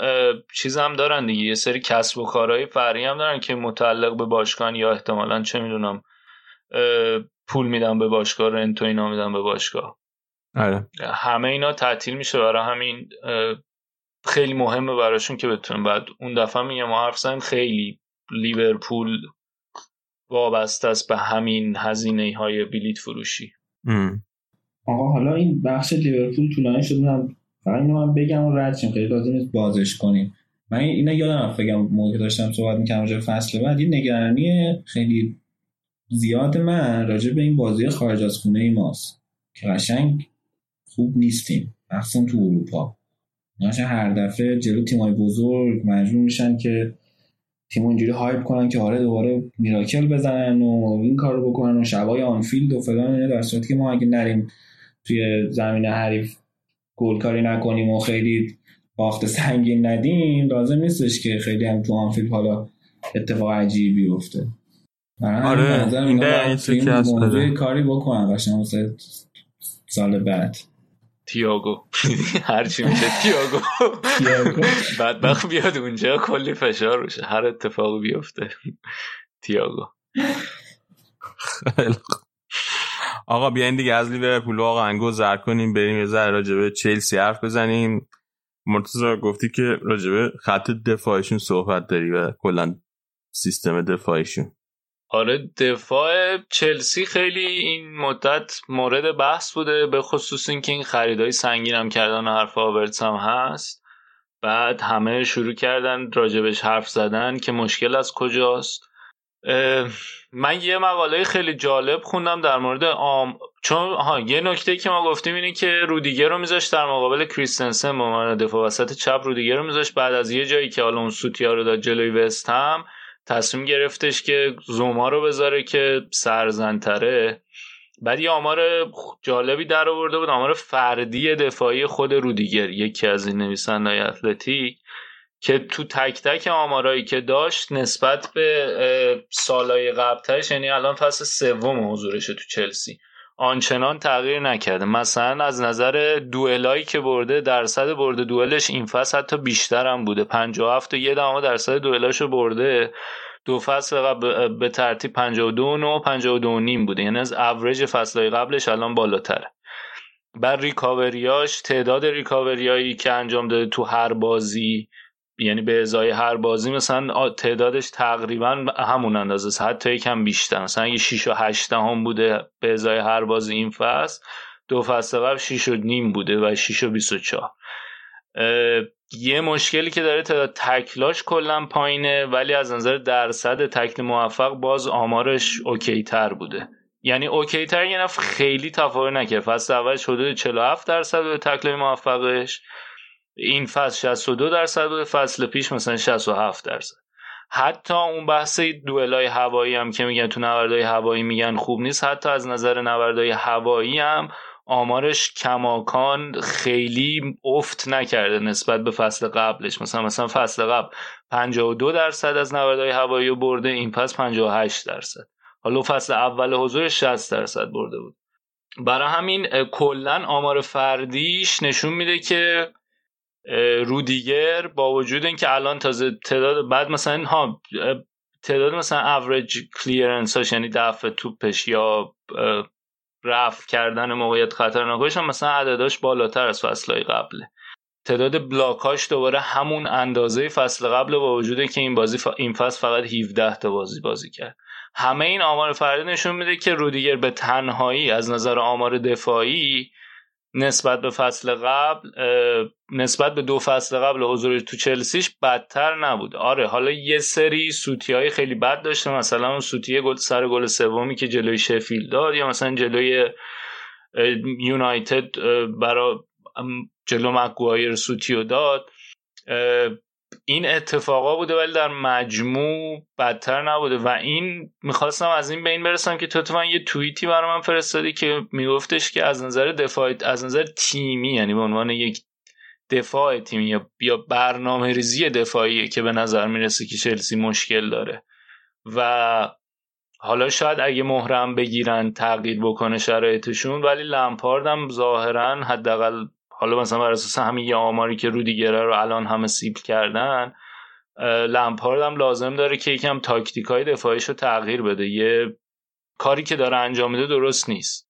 چیز هم دارن دیگه. یه سری کسب و کارهای فرعی هم دارن که متعلق به باشگاه یا احتمالا چه می‌دونم پول میدن به باشگاه رنتو اینا میدن به باشگاه. آره. همه اینا تعطیل میشه برای همین خیلی مهمه براشون که بتونن. بعد اون دفعه میگم ما حرف خیلی لیورپول وابسته است به همین هزینه های بلیت فروشی. آقا حالا این بخش لیورپول طولانی شد فقط اینو من بگم و رد شیم. خیلی لازم نیست بازش کنیم. من اینا یادم بگم موقع داشتم صحبت می‌کردم راجع فصل بعد. یه نگرانی خیلی زیاد من راجع به این بازی خارج از خونه ای ماست. که قشنگ خوب نیستیم. مخصوصا تو اروپا. ناشه هر دفعه جلو تیمای بزرگ مجبور میشن که تیم اینجوری hype کنن که آره دوباره miracle بزنن و این کارو بکنن و شبای آنفیلد و فلان در صورتی که ما اگه نریم توی زمین حریف گل کاری نکنیم و خیلی باخت سنگین ندیم لازم نیستش که خیلی هم تو آنفیلد حالا اتفاق عجیبی بیفته. آره این کاری بکنن قشنگ سال بعد. تیاگو هرچی میشه تیاگو بدبخت بیاد اونجا کلی فشار روشه. هر اتفاقی بیفته. تیاگو آقا بیاین دیگه از لیورپول آقا انگو زر کنیم بریم یه ذره راجبه چلسی حرف بزنیم. مرتضی گفتی که راجبه خط دفاعشون صحبت داری و کلا سیستم دفاعشون آره دفاع چلسی خیلی این مدت مورد بحث بوده به خصوص اینکه این خریدای سنگین هم کردن و حرف آورتس هم هست. بعد همه شروع کردن راجبش حرف زدن که مشکل از کجاست. من یه مقاله خیلی جالب خوندم در مورد آم چون ها یه نکته که ما گفتیم اینه که رودیگر رو میذاش در مقابل کریستنسن به عنوان دفاع وسط چپ. رودیگر رو میذاش بعد از یه جایی که حالا اون سوتیا رو داد جلوی وست هم تصمیم گرفتش که زوما رو بذاره که سرزنتره. بعد یه آمار جالبی در آورده بود آمار فردی دفاعی خود رودیگر یکی از این نویسندهای اتلتیک که تو تک تک آمارایی که داشت نسبت به سالهای قبلترش یعنی الان فصل سوم حضورشه تو چلسی. آنچنان تغییر نکرده. مثلا از نظر دوئلایی که برده درصد برده دوئلش این فصل حتی بیشتر هم بوده. 57 و یه دهم درصد دوئلاشو برده. دو فصل قبل به ترتیب 52 و 52 نیم بوده. یعنی از اوریج فصلهای قبلش الان بالاتره. بر ریکاوریاش تعداد ریکاوریایی که انجام داده تو هر بازی یعنی به ازای هر بازی مثلا تعدادش تقریبا همون اندازه حتی یکم بیشتر. مثلا اگه 6 و 8 هم بوده به ازای هر بازی این فصل دو فصل قبل 6 و نیم بوده و 6 و 24 یه مشکلی که داره تعداد تکلاش کلا پایینه ولی از نظر درصد تکل موفق باز آمارش اوکی تر بوده. یعنی اوکی تر نفر خیلی تفاوت نکرد. فصل اول حدود 47 درصد به تکل موفقش. این فصل 62 درصد بوده فصل پیش مثلا 67 درصد. حتی اون بحث دوئلای هوایی هم که میگن تو نوردای هوایی میگن خوب نیست حتی از نظر نوردای هوایی هم آمارش کماکان خیلی افت نکرده نسبت به فصل قبلش. مثلا مثلا فصل قبل 52 درصد از نوردای هوایی برده این پس 58 درصد. حالا فصل اول حضور 60 درصد برده بود. برای همین کلا آمار فردیش نشون میده که رودیگر با وجود اینکه الان تازه تعداد بعد مثلا ها تعداد مثلا اوریج کلیرنس هاش یعنی دفع توپش یا رفع کردن موقعیت خطرناکش هم مثلا عدداش بالاتر از فصلهای قبله. تعداد بلاکاش دوباره همون اندازه فصل قبل با وجود که این بازی این فصل فقط 17 تا بازی بازی کرد. همه این آمار فردی نشون میده که رودیگر به تنهایی از نظر آمار دفاعی نسبت به فصل قبل نسبت به دو فصل قبل حضور تو چلسیش بدتر نبود. آره حالا یه سری سوتی های خیلی بد داشته مثلا اون سوتی گل سر گل سومی که جلوی شفیلد داد یا مثلا جلوی یونایتد برای جلو مکگوایر سوتیو داد. این اتفاقا بوده ولی در مجموع بدتر نبوده و این می‌خواستم از این به این برسم که تو یه توییتی برای من فرستادی که میگفتش که از نظر دفاع از نظر تیمی یعنی به عنوان یک دفاع تیمی یا برنامه ریزی دفاعی که به نظر می‌رسه که چلسی مشکل داره. و حالا شاید اگه محرم بگیرن تغییر بکنه شرایطشون ولی لمپاردم ظاهرا حداقل حالا مثلا بر اساس همین یه آماری که رودیگره رو الان همه سیبل کردن لمپارد هم لازم داره که یکم تاکتیک های دفاعیش رو تغییر بده. یه کاری که داره انجام میده درست نیست.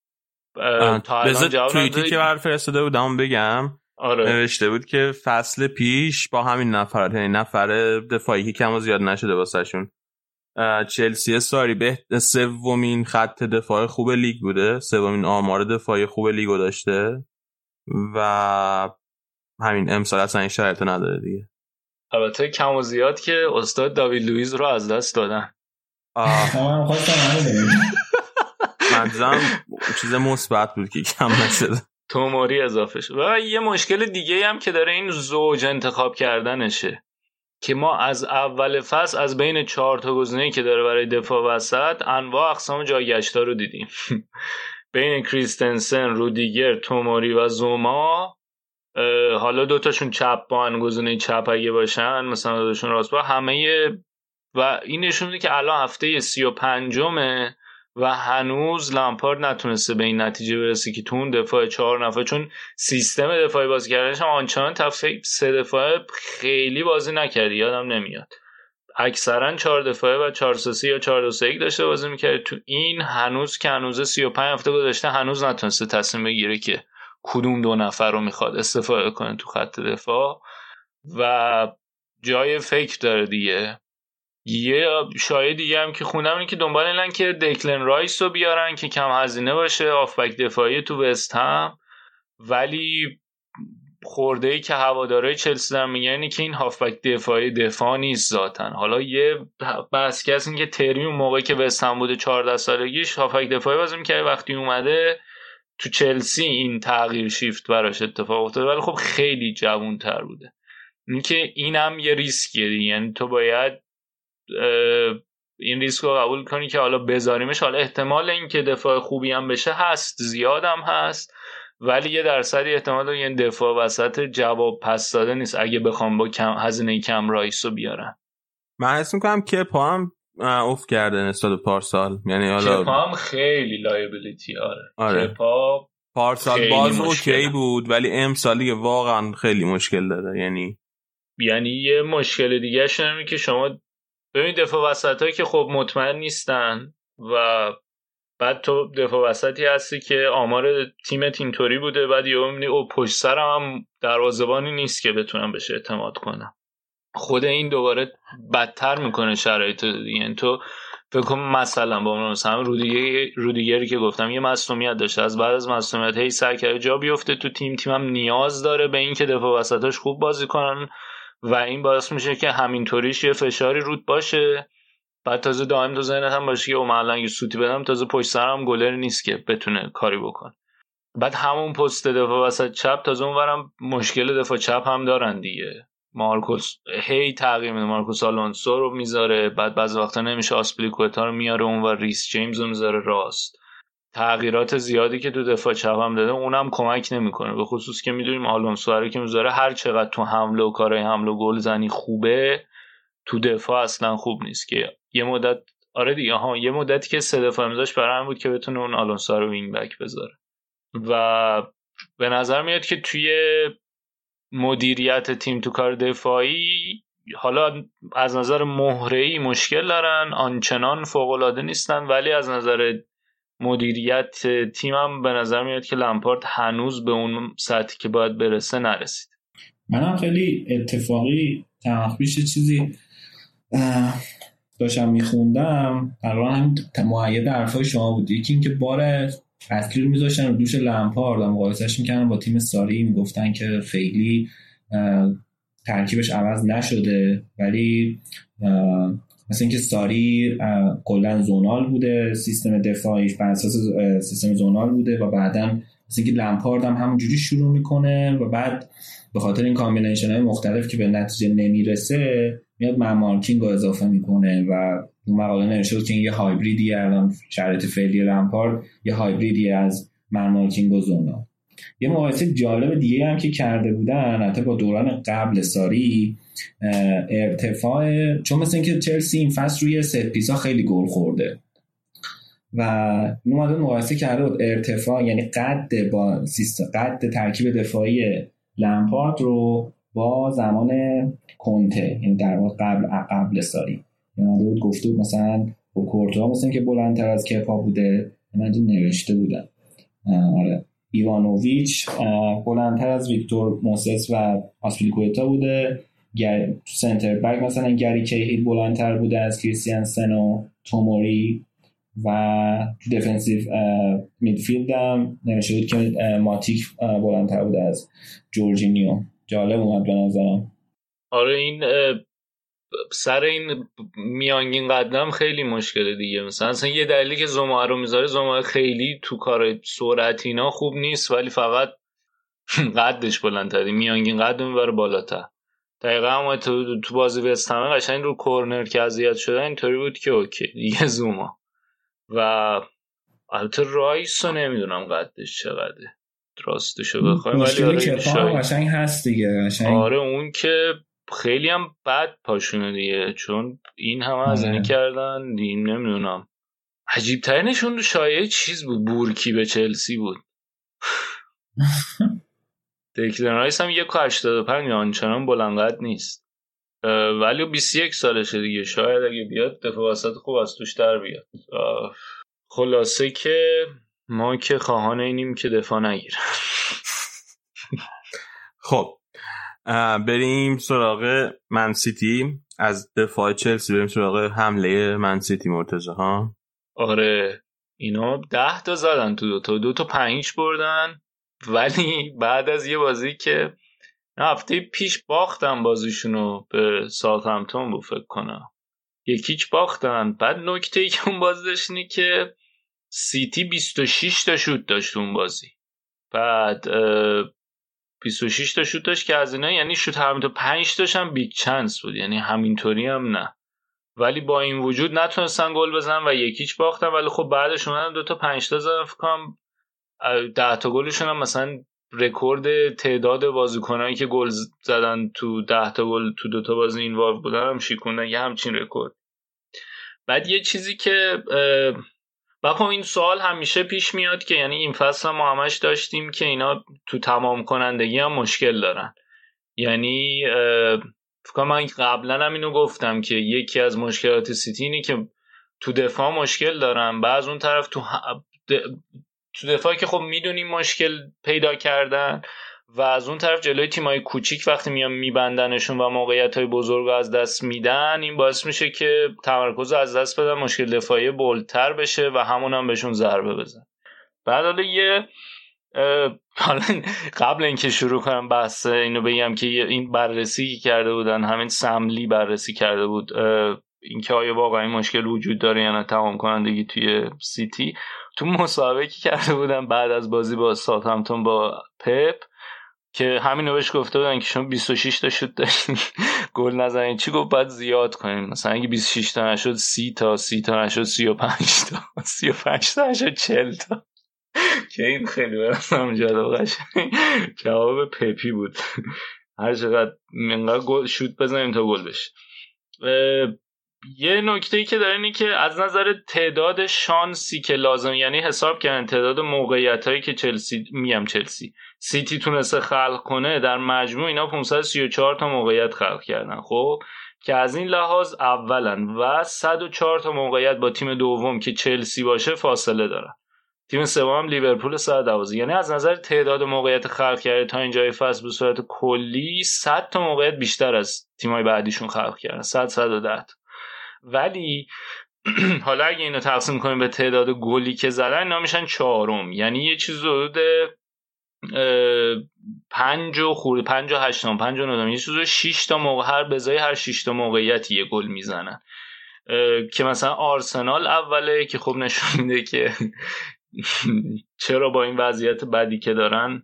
تا الان توییتی که بر فرستاده بودم بگم. آره. نوشته بود که فصل پیش با همین نفرات یعنی نفر دفاعی که کم و زیاد نشده واسهشون. چلسی ساری به سومین خط دفاع خوب لیگ بوده. سومین آمار دفاعی خوب لیگو داشته. و همین امسال اصلا این شرایط نداره دیگه. البته کم و زیاد که استاد داوید لویز رو از دست دادن. منظورم چیز مثبت بود که کم نشده. توموری اضافه شد. و یه مشکل دیگه هم که داره این زوج انتخاب کردنشه که ما از اول فصل از بین چهار تا گزینه‌ای که داره برای دفاع وسط انواع اقسام جایگشتا رو دیدیم. بین کریستنسن، رودیگر، توموری و زوما حالا دوتاشون چپ با گزینه چپ اگه باشن مثلا دوتاشون راست با همه و این نشون که الان هفته سی و پنجمه و هنوز لامپارد نتونسته به این نتیجه برسه که تو اون دفاع چهار نفر چون سیستم دفاعی بازی کردنش هم آنچنان تفکر سه دفاعه خیلی بازی نکردی یادم نمیاد. اکثرا چهار دفاعه و چهار سه یا چهار دو یک داشته بازی می‌کرد. تو این هنوز که هنوز سی و پنج هفته گذاشته هنوز نتونسته تصمیم بگیره که کدوم دو نفر رو می‌خواد استفاده کنه تو خط دفاع. و جای فکر داره دیگه. یه شایعه دیگه هم که خوندم اینه که دنبال اینن که دکلن رایس رو بیارن که کم هزینه باشه. آفبک دفاعی تو وست هم. ولی خورده ای که هواداره چلسی دارن میگن اینه که این هافبک دفاعی دفاع نیست ذاتن حالا یه بحث که این که ترمی اون موقعی که وست هم بوده 14 سالگیش هافبک دفاعی بازی می‌کرد وقتی اومده تو چلسی این تغییر شیفت براش اتفاق افتاده. ولی خب خیلی جوون تر بوده. اینکه اینم یه ریسکیه دیگه. یعنی تو باید این ریسک رو قبول کنی که حالا بذاریمش. حالا احتمال اینکه دفاع خوبی هم بشه هست زیادم هست. ولی یه درصدی احتمال این دفاع وسط جواب پس داده نیست اگه بخوام با کم هزینه کم رایس رو بیارن من حس می‌کنم که پا هم اوف کرده نسبت پارسال. یعنی حالا کپا هم خیلی liability آره, آره. کپا پارسال باز okay بود ولی امسالی واقعا خیلی مشکل داره. یعنی یعنی یه مشکل دیگه اینه که شما ببین دفاع وسط هایی که خب مطمئن نیستن و بعد تو دفاع وسطی هستی که آمار تیمت اینطوری بوده بعد یه می‌بینی او پشت سرم هم دروازبانی نیست که بتونم بهش اعتماد کنم. خود این دوباره بدتر می‌کنه شرایط یعنی تو فکر کنم مثلا با مثلا رودیگر رودیگری که گفتم یه مصونیت داشته. از بعد از مصونیت هی سر کرده جا بیفته تو تیم. تیمم نیاز داره به اینکه دفاع وسطاش خوب بازی کنن و این باعث میشه که همینطوریش یه فشاری رود باشه. بعد تازه دائم تو ذهنت هم باشه که الان یه سوتی بدم تازه پشت سرم گلر نیست که بتونه کاری بکن بعد همون پست دفاع وسط چپ تازه اونورم مشکل دفاع چپ هم دارن دیگه. مارکوس هی تغییر میده. مارکوس آلونسو رو می‌ذاره بعد بعض وقتا نمیشه آسپلیکوتا رو میاره اون و ریس جیمز رو می‌ذاره راست. تغییرات زیادی که تو دفاع چپ هم داده اونم کمک نمی‌کنه. به خصوص که می‌دونیم آلونسو رو که می‌ذاره هر چقدر تو حمله و کارهای حمله و گل زنی خوبه تو دفاع اصلا خوب نیست که یه مدت آره دیگه ها یه مدتی که سه دفاع میذاش برای بود که بتونه اون آلونسو رو wing back بذاره. و به نظر میاد که توی مدیریت تیم تو کار دفاعی حالا از نظر مهره مشکل دارن آنچنان فوق العاده نیستن ولی از نظر مدیریت تیمم به نظر میاد که لمپارد هنوز به اون سطحی که باید برسه نرسید. منم خیلی اتفاقی تمخبیش چیزی داشتم میخوندم. الان هم معید حرفای شما بود. یکی اینکه بار اصلی رو میذاشتن رو دوش لمپارد. و مقایسهش می‌کردن با تیم ساری می‌گفتن که خیلی ترکیبش عوض نشده. ولی مثل اینکه ساری کلا zonal بوده. سیستم دفاعیش بر اساس سیستم zonal بوده و بعدا مثل اینکه لمپارد هم همونجوری شروع می‌کنه و بعد به خاطر این combination های مختلف که به نتیجه نمی‌رسه میاد marking رو اضافه می‌کنه و اون مقاله نوشته که یه هایبریدی الان شرایط فعلی لمپارد یه هایبریدی از marking و zonal. یه مقایسه جالب دیگه هم که کرده بودن حتی با دوران قبل ساری ارتفاع چون مثل اینکه چلسی این فصل روی ست پیسا خیلی گل خورده. و اومده مقایسه کرده بود ارتفاع یعنی قد با سیستم قد ترکیب دفاعی لمپارد رو با زمان کنته یعنی در واقع قبل قبل ساری یعنی بود گفته بود مثلا با کورتوا مثلا که بلندتر از کپا بوده من نوشته بودم. آره. ایوانوویچ بلندتر از ویکتور موسس و آسپیلیکویتا بوده. گر... center back مثلا گری کیهیل بلندتر بوده از کریستیانسن و توموری و تو defensive midfield هم نوشته بود که ماتیک بلندتر بوده از جورجینیو. جالب اومد به نظرم. آره این سر این میانگین قدم خیلی مشکله دیگه. مثلا اصلا یه دلیلی که زوما رو می‌ذاره زوما خیلی تو کار سرعت اینا خوب نیست ولی فقط قدش بلندتره. میانگین قد می‌بره بالاتر. دقیقا هم تو, بازی وستهمه قشنگ رو کورنر که اذیت شده اینطوری بود که okay دیگه زوما و البته رایس رو نمی‌دونم قدش چقدره. راستشو بخوایم ولی آره قشنگ هست دیگه آره اون که خیلی هم بد پاشونه دیگه چون این همه از اینی کردن این نمی‌دونم. عجیب ترینشون شایعه چیز بود بورکی به چلسی بود. دکلن رایس هم یک و پنج آنچنان بلنگت نیست. ولی 21 سالشه دیگه شاید اگه بیاد دفاع وسط خوب از توش در بیاد. خلاصه که ما که خواهان اینیم که دفاع نگیرن خب بریم سراغ منسیتی از دفاع چلسی بریم سراغ حمله منسیتی مرتزه ها. آره اینا ده تا زدن تو دو تا. دو تا پنج بردن ولی بعد از یه بازی که هفته پیش باختن بازیشونو ساوتهمپتون بود فکر کنم. یک هیچ باختن. بعد نکته ای که اون باز داشتنی که سیتی 26 تا شوت داشت اون بازی. بعد 26 تا شوت داشت که از اینا یعنی شوت همین تا 5 تاشم big chance بود. یعنی همینطوری هم نه. ولی با این وجود نتونستن گل بزنن و یک هیچ باختن. ولی خب بعدش اومدن دو تا 5 تا زدن فکر کنم 10 تا گلشون هم مثلا رکورد تعداد بازیکنایی که گل زدن تو 10 تا گل تو دو تا بازی این واو بودن هم شیکوندن. یه همچین رکورد. بعد یه چیزی که خب این سوال همیشه پیش میاد که یعنی این فصل ما همش داشتیم که اینا تو تمام کنندگی هم مشکل دارن. یعنی فکر من قبلا هم اینو گفتم که یکی از مشکلات سیتی اینه که تو دفاع مشکل دارن بعض اون طرف تو تو دفاع که خب می‌دونیم مشکل پیدا کردن. و از اون طرف جلوی تیمای کوچیک وقتی میان میبندنشون و موقعیت های بزرگ از دست میدن این باعث میشه که تمرکز از دست بدن مشکل دفاعی بلتر بشه و همون هم بهشون ضربه بزن بعد حالا یه حالا قبل اینکه شروع کنم بحث اینو بگم که این بررسی کرده بودن همین سملی بررسی کرده بود اینکه آیا واقعا این مشکل وجود داره یا نه تمام کنندگی توی سیتی. تو مسابقه کرده بودن بعد از بازی با ساوثهمپتون با پپ که همین بهش گفته بودن که شما 26 تا شد داشتین گل نزنین. چی گفت؟ باید زیاد کنین. مثلا اگه 26 تا نشد 30 تا 30 تا نشد 35 تا 35 تا نشد 40 تا. که این خیلی برام جالب جواب پپی بود. هر چقدر گل شوت بزنیم تا گل بشه. یه نکته ای که داره اینه که از نظر تعداد شانسی که لازم یعنی حساب کردن تعداد موقعیت هایی که چلسی میم چلسی سیتی تونسته خلق کنه در مجموع اینا 534 تا موقعیت خلق کردن خب؟ که از این لحاظ اولا و 104 تا موقعیت با تیم دوم که چلسی باشه فاصله دارن. تیم سوم لیورپول 112 یعنی از نظر تعداد موقعیت خلق کرده تا اینجای فصل به صورت کلی 100 تا موقعیت بیشتر از تیمای بعدیشون خلق کردن. 100 110 ولی حالا اگه اینو تقسیم کنیم به تعداد گلی که زدن اینا میشن چهارم. یعنی یه چیز حدود پنج و خورده پنج و هشتم پنج و نودم یه چیز شیش تا موقع هر بزای هر شیش تا موقعیت یه گل می‌زنن. که مثلا آرسنال اوله که خب نشون میده که چرا با این وضعیت بدی که دارن.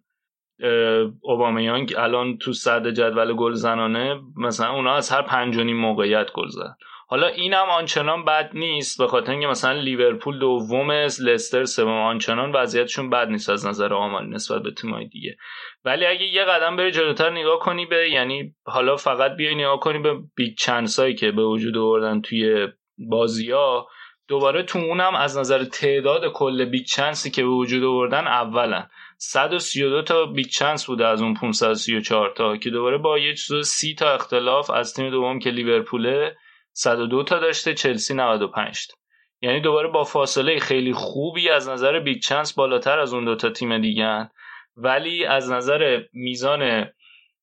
اوبامیانگ الان تو صد جدول گل زنانه مثلا اونا از هر پنج و نیم موقعیت گل زدن. حالا اینم آنچنان بد نیست به خاطر اینکه مثلا لیورپول دوم لستر سوم آنچنان وضعیتشون بد نیست از نظر آماری نسبت به تیم‌های دیگه. ولی اگه یه قدم بری جلوتر نگاه کنی به یعنی حالا فقط بیای نگاه کنی به big chance ایی که به وجود آوردن توی ها دوباره تو اونم از نظر تعداد کل big chance ی که به وجود آوردن اولا 132 تا big chance بوده از اون 534 تا که دوباره با یه چیز 30 تا اختلاف از تیم دوم که لیورپوله 102 تا داشته چلسی 95 تا. یعنی دوباره با فاصله خیلی خوبی از نظر big chance بالاتر از اون دوتا تیم دیگه ولی از نظر میزان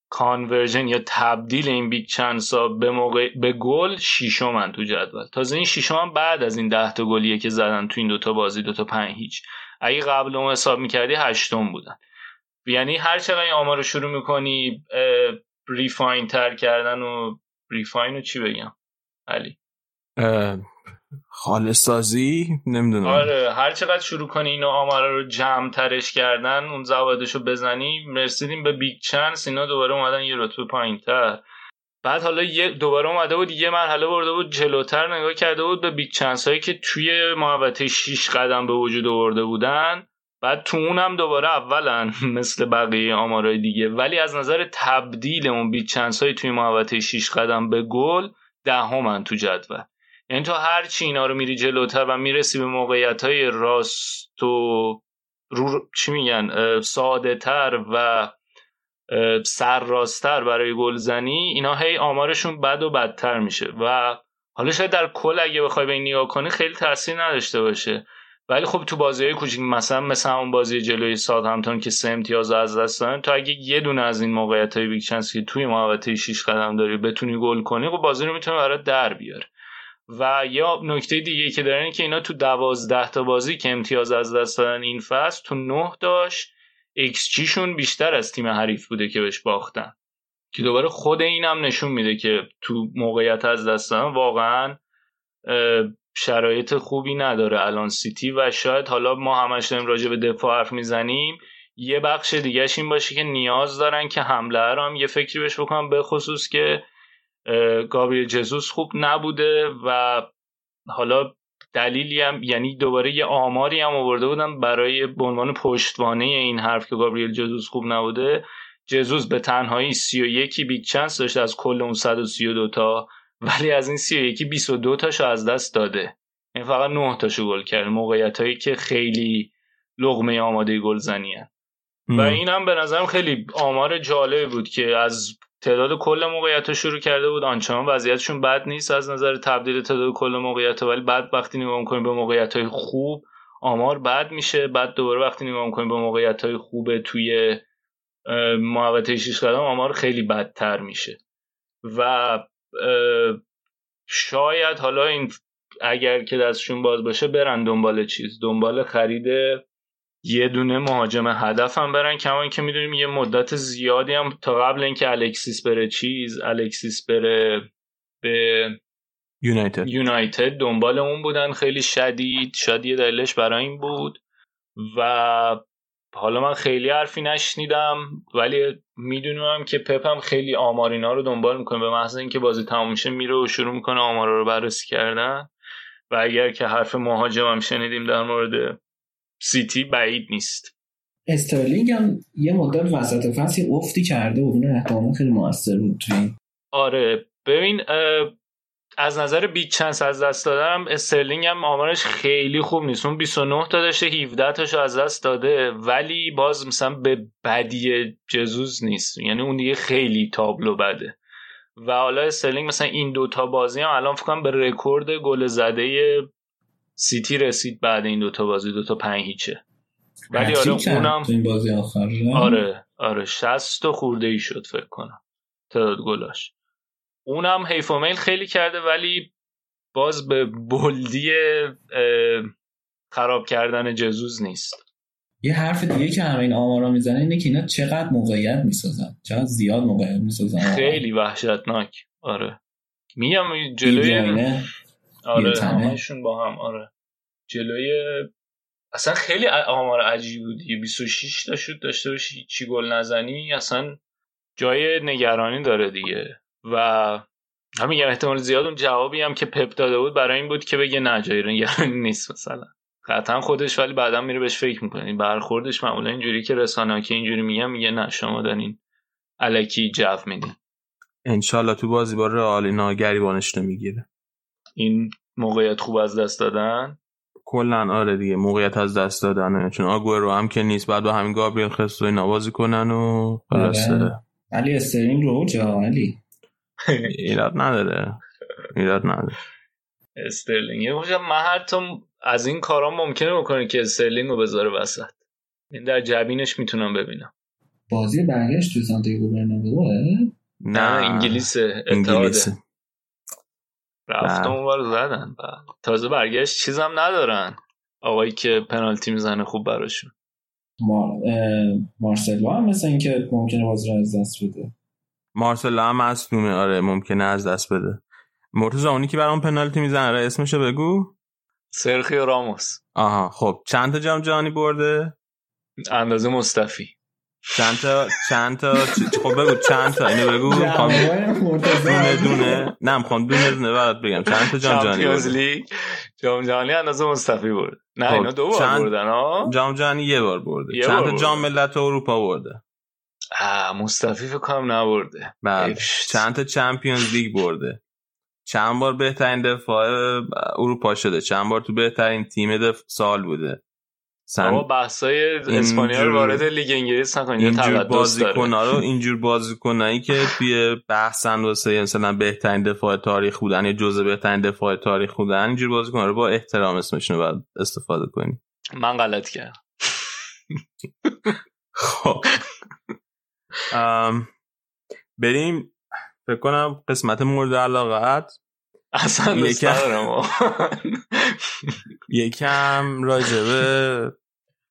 conversion یا تبدیل این big chance ها به موقع به گل شیشمن تو جدول. تازه این شیشم بعد از این ده تا گلیه که زدن تو این دوتا بازی دوتا پنج هیچ. اگه قبل اون حساب می‌کردی هشتم بودن. یعنی هر چقدر این آمار رو شروع می‌کنی refine تر کردن و refine رو چی بگم؟ علی. خالص سازی نمی‌دونم. آره هر چقدر شروع کنی اینو آمارا رو جمع ترش کردن اون زوائدش رو بزنی رسیدیم به big chance اینا دوباره اومدن یه رتبه پایین تر بعد حالا یه دوباره اومده بود یه مرحله برده بود جلوتر نگاه کرده بود به big chance هایی که توی محوطه 6 قدم به وجود آورده بودن. بعد تو اونم دوباره اولا مثل بقیه آمارای دیگه. ولی از نظر تبدیل اون big chance های توی محوطه 6 قدم به گل دهمن تو جدول. یعنی تو هر چی اینا رو میری جلوتر و می‌رسی به موقعیت های راست و رو چی میگن؟ ساده تر و سرراست‌تر برای گلزنی اینا هی آمارشون بد و بدتر میشه. و حالا شاید در کل اگه بخوای به این نگاه کنی خیلی تاثیر نداشته باشه. ولی خب تو بازی های کوچیک مثلا مثل اون بازی جلوی ساوتهمپتون که سه امتیاز از دست دارن تو اگه یه دونه از این موقعیت های big chance که توی محوطه 6 قدم داری بتونی گل کنی خب بازی رو می‌تونه برات در بیاره. و یا نکته دیگه که دارن که اینا تو دوازده تا بازی که امتیاز از دست دادن این فصل تو نه تاش xG شون بیشتر از تیم حریف بوده که بهش باختن. که دوباره خود اینم نشون میده که تو موقعیت از دست دادن واقعا شرایط خوبی نداره الان سیتی و شاید حالا ما همش داریم راجع به دفاع حرف می‌زنیم. یه بخش دیگهش این باشه که نیاز دارن که حمله رو هم یه فکری بهش بکنن به خصوص که گابریل جزوس خوب نبوده و حالا دلیلی هم یعنی دوباره یه آماری هم آورده بودم برای به عنوان پشتوانه این حرف که گابریل جزوس خوب نبوده. جزوس به تنهایی 31 big chance داشته از کل اون 132 تا ولی از این 31 22 تاشو از دست داده. این یعنی فقط 9 تاشو گل کرده موقعیت هایی که خیلی لقمه آماده گلزنی و این هم به نظرم خیلی آمار جالب بود که از تعداد کل موقعیت شروع کرده بود. آنچنان وضعیتشون بد نیست از نظر تبدیل تعداد کل موقعیت ولی بعد وقتی نگاه می‌کنیم به موقعیت های خوب آمار بد میشه. بعد دوباره وقتی نگاه می‌کنیم به موقعیت های خوب توی محوطه 6 قدم آمار خیلی بدتر میشه. و شاید حالا این اگر که دستشون باز باشه برن دنبال چیز. دنبال خرید یه دونه مهاجم هدف هم برن کما که می‌دونیم یه مدت زیادی هم تا قبل اینکه الکسیس بره چیز الکسیس بره به یونایتد. یونایتد دنبال اون بودن خیلی شدید شاید یه دلیلش برای این بود. و حالا من خیلی حرفی نشنیدم ولی می‌دونم که پپم خیلی آمارینا رو دنبال می‌کنه به محض اینکه بازی تموم میشه میره و شروع می‌کنه آمارا رو بررسی کردن. و اگر که حرف مهاجم هم شنیدیم در مورد سیتی بعید نیست. استرلینگ هم یه مدت وسط فصل افتی کرده بود اون احتمالا خیلی موثر بود آره ببین از نظر big chance از دست دادن استرلینگ هم آمارش خیلی خوب نیست. اون 29 تا داشته 17 تاشو از دست داده ولی باز مثلا به بدی جزوس نیست. یعنی اون دیگه خیلی تابلو بده. و حالا استرلینگ مثلا این دوتا بازی هم الان فکرم به رکورد گل زده سیتی رسید بعد این دوتا بازی دوتا پنج هیچه. ولی آره اونم این بازی آخر؟ آره آره 60 تا خورده ای شد فکر کنم تعداد گلاش. اونم حیف میل خیلی کرده ولی باز به بلدی خراب کردن جزوز نیست. یه حرف دیگه که همه این آمارا می‌زنه اینه که اینا چقدر موقعیت می‌سازن؟ چقدر زیاد موقعیت می‌سازن؟ خیلی وحشتناک. آره. میگم جلوی آره همشون با هم آره. جلوی اصلا خیلی آمار عجیب بود. 26 تا شد داشته باشی چی گل نزنی اصلا جای نگرانی داره دیگه. و همین احتمال زیاد اون جوابی هم که پپ داده بود برای این بود که بگه نه نگرانی نیست مثلا. قطعا خودش ولی بعدا میره بهش فکر می‌کنه. برخوردش معمولا اینجوری که رسانه که اینجوری میگن میگه نه شما دارین الکی جو میدین. انشالله تو بازی با رئال اینا گریبانش می‌گیره. این موقعیت خوب از دست دادن؟ کلا آره دیگه موقعیت از دست دادن. چون رو هم که نیست. بعد با همین گابریل خستوی نوازی کنن و آره. علی استرینگ رو جا علی. ایراد نداره. ایراد نداره. استرلینگ. یه من حتی از این کارا ممکنه بکنه که استرلینگ رو بذاره وسط. این در جبینش می‌تونم ببینم. بازی برگشت تو سانتیاگو برنابئو نه. انگلیس انگلیس رفت بله. اونور زدن. تازه برگشت. چیزم ندارن. آقایی که پنالتی می‌زنه خوب براشون. ما... مارسلو هم مثل اینکه ممکنه بازی رو از دست بده. مارسلو هم مصدومه آره ممکنه از دست بده. مرتضی اونی که برام پنالتی می‌زنه آره اسمشو بگو. سرخیو راموس. آها خب. چند تا جام جهانی برده؟ اندازه مصطفی. چند تا چند تا خب بگو چند تا؟ اینو بگو. دونه دونه. نه می‌خوام دونه دونه برات بگم. چند تا جام جهانی لیگ. جام جهانی اندازه مصطفی برد نه خب، اینا دو بار. بردن ها جام جهانی یه بار برده. چند تا جام ملت اروپا برده؟ مصطفی فکر کنم نبرده. بله. چند تا چمپیونز لیگ برده. چند بار بهترین دفاع اروپا شده. چند بار تو بهترین تیم دف... سال بوده. سن... بحثای اسپانیا رو وارد لیگ انگلیس نکنید. اینجور بازیکن رو اینجور بازیکنایی که توی بحثن واسه مثلا بهترین دفاع تاریخ بودن یا جزء بهترین دفاع تاریخ بودن اینجور بازیکن رو با احترام اسمشون رو باید استفاده کنیم. من غلط کردم. خب. بریم فکر کنم قسمت مورد علاقت اصلا یکم یکم راجع به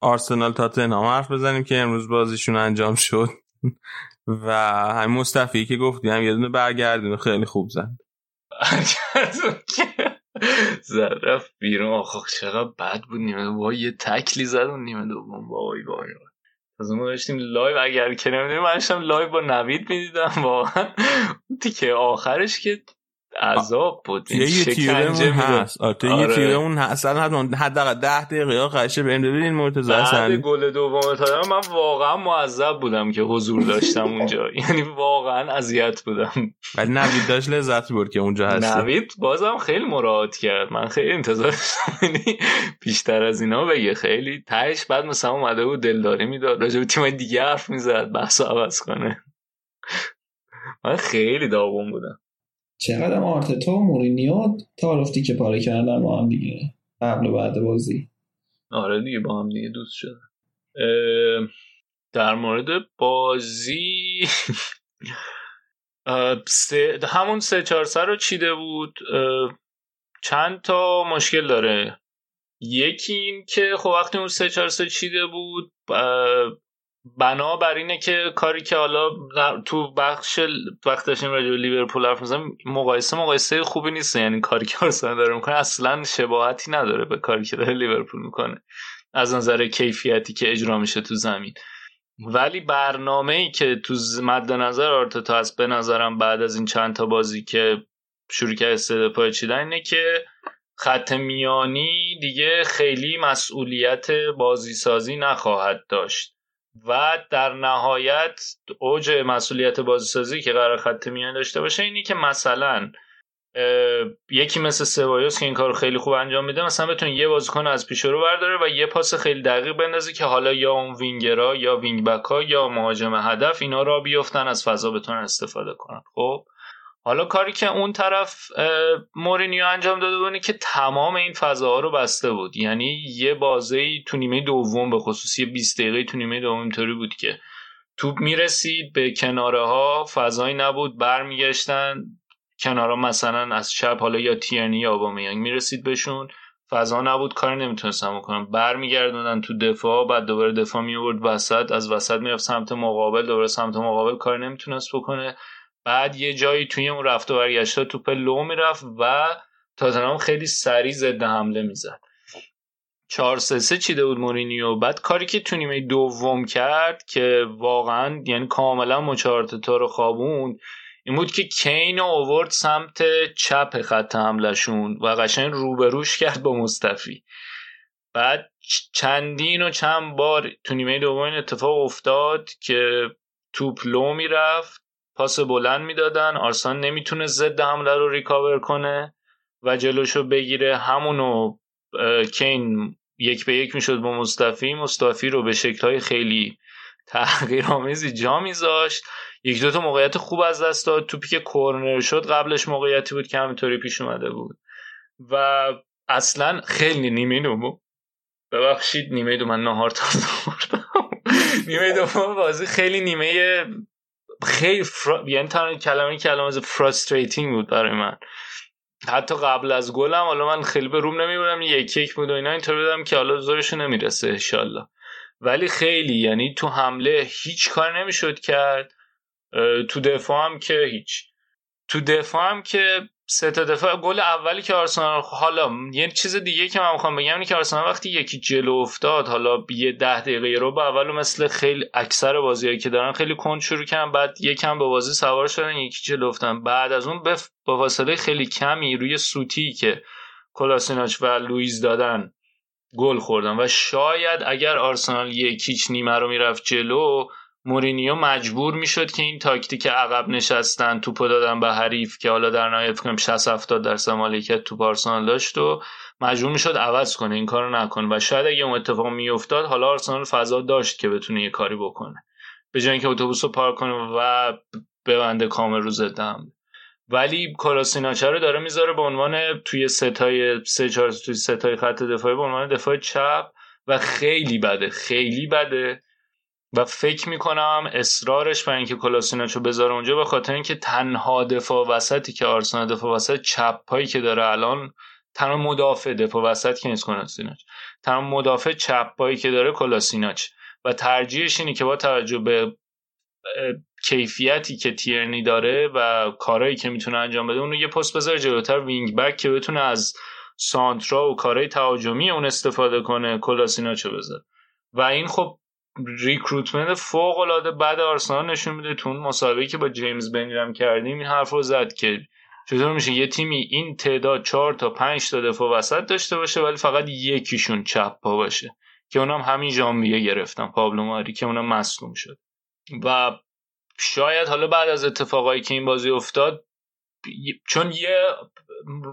آرسنال تاتنهام حرف بزنیم که امروز بازیشون انجام شد. و همین موستافی که گفتی هم یه دونه برگردون خیلی خوب زد زد رفت بیرون. آخه چقدر بد بود نیمه وای یه تکلی زد اون نیمه دوم. وای وای. از اون داشتیم live اگر که نمی‌دونیم من live با نوید می‌دیدم واقعا. تیکه آخرش که عذاب بود. یه یوتیوبمون هست. آره. یه یوتیوبمون هست. الان حداقل 10 دقیقه قشه بریم. ببینین مرتضی بعد گل دوم تا من واقعا معذب بودم که حضور داشتم اونجا. یعنی واقعا اذیت بودم. ولی نوید داشت لذت برد که اونجا هست نوید بازم خیلی مراعات کرد. من خیلی انتظار داشتم یعنی بیشتر از اینا بگه. خیلی تهش بعد مثلا اومده بود دلداری می‌داد. راجع به تیم دیگه حرف می‌زد. بحث عوض کنه. من خیلی داغون بودم. چقدر آرتتا و مورینیو تعارفتی که پاره کردن با هم دیگه قبل و بعد بازی. آره دیگه با هم دیگه دوست شده در مورد بازی سه همون سه چهار سر رو چیده بود. چند تا مشکل داره؟ یکی این که خب وقتی اون سه چهار سه چیده بود بنا بر اینه که کاری که حالا تو بخش وقت داشتیم راجع لیورپول حرف می‌زنم مقایسه مقایسه خوبی نیست. یعنی کاری که آرسنال داره می‌کنه اصلا شباهتی نداره به کاری که داره لیورپول می‌کنه. از نظر کیفیتی که اجرا میشه تو زمین. ولی برنامه ای که تو مد نظر آرتتا هست به نظرم بعد از این چند تا بازی که شروع کرد استعداد پای چیدن اینه که خط میانی دیگه خیلی مسئولیت بازی سازی نخواهد داشت. و در نهایت اوج مسئولیت بازیسازی که قرار خط میان داشته باشه اینی که مثلا یکی مثل سبایوس که این کار خیلی خوب انجام میده مثلا بتونه یه بازیکن از پیش رو برداره و یه پاس خیلی دقیق بندازه که حالا یا اون وینگرا یا wing back ا یا مهاجم هدف اینا راه بیفتن از فضا بتونن استفاده کنن. خب؟ حالا کاری که اون طرف مورینیو انجام داده بود که تمام این فضاها رو بسته بود. یعنی یه بازی تو نیمه دوم به یه 20 دقیقه تو نیمه دوم اینطوری بود که توپ می‌رسید به کناره ها فضایی نبود برمیگشتن. کنارا مثلا از چپ حالا یا تیرنی یا اوبامیانگ می‌رسید بهشون. فضا نبود کار نمی‌تونستم بکنم برمیگردوندن تو دفاع بعد دوباره دفاع میورد وسط. از وسط می‌رفت سمت مقابل دوباره سمت مقابل کار نمی‌تونست بکنه. بعد یه جایی توی اون رفت و برگشت توپ لو می‌رفت و تاتنهام خیلی سریع ضد حمله می‌زد. 4 3 3 چیده بود مورینیو. بعد کاری که تو نیمه دوم کرد که واقعا یعنی کاملا مچارتتا رو خوابوند این بود که کین اوورد سمت چپ خط حملشون و قشنگ روبروش کرد با مصطفی. بعد چندین و چند بار تو نیمه دوم اتفاق افتاد که توپ لو می‌رفت پاس بلند می‌دادن. آرسان نمی‌تونه ضد حمله رو ریکاور کنه و جلوشو بگیره. همونو کین یک به یک می‌شد با مصطفی. مصطفی رو به شکلهای خیلی تغییرآمیزی جا میذاشت. یک دوتا موقعیت خوب از دست داد. توپی که کورنر شد قبلش موقعیتی بود که همینطوری پیش اومده بود. و اصلا خیلی نیمه دوم. ببخشید نیمه دو من نهار تا نیمه دوم بازی خیلی نیمه خیلی فر... یعنی تنها کلمه کلمه فرستریتینگ بود برای من. حتی قبل از گلم حالا من خیلی به روم نمیبودم یک یک بود و اینا اینطور بودم که حالا زورش نمی‌رسه انشالله ولی خیلی یعنی تو حمله هیچ کار نمی‌شد کرد. تو دفاع هم که هیچ. تو دفاع هم که سه تا دفاع. گل اولی که آرسنال حالا یه چیز دیگه که من می‌خوام بگم اینه که آرسنال وقتی یکی جلو افتاد حالا یه ده دقیقه رو به اول مثل خیلی اکثر بازیایی که دارن خیلی کند شروع کردن بعد یکم به بازی سوار شدن یکی جلو افتادن. بعد از اون به با فاصله خیلی کمی روی سوتی که کلاسیناچ و لوئیز دادن گل خوردن. و شاید اگر آرسنال یک هیچ نیمه رو می‌رفت جلو مورینیو مجبور می‌شد که این تاکتیک عقب نشستن توپو دادن به حریف که حالا در نهایت کنم 60 70 درصد مالکیت تو آرسنال داشت و مجبور می‌شد عوض کنه. این کارو نکنه و شاید اگه اون اتفاق میافتاد حالا آرسنال فضا داشت که بتونه یه کاری بکنه. به جای اینکه اتوبوس رو پارک کنه و ببنده کامل رو زدم ولی کلاسیناچه رو داره می‌ذاره به عنوان توی ستای سه چهار توی ستای خط دفاعی به عنوان دفاع چپ و خیلی بده خیلی بده. و فکر می‌کنم اصرارش بر اینکه کلاسیناچو بذاره اونجا به خاطر اینکه تنها دفاع وسطی که آرسنال دفاع وسط چپ هایی که داره الان تنها مدافع دفاع وسط که نیست کلاسیناچ تنها مدافع چپ هایی که داره کلاسیناچ و ترجیحش اینه که با توجه به کیفیتی که تیرنی داره و کارهایی که می‌تونه انجام بده اون رو یه پست بذاره جلوتر wing back که بتونه از سانترا و کارهای تهاجمی اون استفاده کنه کلاسیناچو بذاره. و این خب recruitment فوق العاده بعد آرسنال نشون میده تو اون مسابقه که با جیمز بنیرم کردیم این حرف رو زد که چطور میشه یه تیمی این تعداد چهار تا پنج تا دفاع وسط داشته باشه ولی فقط یکیشون چپ پا باشه که اونم همین ژانویه گرفتن پابلو ماری که اونم مصدوم شد. و شاید حالا بعد از اتفاقایی که این بازی افتاد چون یه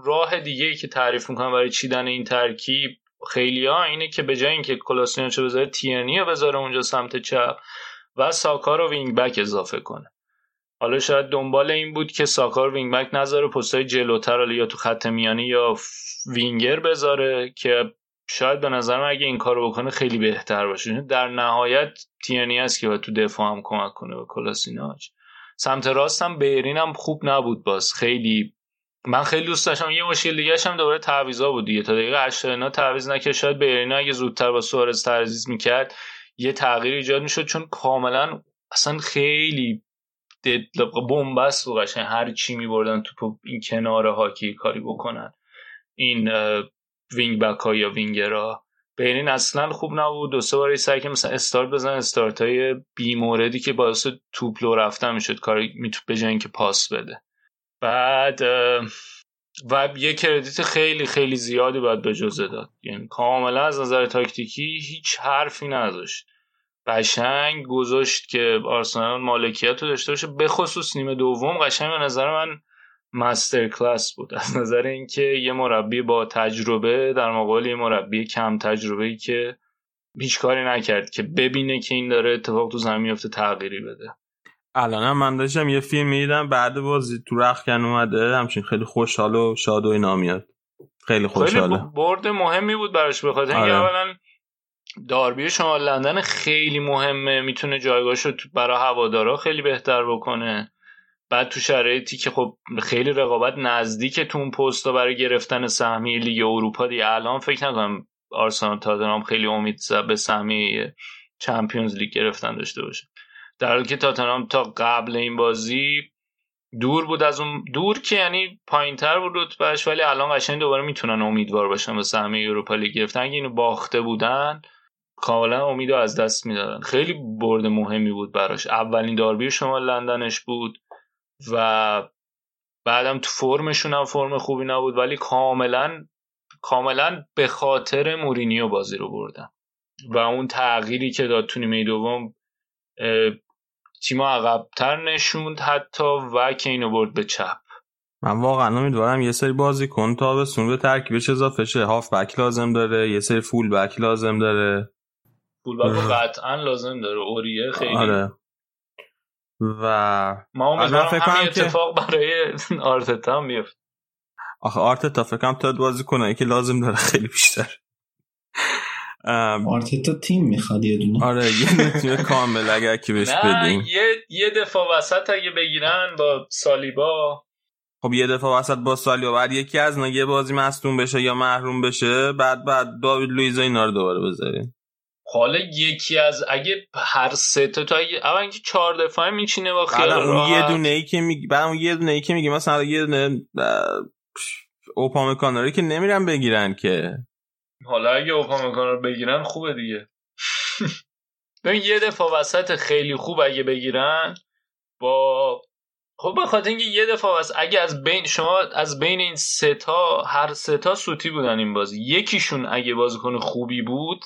راه دیگه ای که تعریف می‌کنم برای چیدن این ترکیب خیلی ها اینه که به جای اینکه کلاسیناچو بذاره تیرنی رو بذاره اونجا سمت چپ و ساکا رو wing back اضافه کنه. حالا شاید دنبال این بود که ساکا رو wing back نذاره پستای جلوتر یا تو خط میانی یا وینگر بذاره که شاید به نظر من اگه این کارو بکنه خیلی بهتر باشه. در نهایت تیرنی است که باید تو دفاع هم کمک کنه به کلاسیناچ سمت راست هم بیرین هم خوب نبود باز. خیلی من خیلی دوست داشتم. یه مشکل دیگه هم دوباره تعویضا بود دیگه. تا دقیقه 80 اینا تعویض نکرد. شاید بیرینا اگه زودتر با سوارز تعویض می‌کرد یه تغییر ایجاد می‌شد. چون کاملا اصلا خیلی بنبست و قشنگ هر چی میبردن تو این کناره ها که کاری بکنن. این wing back ها یا وینگرا بیرین اصلا خوب نبود. دو سه بار سعی کرد مثلا استارت بزن استارت های بی موردی که باعث توپ لو رفتن می‌شد. کاری میتوب به اینکه پاس بده. بعد و یه credit خیلی خیلی زیادی باید به ژوزه داد. یعنی کاملا از نظر تاکتیکی هیچ حرفی نداشت قشنگ گذاشت که آرسنال مالکیت رو داشته باشه به خصوص نیمه دوم. قشنگ به نظر من مستر کلاس بود. از نظر اینکه یه مربی با تجربه در مقابل یه مربی کم تجربه ای که هیچ کاری نکرد که ببینه که این داره اتفاق تو زمین میفته تغییری بده. الان من داشتم یه فیلم می‌دیدم بعد بازی تو رخکن اومده همچین خیلی خوشحال و شاد و اینا میاد. خیلی خوشحاله. خیلی برد مهمی بود براش بخاطر اینکه آره. اولا داربی شما لندن خیلی مهمه می‌تونه جایگاهش رو برای هوادارا خیلی بهتر بکنه. بعد تو شرایطی که خب خیلی رقابت نزدیک تو اون پستا برای گرفتن سهمیه لیگ اروپا دی الان فکر نکنم آرسنال تاتنهام خیلی امید به سهمیه چمپیونز لیگ گرفتن داشته باشه. در حالی که تاتنهام تا قبل این بازی دور بود از اون دور که یعنی پایینتر بود رتبهش ولی الان قشنگ دوباره می‌تونن امیدوار باشن به سهمیه اروپا لیگ گرفتن. اینو باخته بودن کاملا امید از دست می‌دادن. خیلی برد مهمی بود براش. اولین داربی شما لندنش بود و بعدم تو فرمشون هم فرم خوبی نبود ولی کاملا کاملا به خاطر مورینیو بازی رو بردن. و اون تغییری که داد تو نیمه دوم تیم عقبتر نشوند حتی و که اینو برد به چپ. من واقعا امیدوارم یه سری بازی کن تا به سون به ترکیبش اضافه شه. هاف بک لازم داره یه سری فول بک لازم داره. فول بک قطعا لازم داره. اوریه خیلی. آره. و ما امیدوارم همین اتفاق که... برای آرتتا هم آخه آرتتا فکرم تا بازی کنه که لازم داره خیلی بیشتر. آرتتا تیم می‌خواد یه دونه. آره یه تیم کامل اگر که بهش بدیم. یه یه دفاع وسط اگه بگیرن با سالیبا. خب یه دفاع وسط با سالیبا بعد یکی از یه بازی مصدوم بشه یا محروم بشه بعد بعد داوید لوئیز اینا رو دوباره بذاریم. حالا یکی از اگه هر سه تا تا اگه اول اینکه چهار دفاعه میچینه با خیال بعد اون یه دونه ای که میگی بعد اون یه دونه ای که میگی مثلا یه دونه اوپامکاناری که نمیرن بگیرن که. حالا اگه اوپامکان رو بگیرن خوبه دیگه. ببین یه دفاع وسط خیلی خوب اگه بگیرن با خب به اینکه یه دفعه وسط اگه از بین شما از بین این سه تا هر سه تا سوتی بودن این بازی. یکیشون اگه بازیکن خوبی بود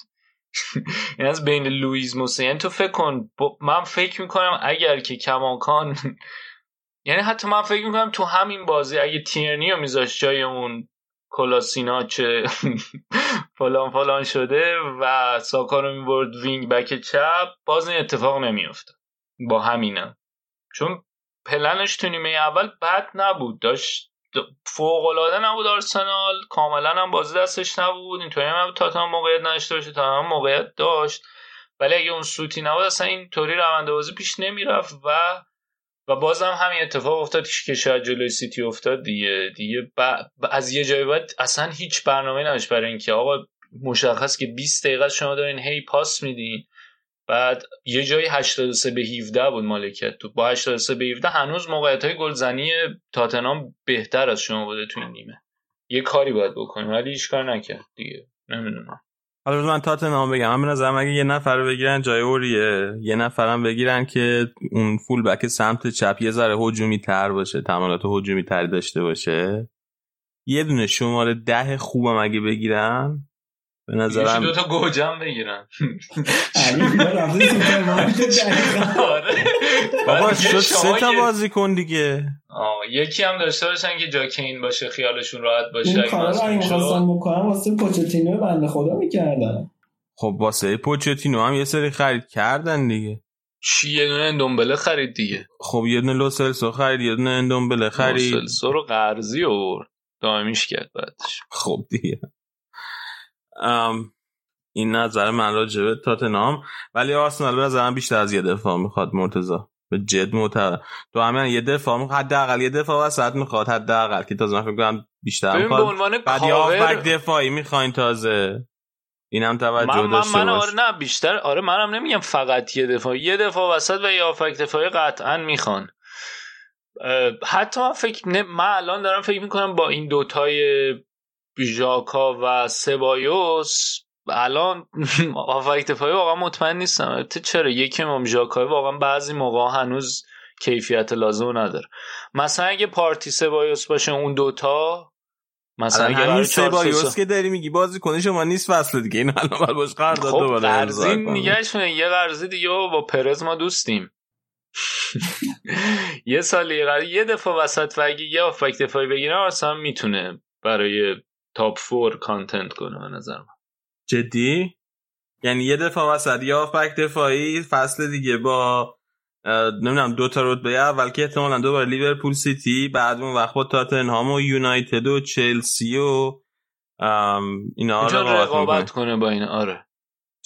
یعنی از بین لوئیز موسی یعنی تو فکر کن من فکر می‌کنم اگر که کماکان یعنی حتی من فکر می‌کنم تو همین بازی اگه تیرنی رو میذاشت جای اون کلاسیناچ فلان فلان شده و ساکا رو می‌برد wing back چپ باز این اتفاق نمیافته با همینم چون پلنش تو نیمه اول بد نبود. داشت فوق العاده نبود آرسنال کاملا هم بازی دستش نبود. اینطوری هم تاتنهام موقعیت نداشته باشه تاتنهام موقعیت داشت. ولی اگه اون سوتی نبود اصلا اینطوری روند بازی پیش نمی‌رفت و و بازم همین اتفاق افتاد که شاید جلوی سیتی افتاد دیگه. دیگه ب... از یه جایی بعد اصلا هیچ برنامه نداشت برای اینکه آقا مشخص که 20 دقیقه شما دارین هی پاس میدین. بعد یه جایی 83 به 17 بود مالکیت تو با 83 به 17 هنوز موقعیت های گلزنی تاتنهام بهتر از شما بوده تو این نیمه. یه کاری باید بکنیم ولی هیچ کار نکرد دیگه. نمی‌دونم. حالا بذار من تاتنهام بگم. من نظرم اگه یه نفر بگیرن جای اوریه یه نفرم بگیرن که اون فول بک سمت چپ یه ذره هجومی تر باشه تمایلات هجومی تری داشته باشه. یه دونه شماره ده خوبم اگه بگیرن به نظرم دو تا گوجم بگیرن. دقیقاً. آره. بابا شد سه تا بازی کن دیگه. آه، یکی هم داشته باشن که جا کین باشه خیالشون راحت باشه اون اگه کارا رو. می‌خواستم بکنم واسه پوچتینو بنده خدا می‌کردم خب واسه پوچتینو هم یه سری خرید کردن دیگه. چی یه دونه اندومبله خرید دیگه. خب یه دونه لوسلسو خرید یه دونه اندومبله خرید. سلسو رو قرضی آورد. دائمیش کرد بعدش. خب دیگه. این نظر من راجع به تاتنهام. ولی آرسنال به نظرم بیشتر از یه دفاع می‌خواد مرتضی. به جد معتبر. تو همین یه دفاع می‌خواد حداقل یه دفاع وسط می‌خواد حداقل که تازه فکر کنم بیشتر ببین به می‌خواد. عنوان بعد کاور دفاعی می‌خواین تازه. اینم توجه من من, داشته من آره نه بیشتر آره منم نمیگم فقط یه دفاع. یه دفاع وسط و یه آفک دفاعی قطعا می‌خوان. حتی من فکر نه من الان دارم فکر می‌کنم با این دوتای ژاکا و سبایوس. الان دفاعی واقعا مطمئن نیستم. البته چرا؟ یکی هم ژاکا واقعا بعضی موقع هنوز کیفیت لازم نداره. مثلا اگه پارتی سبایوس باشه اون دوتا مثلا اگه همین قرار سه 4-3-3 بایوس که داری میگی بازی کنه شما نیست فصل دیگه. این الان باید باش قرارداد خب دوباره قرضی امضا کنه. نگهش کنه. یه قرضی دیگه با پرز ما دوستیم. یه سال یه قرض یه دفعه وسط و اگه یه آفک دفاعی بگیره آرسنال می‌تونه برای تاپ فور کانتنت کنه به نظر من جدی؟ یعنی یه دفاع وسط یا بک دفاعی فصل دیگه با نمی‌دونم دو تا رتبه اول که احتمالاً دوباره لیورپول سیتی بعد اون وقت با تاتنهام و یونایتد و چلسی و ام، اینا اینجا رقابت. کنه با این؟ آره.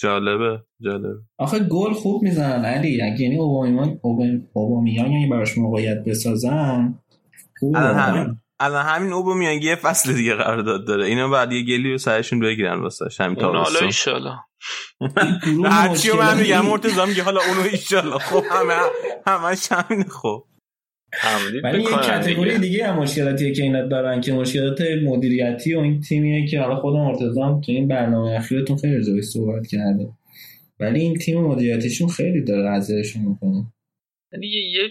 جالبه جالبه. آخه گل خوب می‌زنن علی. اگه یعنی اوبامیان اوبامیان یعنی براش موقعیت بسازن خوب. همین. الان همین اوبامیانگ یه فصل دیگه قرارداد داره. اینا بعد یه گلی رو سرشون بگیرن واسه همین حالا تابستون. ایشالا گروه هرچی رو من میگم مرتضی میگه حالا اونو ایشالله خب همه همش همین خب. ولی یه کتگوری دیگه. هم مشکلاتی که اینا دارن که مشکلات مدیریتی و این تیمیه که حالا خود مرتضی هم تو این برنامه اخیرتون خیلی راجعش صحبت کرده ولی این تیم مدیریتیشون خیلی داره اذیتشون می‌کنه. یعنی یه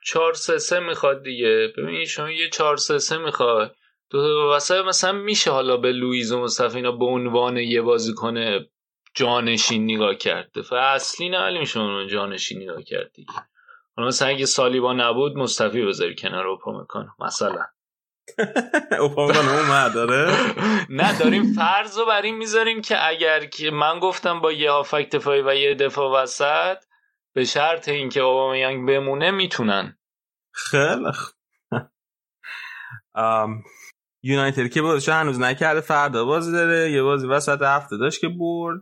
یه چهار سه سه می‌خواد دیگه. ببین شما یه چهار سه سه می‌خواد دو تا وسط مثلا میشه حالا به لوئیز و مصطفی اینا به عنوان یه بازیکن جانشین نگاه کرد. دفعه اصلی نه میشه اون جانشین نگاه کرد دیگه. حالا مثلا اگه سالیبا نبود مصطفی بذاری کنار اوپا می‌کنه مثلا. اوپامیکان اومد داره نه داریم فرض رو بر این می‌ذاریم که اگر که من گفتم با یه هافک دفاعی و یه دفاع وسط به شرط اینکه اوبامیانگ بمونه می‌تونن. خیلی یونایتد که بازیش هنوز نکرده فردا بازی داره. یه بازی وسط هفته داشت که برد.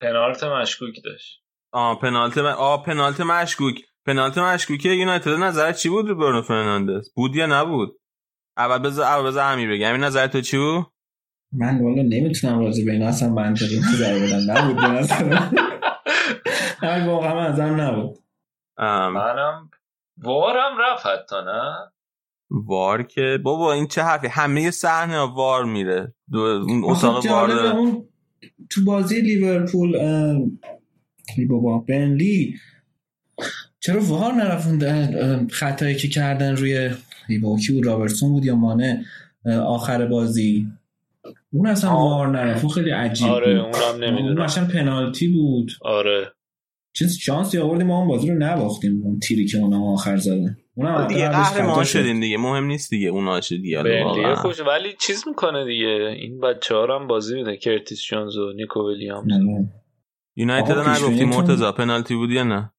پنالت مشکوک داشت. آه پنالت م... آه پنالت مشکوک. پنالت مشکوک یونایتد نظر چی بود رو برونو فرناندز؟ بود یا نبود؟ اول بذار اول بذار امیر بگم این نظر تو چی بود؟ من والا نمی‌تونم راضی به اینا اصلا منطقی تو در بدم نبود. نه واقعا ازم نبود. منم وارم رفت حتی نه؟ وار که بابا این چه حرفی؟ همه صحنه وار میره. اون اتاق وار اون تو بازی لیورپول بابا بنلی چرا وار نرفتن خطایی که کردن روی بابا کی بود؟ رابرتسون بود یا مانه؟ آخر بازی. اون اصلا آه. وار نرفت خیلی عجیب آره بود. اونم نمی‌دونم. اون پنالتی بود. آره. چیز شانسی آوردیم ما اون بازی رو نباختیم. اون تیری که اونم آخر زدن اونم دیگه قهرمان شدیم دیگه. مهم نیست دیگه اون شد دیگه خوش. ولی چیز می‌کنه دیگه. این بچه ها هم بازی میده. کرتیس جونز و نیکو ویلیامز. یونایتد نگفتی مرتضی پنالتی بود یا نه؟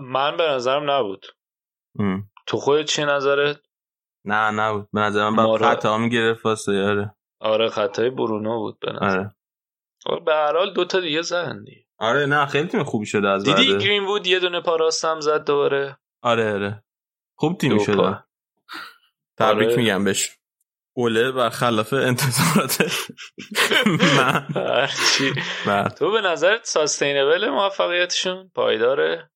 من به نظرم نبود. ام. تو خودت چی نظرت؟ نه نبود. به نظرم بعد خطا می‌گرفت واسه آره. آره خطای برونو بود به نظر. آره. آره به هر حال دو تا دیگه زدن آره نه خیلی تیم خوبی شده از دیدی. گرین وود یه دونه پاراستم زد دوباره؟ آره آره. خوب تیم شده. تبریک آره. میگم بهش. اوله و خلاف انتظارات. من. تو به نظرت ساستینبل موفقیتشون پایداره؟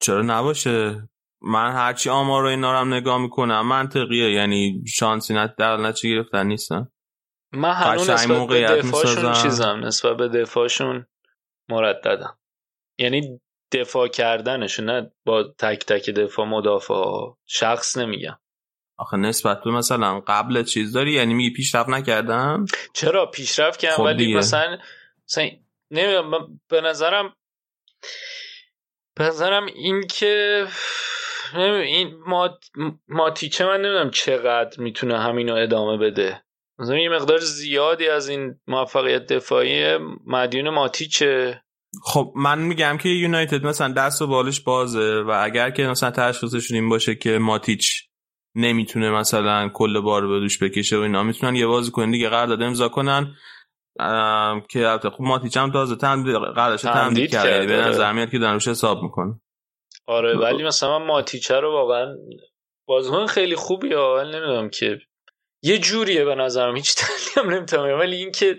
چرا نباشه؟ من هرچی آمار رو اینا رو هم نگاه می‌کنم منطقیه یعنی شانسی نت در نچه گرفتن نیستن. من هنوز نسبت به دفاعشون چیزم نسبت به دفاعشون مرددم. یعنی دفاع کردنشون نه با تک تک دفاع مدافع شخص نمیگم. آخه نسبت به مثلا قبل چیز داری؟ یعنی میگی پیشرفت نکردم؟ چرا پیشرفت کردم؟ خب ولی مثلا, مثلا نمی‌دونم به نظرم به نظرم این که این ماتیچه من نمی‌دونم چقدر می‌تونه همینو ادامه بده. مثلا یه مقدار زیادی از این موفقیت دفاعی مدیون ماتیچه. خب من میگم که یونایتد مثلا دست و بالش بازه و اگر که مثلا تشخیصشون این باشه که ماتیچ نمی‌تونه مثلا کل بار به دوش بکشه و اینا می‌تونن یه بازی کنن دیگه قرارداد امضا کنن. که البته خب ماتیچ هم تازه تمدید قراردادش تمدید کرده به نظر میاد که دارن روش حساب می‌کنه آره ولی مثلا من ماتیچه رو واقعا بازیکن خیلی خوبی ولی نمی‌دونم که یه جوریه به نظرم هیچ هم نمی‌تونم ولی اینکه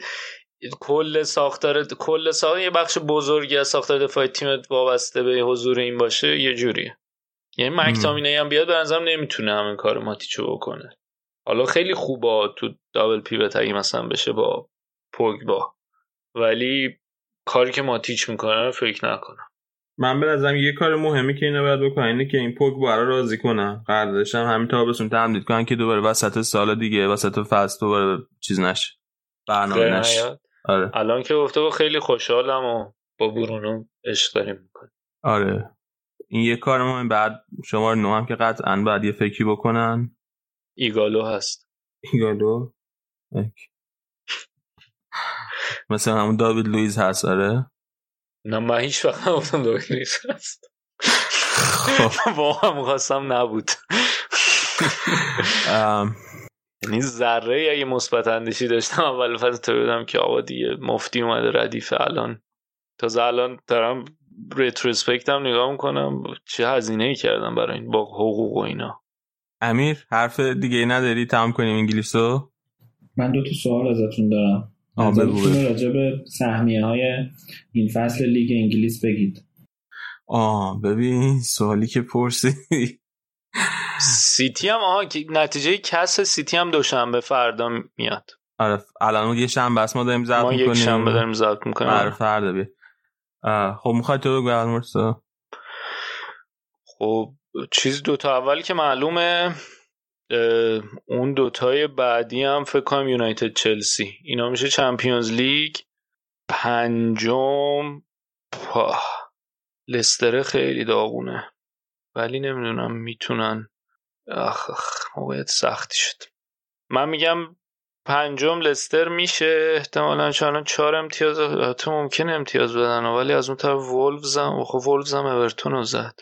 کل ساختار کل ساختار یه بخش بزرگی از ساختار دفاعی تیمت وابسته به حضور این باشه یه جوریه. یعنی مکتامینه هم بیاد به نظرم نمی‌تونه همین کار ماتیچو بکنه. حالا خیلی خوبه تو دابل پیوت اگه مثلا بشه با پوگبا. ولی کاری که ماتیچ می‌کنه فکر نکنم. من به نظرم یه کار مهمی که اینا باید بکنن اینه که این پوگ برا راضی کنن. قراردادش هم همین تابستون تمدید کنن که دوباره وسط سال دیگه وسط فصل دوباره چیز نشه. برنامه نشه. آره. الان که گفته خیلی خوشحالم و با برونو عشق داریم می‌کنیم. آره. این یه کار مهم. بعد شماره نو هم که قطعا بعد یه فکری بکنن. ایگالو هست. ایگالو؟ مثلا همون داوید لویز هست آره. نه من هیچ وقت داوید لویز هست. واقعا خواستم نبود. یعنی ذره اگه مثبت اندیشی داشتم اول فصل تو بودم که آقا دیگه مفتی اومده ردیف الان. تا الان دارم retrospect هم نگاه می‌کنم چه هزینه ای کردم برای این با حقوق و اینا. امیر حرف دیگه نداری؟ تمام کنیم انگلیسو من دو تا سوال ازتون دارم. راجع به سهمیه های این فصل لیگ انگلیس بگید. آه ببین سوالی که پرسیدی سیتی هم آها نتیجه کس سیتی هم دوشنبه فردا میاد. آره الان یه شنبه است ما داریم ضبط می‌کنیم ما یک شنبه داریم ضبط می‌کنیم. آره فردا بیا. خب می‌خوای تو بگو اول خب چیز دوتا اولی که معلومه اون دوتای بعدی هم فکر کنم یونایتد چلسی. اینا میشه چمپیونز لیگ. پنجم. لستره خیلی داغونه. ولی نمی‌دونم می‌تونن. اخ اخ موقعیت سختی شد. من میگم پنجم لستر میشه. احتمالا چون چهار امتیاز تو ممکن امتیاز بدن ولی از اون طرف وولفز هم خب وولفز هم اورتون رو زد.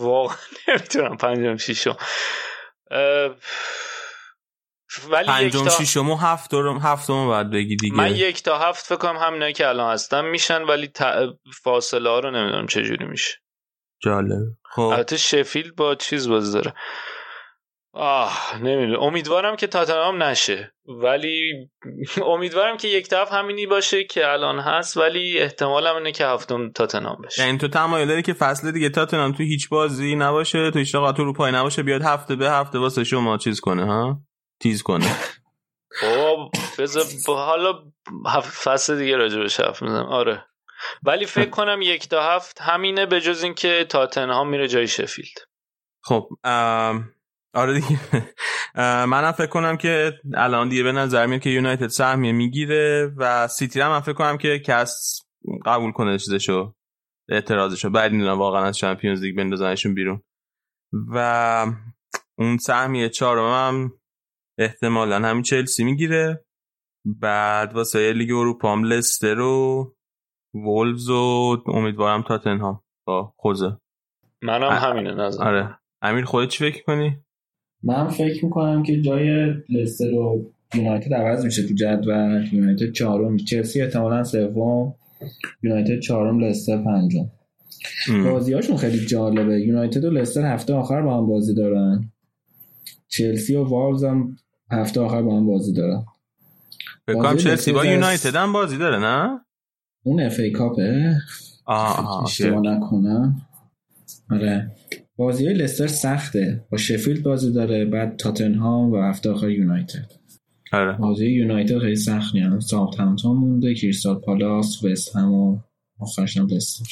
واقعا نمی‌تونم. پنجم شیشم ولی پنجم تا... شیشم و هفتم هفتم باید بگی دیگه. من یک تا هفت فکر کنم همینایی که الان هستن میشن ولی فاصله ها رو نمی‌دونم چجوری میشه. جالب. خب. البته شفیلد با چیز باز داره. آه نمی‌دونم. امیدوارم که تاتنهام نشه. ولی امیدوارم که یک طرف همینی باشه که الان هست ولی احتمالم اینه که هفتم تاتنهام بشه. یعنی تو تمایل داری که فصل دیگه تاتنهام تو هیچ بازی نباشه تو هیچ تو رو پای نباشه بیاد هفته به هفته واسه شما چیز کنه ها؟ تیز کنه. بابا بذار حالا فصل دیگه راجع بهش حرف می‌زنم آره. ولی فکر کنم یک تا هفت همینه به جز اینکه تاتنهام میره جای شفیلد. خب آره دیگه. منم فکر کنم که الان دیگه به نظر میاد که یونایتد سهمیه می‌گیره و سیتی هم من فکر کنم که کس قبول کنه چیزشو اعتراضشو. بعد می‌دونم واقعا از چمپیونز لیگ بندازنشون بیرون. و اون سهمیه چهارم هم احتمالا همین چلسی می‌گیره. بعد واسه لیگ اروپا هم لستر و وولز و امیدوارم تاتنهام با خوزه. منم همینه نظر آره. امیر خودت چی فکر کنی؟ من فکر می‌کنم که جای لستر و یونایتد عوض میشه تو جدول. یونایتد چهارم چلسی احتمالا سوم. یونایتد چهارم لستر پنجم. بازیهاشون خیلی جالبه. یونایتد و لستر هفته آخر با هم بازی دارن. چلسی و وارز هم هفته آخر با هم بازی دارن. بکنم چلسی با یونایتد هم بازی داره نه؟ اون اف ای کاپه. اشتباه نکنم. آره. بازی های لستر سخته. با شفیلد بازی داره بعد تاتنهام و هفته آخر یونایتد. آره. بازی یونایتد خیلی سخت نیست. ساوتهمپتون مونده کریستال پالاس وست هم و آخرش هم لستر.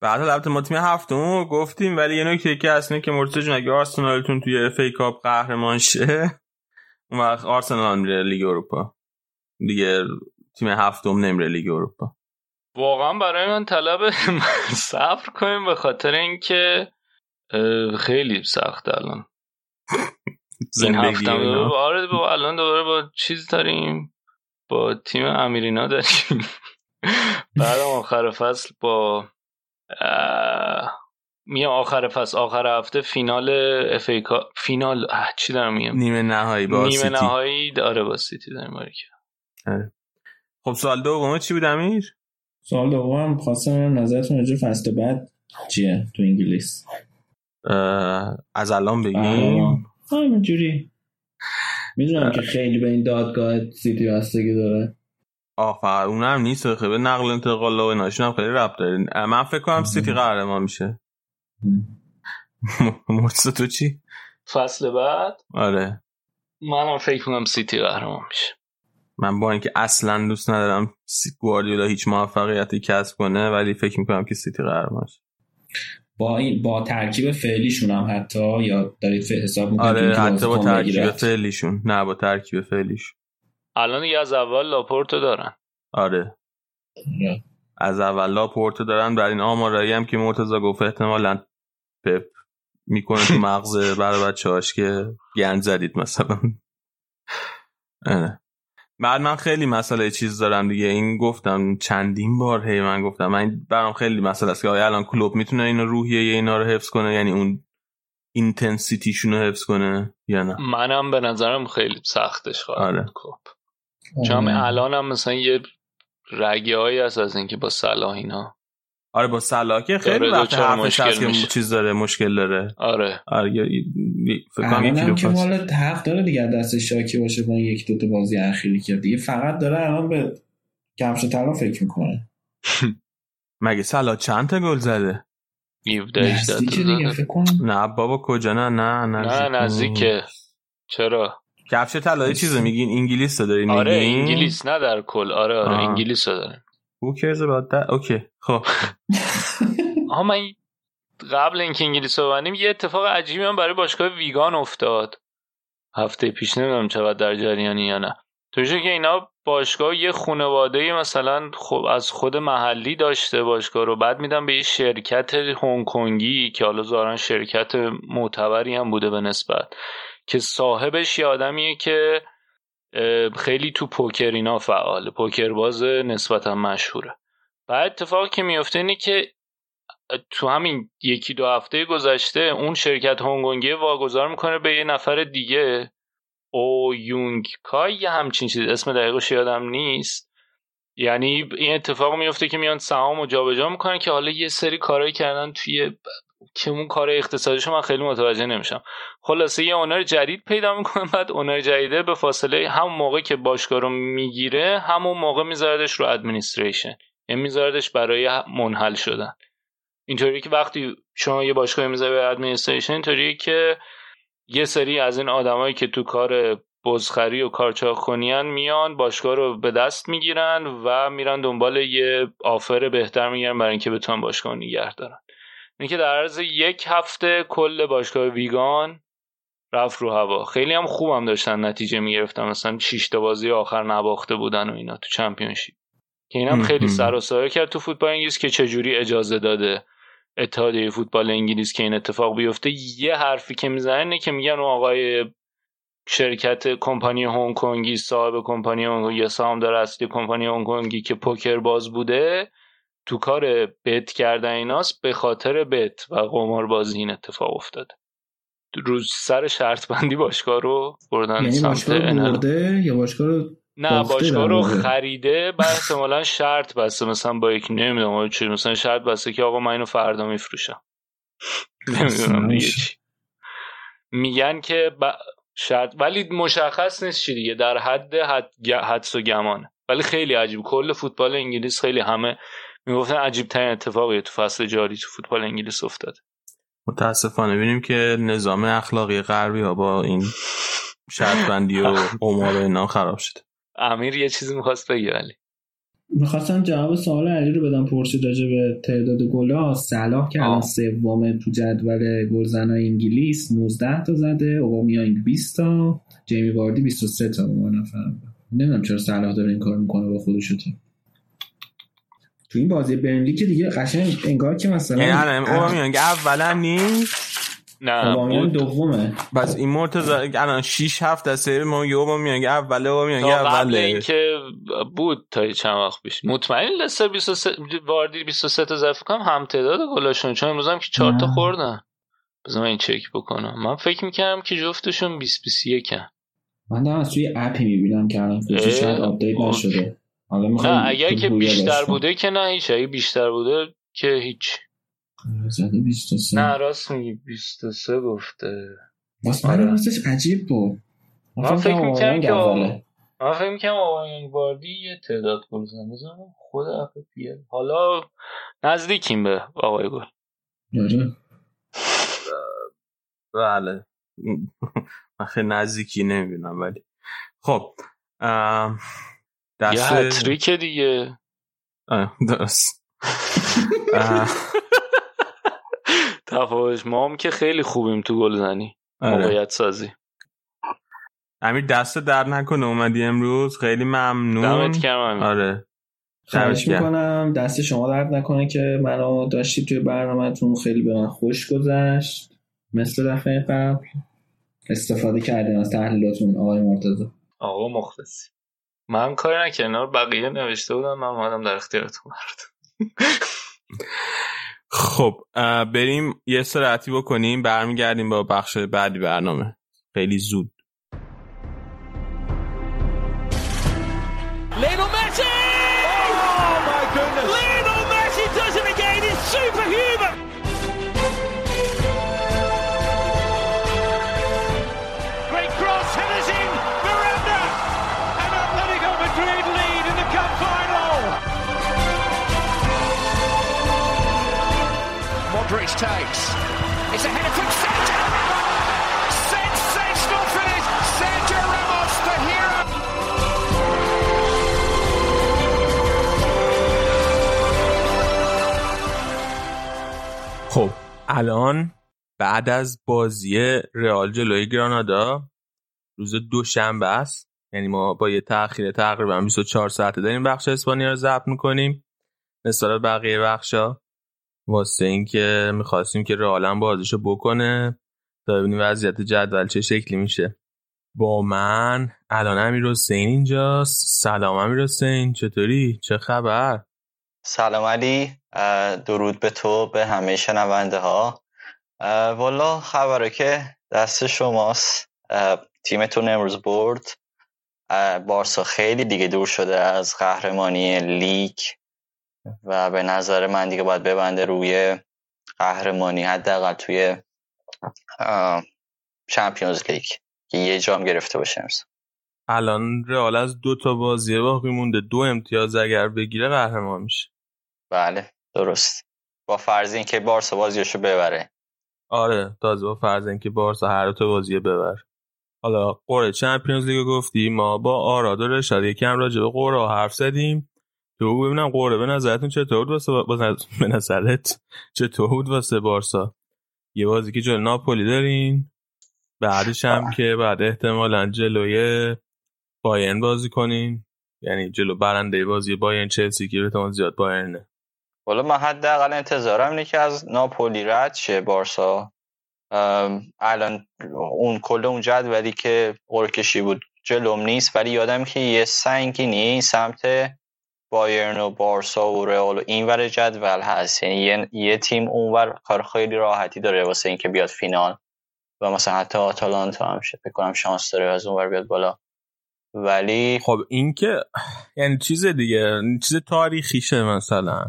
بعد البته ما تیم هفتم گفتیم ولی یه نکته که اصلا که مرتضی جون اگه آرسنالتون توی اف ای کاپ قهرمان شه اون وقت آرسنال میره لیگ اروپا. دیگه تیم هفتم نمیره لیگ اروپا. واقعا برای من طلب صبر کنیم به خاطر اینکه خیلی سخت الان. این هفته آره با الان دوباره با چیز داریم. با تیم امیرینا داریم. بعد آخر فصل با میام آخر فصل آخر هفته فینال اف ای فینال چی دارم میگم؟ نیمه نهایی با نیمه سیتی. نهایی داره با سیتی داریم آره. خب سوال دوم چی بود امیر؟ سوال دوم خواستم نظرتون راجع فصل بعد چیه تو انگلیس؟ از الان بگیم؟ همینجوری. می‌دونم که خیلی به این دادگاه سیتی بستگی داره. آه فقط اونم نیست خیلی نقل انتقال و ایناشون هم خیلی رب دارین من فکر کنم سیتی قهرمان میشه. مرسا تو چی؟ فصل بعد؟ آره. منم فکر کنم سیتی قهرمان میشه. من با اینکه اصلا دوست ندارم گواردیولا هیچ موفقیتی کسب کنه ولی فکر می‌کنم که سیتی قهرمان با این با ترکیب فعلیشون هم حتی یا دارید حساب می‌کنید آره حتی با ترکیب فعلیشون. نه با ترکیب فعلیش. الان دیگه از اول لاپورتو دارن. آره. از اول لاپورتو دارن بر این آمارایی هم که مرتضی گفت احتمالا پپ می‌کنه تو مغز برای بچه هاش که گند زدید مثلا. آره. بعد من خیلی مسئله چیز دارم دیگه. این گفتم چندین بار هی من گفتم. من برام خیلی مسئله است که آیا الان کلوب می‌تونه اینو روحیه اینا رو حفظ کنه؟ یعنی اون اینتنسیتیشون رو حفظ کنه یا نه؟ منم به نظرم خیلی سختش خواهد آره. کلوب. چون الان هم مثلا یه رگی هایی هست از اینکه با صلاح اینا آره با صلاح که خیلی وقت حرفش هست که چیز داره مشکل داره. آره. آره فکر کنم که مال حق داره دیگه دست شاکی باشه با یک دو تا بازی اخیری که دیگه فقط داره الان به کفش طلا فکر می‌کنه. مگه صلاح چند تا گل زده؟ 17 دیگه فکر کنم. نه بابا کجا؟ نه نه نه نزدیکه. چرا؟ کفش طلایی چیزو میگین؟ انگلیس رو دارین آره انگلیس نه در کل. آره آره انگلیس رو دارن Who cares about that? اوکی خب. ها من قبل اینکه انگلیس رو ببندیم یه اتفاق عجیبی هم برای باشگاه ویگان افتاد. هفته پیش نمی‌دونم چقدر در جریانی یا نه. تو که اینا باشگاه یه خانواده مثلا خب از خود محلی داشته باشگاه رو بعد میدم به یه شرکت هنگ کنگی که حالا ظاهرا شرکت معتبری هم بوده به نسبت که صاحبش یه آدمیه که خیلی تو پوکر اینا فعاله. پوکر باز نسبتا مشهوره. بعد اتفاقی که میفته اینه که تو همین یکی دو هفته گذشته اون شرکت هنگونگی واگذار می‌کنه به یه نفر دیگه. او یونگ کای یه همچین چیز. اسم دقیقش یادم نیست. یعنی این اتفاق میفته که میان سهام و جابجا می‌کنن که حالا یه سری کارایی کردن توی که اون کار اقتصادیشو من خیلی متوجه نمیشم. خلاصه یه اونر جدید پیدا می‌کنه بعد اونر جدیده به فاصله همون موقع که باشگاه رو می‌گیره همون موقع میذاردش رو ادمنستریشن یعنی میذاردش برای منحل شدن. اینطوری که وقتی شما یه باشگاه می‌ذاری به ادمنستریشن اینطوری که یه سری از این آدمایی که تو کار بزخری و کارچاخونیان میان باشگاه رو به دست می‌گیرن و میرن دنبال یه آفر بهتر می‌گیرن برای اینکه بتونن باشگاه نگه دارن. اینکه در عرض یک هفته کل باشگاه ویگان رفت رو هوا. خیلی هم خوبم داشتن نتیجه می‌گرفتن. مثلا 6 تا بازی آخر نباخته بودن و اینا تو چمپیونشیپ. که اینم خیلی سر و سایه کرد تو فوتبال انگلیس که چجوری اجازه داده اتحادیه فوتبال انگلیس که این اتفاق بیفته. یه حرفی که می‌زنه که میگن آقای شرکت کمپانی هنگ کنگی صاحب کمپانی هنگ یا سهامدار اصلی کمپانی هنگ کنگی که پوکر باز بوده تو کار بت کردن ایناست به خاطر بت و قمار بازی این اتفاق افتاده. روز سر شرط بندی باشگاه رو بردن یعنی سمت برده یا باشگاه رو نه باشگاه رو. خریده بعد احتمالا شرط بسته. مثلا با یک نمی‌دونم چی مثلا شرط بسته که آقا من اینو فردا میفروشم. نمی‌دونم دیگه چی. میگن که ب... شرط ولی مشخص نیست چی دیگه. در حد حد... گ- حدس و گمانه. ولی خیلی عجیب. کل فوتبال انگلیس خیلی همه می‌گفتن عجیب ترین اتفاقی تو فصل جاری تو فوتبال انگلیس افتاده متاسفانه. ببینیم که نظام اخلاقی غربی ها با این شرط بندی و قمار و اینا خراب شده. امیر یه چیزی می‌خواست بگه ولی. می‌خواستم جواب سوال علی رو بدم پرسید راجع به تعداد گلا صلاح که الان آه. سومه تو جدول گلزنای انگلیس 19 تا زده اوبامیانگ 20 تا جیمی واردی 23 تا من نفهم نمی‌دونم چرا صلاح داره این کار می‌کنه با خودش تو این بازی برنلی که دیگه قشنگ انگار که مثلا یعنی الان اوبامیانگ اولا نیست نه اوبامیانگ بود. دومه بس این مرتضی الان 6 7 از سری ما یه اوبامیانگ اوله اوبامیانگ تا قبل اوله اینکه بود تا چند وقت پیش مطمئن لستر 23 واردی 23 تا ضرب کنم هم تعداد گلاشون چون امروز هم که 4 تا نه. خوردن بذار من این چک بکنم من فکر می‌کردم که جفتشون 20 21 هن. من دارم از توی اپی می‌بینم که الان شاید آپدیت. نشده حالا نه اگر که بیشتر. بوده که نه هیچ. اگه بیشتر بوده که هیچ. زده 23 نه راست میگی 23 گفته. راست آره. راستش عجیب بود. من فکر کنم می‌کردم اوبامیانگ که. من فکر می‌کنم آقایان واردی یه تعداد گل زن بزنم خود ال. حالا نزدیکیم به آقای گل. آره. بله. من خیلی نزدیکی نمی‌بینم ولی. خب ام، یه دست هتریک دیگه. درست. اه، تفاوش ما هم که خیلی خوبیم تو گل زنی. آره. موقعیت سازی. امیر دست در نکنه اومدی امروز. خیلی ممنون. دمت گرم امیر. آره. خواهش. می‌کنم. دست شما درد نکنه که منو داشتید توی برنامهتون. خیلی به من خوش گذشت. مثل دفعه قبل استفاده کردیم از تحلیلاتون آقای مرتضی. آقا مخلصی. من کاری نکردم بقیه نوشته بودن من اومدم در اختیارتون خب بریم یه استراحتی بکنیم برمیگردیم با بخش بعدی برنامه. خیلی زود. الان بعد از بازی رئال جلوی گرانادا روز دوشنبه است. یعنی ما با یه تاخیر تقریبا 24 ساعته داریم بخش اسپانیا رو ضبط می‌کنیم. به بقیه بخشا واسه اینکه می‌خواستیم که رئال هم بازیشو بکنه. تا ببینیم وضعیت جدول چه شکلی میشه. با من الان امیر حسین اینجاست. سلام امیر حسین چطوری؟ چه خبر؟ سلام علی. درود به تو به همه شنونده ها. والا خبره که دست شماست. تیمتون امروز برد. بارسا خیلی دیگه دور شده از قهرمانی لیگ و به نظر من دیگه باید ببنده روی قهرمانی حداقل توی چمپیونز لیگ که یه جام گرفته باشه الان رئال از دو تا بازی باقی مونده. دو امتیاز اگر بگیره قهرمان میشه. بله. درست. با فرض اینکه بارسا بازیشو ببره. آره تازه با فرض اینکه بارسا هر تا بازی ببر. حالا قرعه چمپیونز لیگ گفتی ما با آراد رشاد یکم راجع به قرعه حرف زدیم. تو ببینم قرعه به نظرتون چطور بود واسه به نظرت چطور بود واسه بارسا؟ یه بازی که جلو ناپولی دارین بعدش هم که بعد احتمالا جلوی بایرن بازی کنین. یعنی جلو برنده بازی بایرن چلسی که به زیاد بایرنه. والا من حداقل انتظارم اینه که از ناپولی رد شه بارسا. الان اون کل اون جدولی که قرکشی بود جلوم نیست ولی یادم که یه سنگینی سمت بایرن و بارسا و رئال و اینور جدول هست. یعنی یه, یه تیم اونور کار خیلی راحتی داره واسه اینکه بیاد فینال و مثلا حتی آتالانتا هم شد فکر شانس داره از اونور بیاد بالا. ولی خب این که یعنی چیز دیگه چیز تاریخیشه مثلا.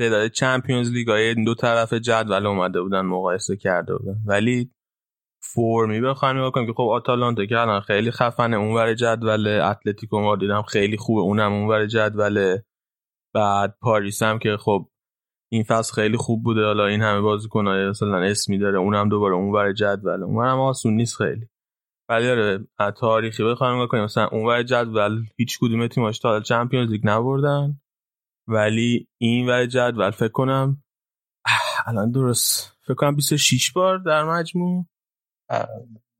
تعداد چمپیونز لیگ های دو طرف جدول اومده بودن مقایسه کرده بودن. ولی فرمی بخوایم نگاه کنیم که خب آتالانتا که الان خیلی خفنه اونور جدول اتلتیکو مادرید هم خیلی خوبه اونم اونور جدول. بعد پاریس هم که خب این فصل خیلی خوب بوده حالا این همه بازیکن‌های مثلا اسمی داره اونم دوباره اونور جدول. اونم آسون نیست خیلی. ولی آره تاریخی بخوایم نگاه کنیم مثلا اونور جدول هیچ کدوم تیماش تا چمپیونز لیگ نبردن. ولی این ور جدول فکر کنم الان درست. فکر کنم 26 بار در مجموع.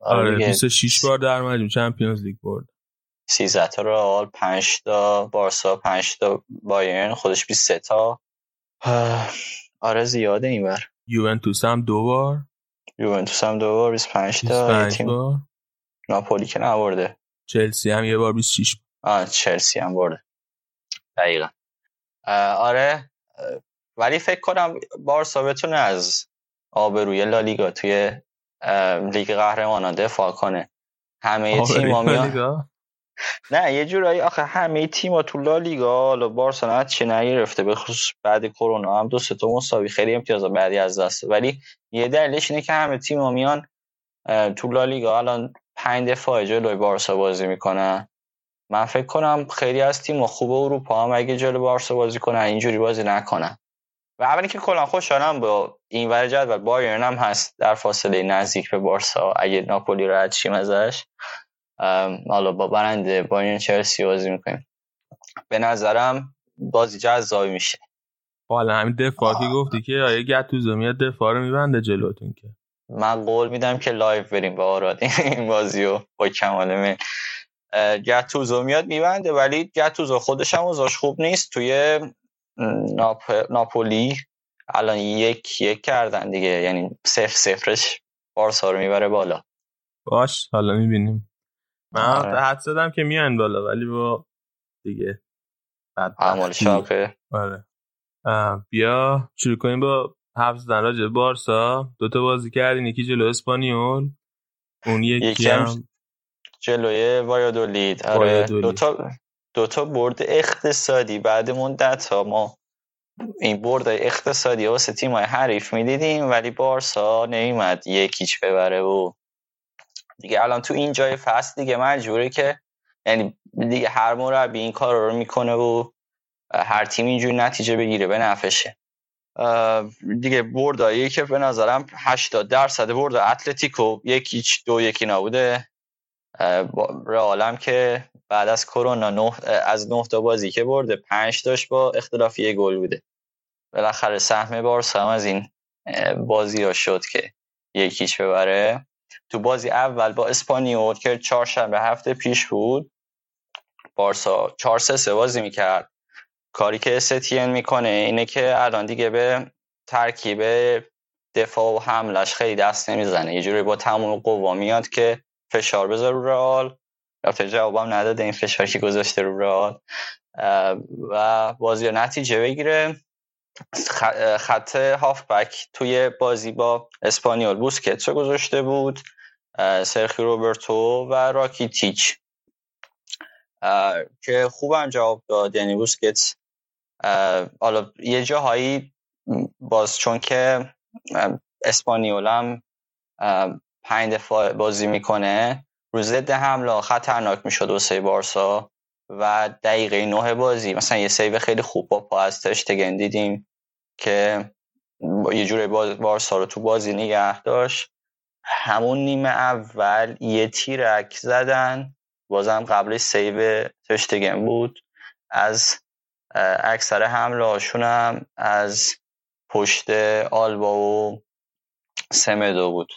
آره 26 بار در مجموع چمپیونز لیگ برد. 13 تا رئال 5 تا بارسا 5 تا بایرن خودش 23 تا. آره زیاده اینور یوونتوس هم دو بار. یوونتوس هم دو بار 25 تا. 25 بار. ناپولی که نبرده. چلسی هم یه بار 26 آه چلسی هم برده. دقیقا. آره. ولی فکر کنم بارسا بتونه از آبروی لالیگا توی لیگ قهرمانان دفاع کنه. همه تیم میان. نه یه جورایی آخه همه تیم‌ها تو لالیگا حالا بارسا نه چه نگرفته به خصوص بعد کرونا هم دو سه تا مساوی خیلی امتیاز بعدی از دست ولی یه دلیلش اینه که همه تیم‌ها میان تو لالیگا. الان پنج دفاع جلوی بارسا بازی می‌کنن. من فکر کنم خیلی از تیم خوب اروپا هم اگه جلو بارسا بازی کنن اینجوری بازی نکنن. و اولی که کلا خوشحالم با این ور و بایرن هم هست در فاصله نزدیک به بارسا اگه ناپولی رد شیم ازش. حالا با برنده بایرن چلسی بازی می‌کنیم. به نظرم بازی جذابی میشه. حالا همین دفاعی که گفتی که آقای گتوزو میاد دفاع رو میبنده جلوتون که. من قول میدم که live بریم با آراد. این بازی رو با کمال من. گتوزو میاد میبنده ولی گتوزو خودش هم اوضاش خوب نیست. توی ناپ... ناپولی الان یک یک کردن دیگه. یعنی صفر صفرش بارسا رو می‌بره بالا. باش حالا می‌بینیم. من آره. حدس زدم که میان بالا ولی با دیگه عمال شاقه آره. بیا شروع کنیم با حفظ زدن. راجع بارسا دوتا بازی کردین یکی جلو اسپانیول اون یکی هم جلوی وایادولید. آره دوتا دوتا برد اقتصادی. بعد مدت ها ما این برد اقتصادی واسه تیم های حریف می‌دیدیم ولی بارسا نمیمد یکیچ ببره و دیگه الان تو این جای فصل دیگه مجبوره که یعنی دیگه هر مربی این کار رو می‌کنه و هر تیم اینجوری نتیجه بگیره به نفشه دیگه بردایی که به نظرم 80 درصد برد اتلتیکو یکیچ دو یکی نبوده. رئالم که بعد از کرونا نه از نه تا بازی که برده پنج داشت با اختلاف یه گل بوده. بالاخره سهم بارسا هم از این بازی ها شد که یکیش ببره. تو بازی اول با اسپانیول که چهارشنبه هفته پیش بود. بارسا چهار سه سه بازی می‌کرد. کاری که ستین می‌کنه اینه که الان دیگه به ترکیب دفاع و حملش خیلی دست نمی‌زنه. یه جوری با تمام قوا میاد که فشار بذار رو رئال. البته جوابم نداده این فشاری که گذاشته رو رئال. و بازی نتیجه بگیره. خط هافبک توی بازی با اسپانیول بوسکتس گذاشته بود. سرجی روبرتو و راکیتیچ که خوبم جواب داد. یعنی بوسکتس حالا یه جاهایی باز چون که اسپانیول هم پنج دفاع بازی می‌کنه. رو ضد حمله خطرناک می‌شد واسه بارسا و دقیقه نه بازی. مثلا یه save خیلی خوب با پا از تراشتگن دیدیم که یه جوری بارسا رو تو بازی نگه داشت. همون نیمه اول یه تیرک زدن. بازم قبل سیو تشتگن بود. از اکثر حمله هاشون هم از پشت آلبا و سمدو بود.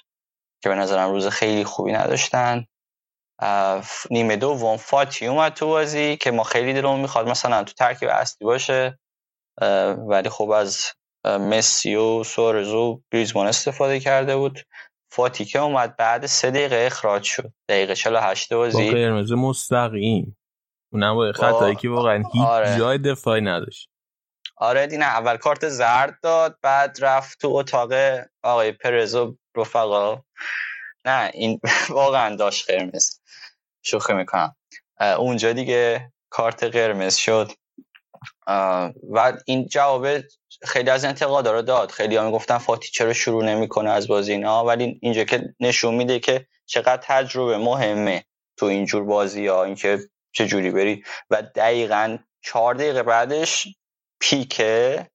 که به نظرم روز خیلی خوبی نداشتن. نیمه دوم فاتی اومد تو بازی که ما خیلی دلمون می‌خواد مثلا تو ترکیب اصلی باشه. ولی خب از مسی و سوارز و گریزمان استفاده کرده بود. فاتی که اومد بعد سه دقیقه اخراج شد. دقیقه 48 بازی. با قرمز مستقیم. اونم با خطایی که واقعا هیچ آره. جای دفاعی نداشت. آره دینه اول کارت زرد داد بعد رفت تو اتاق آقای پرزو رفقا نه این واقعا داشت قرمز. شوخی می‌کنم. اونجا دیگه کارت قرمز شد. و این جواب خیلی از انتقادا رو داد. خیلی ها می‌گفتن فاتی چرا شروع نمی‌کنه از بازی اینا؟ ولی اینجا که نشون میده که چقدر تجربه مهمه تو اینجور بازی ها اینکه چه جوری بری. و دقیقا چهار دقیقه بعدش پیکه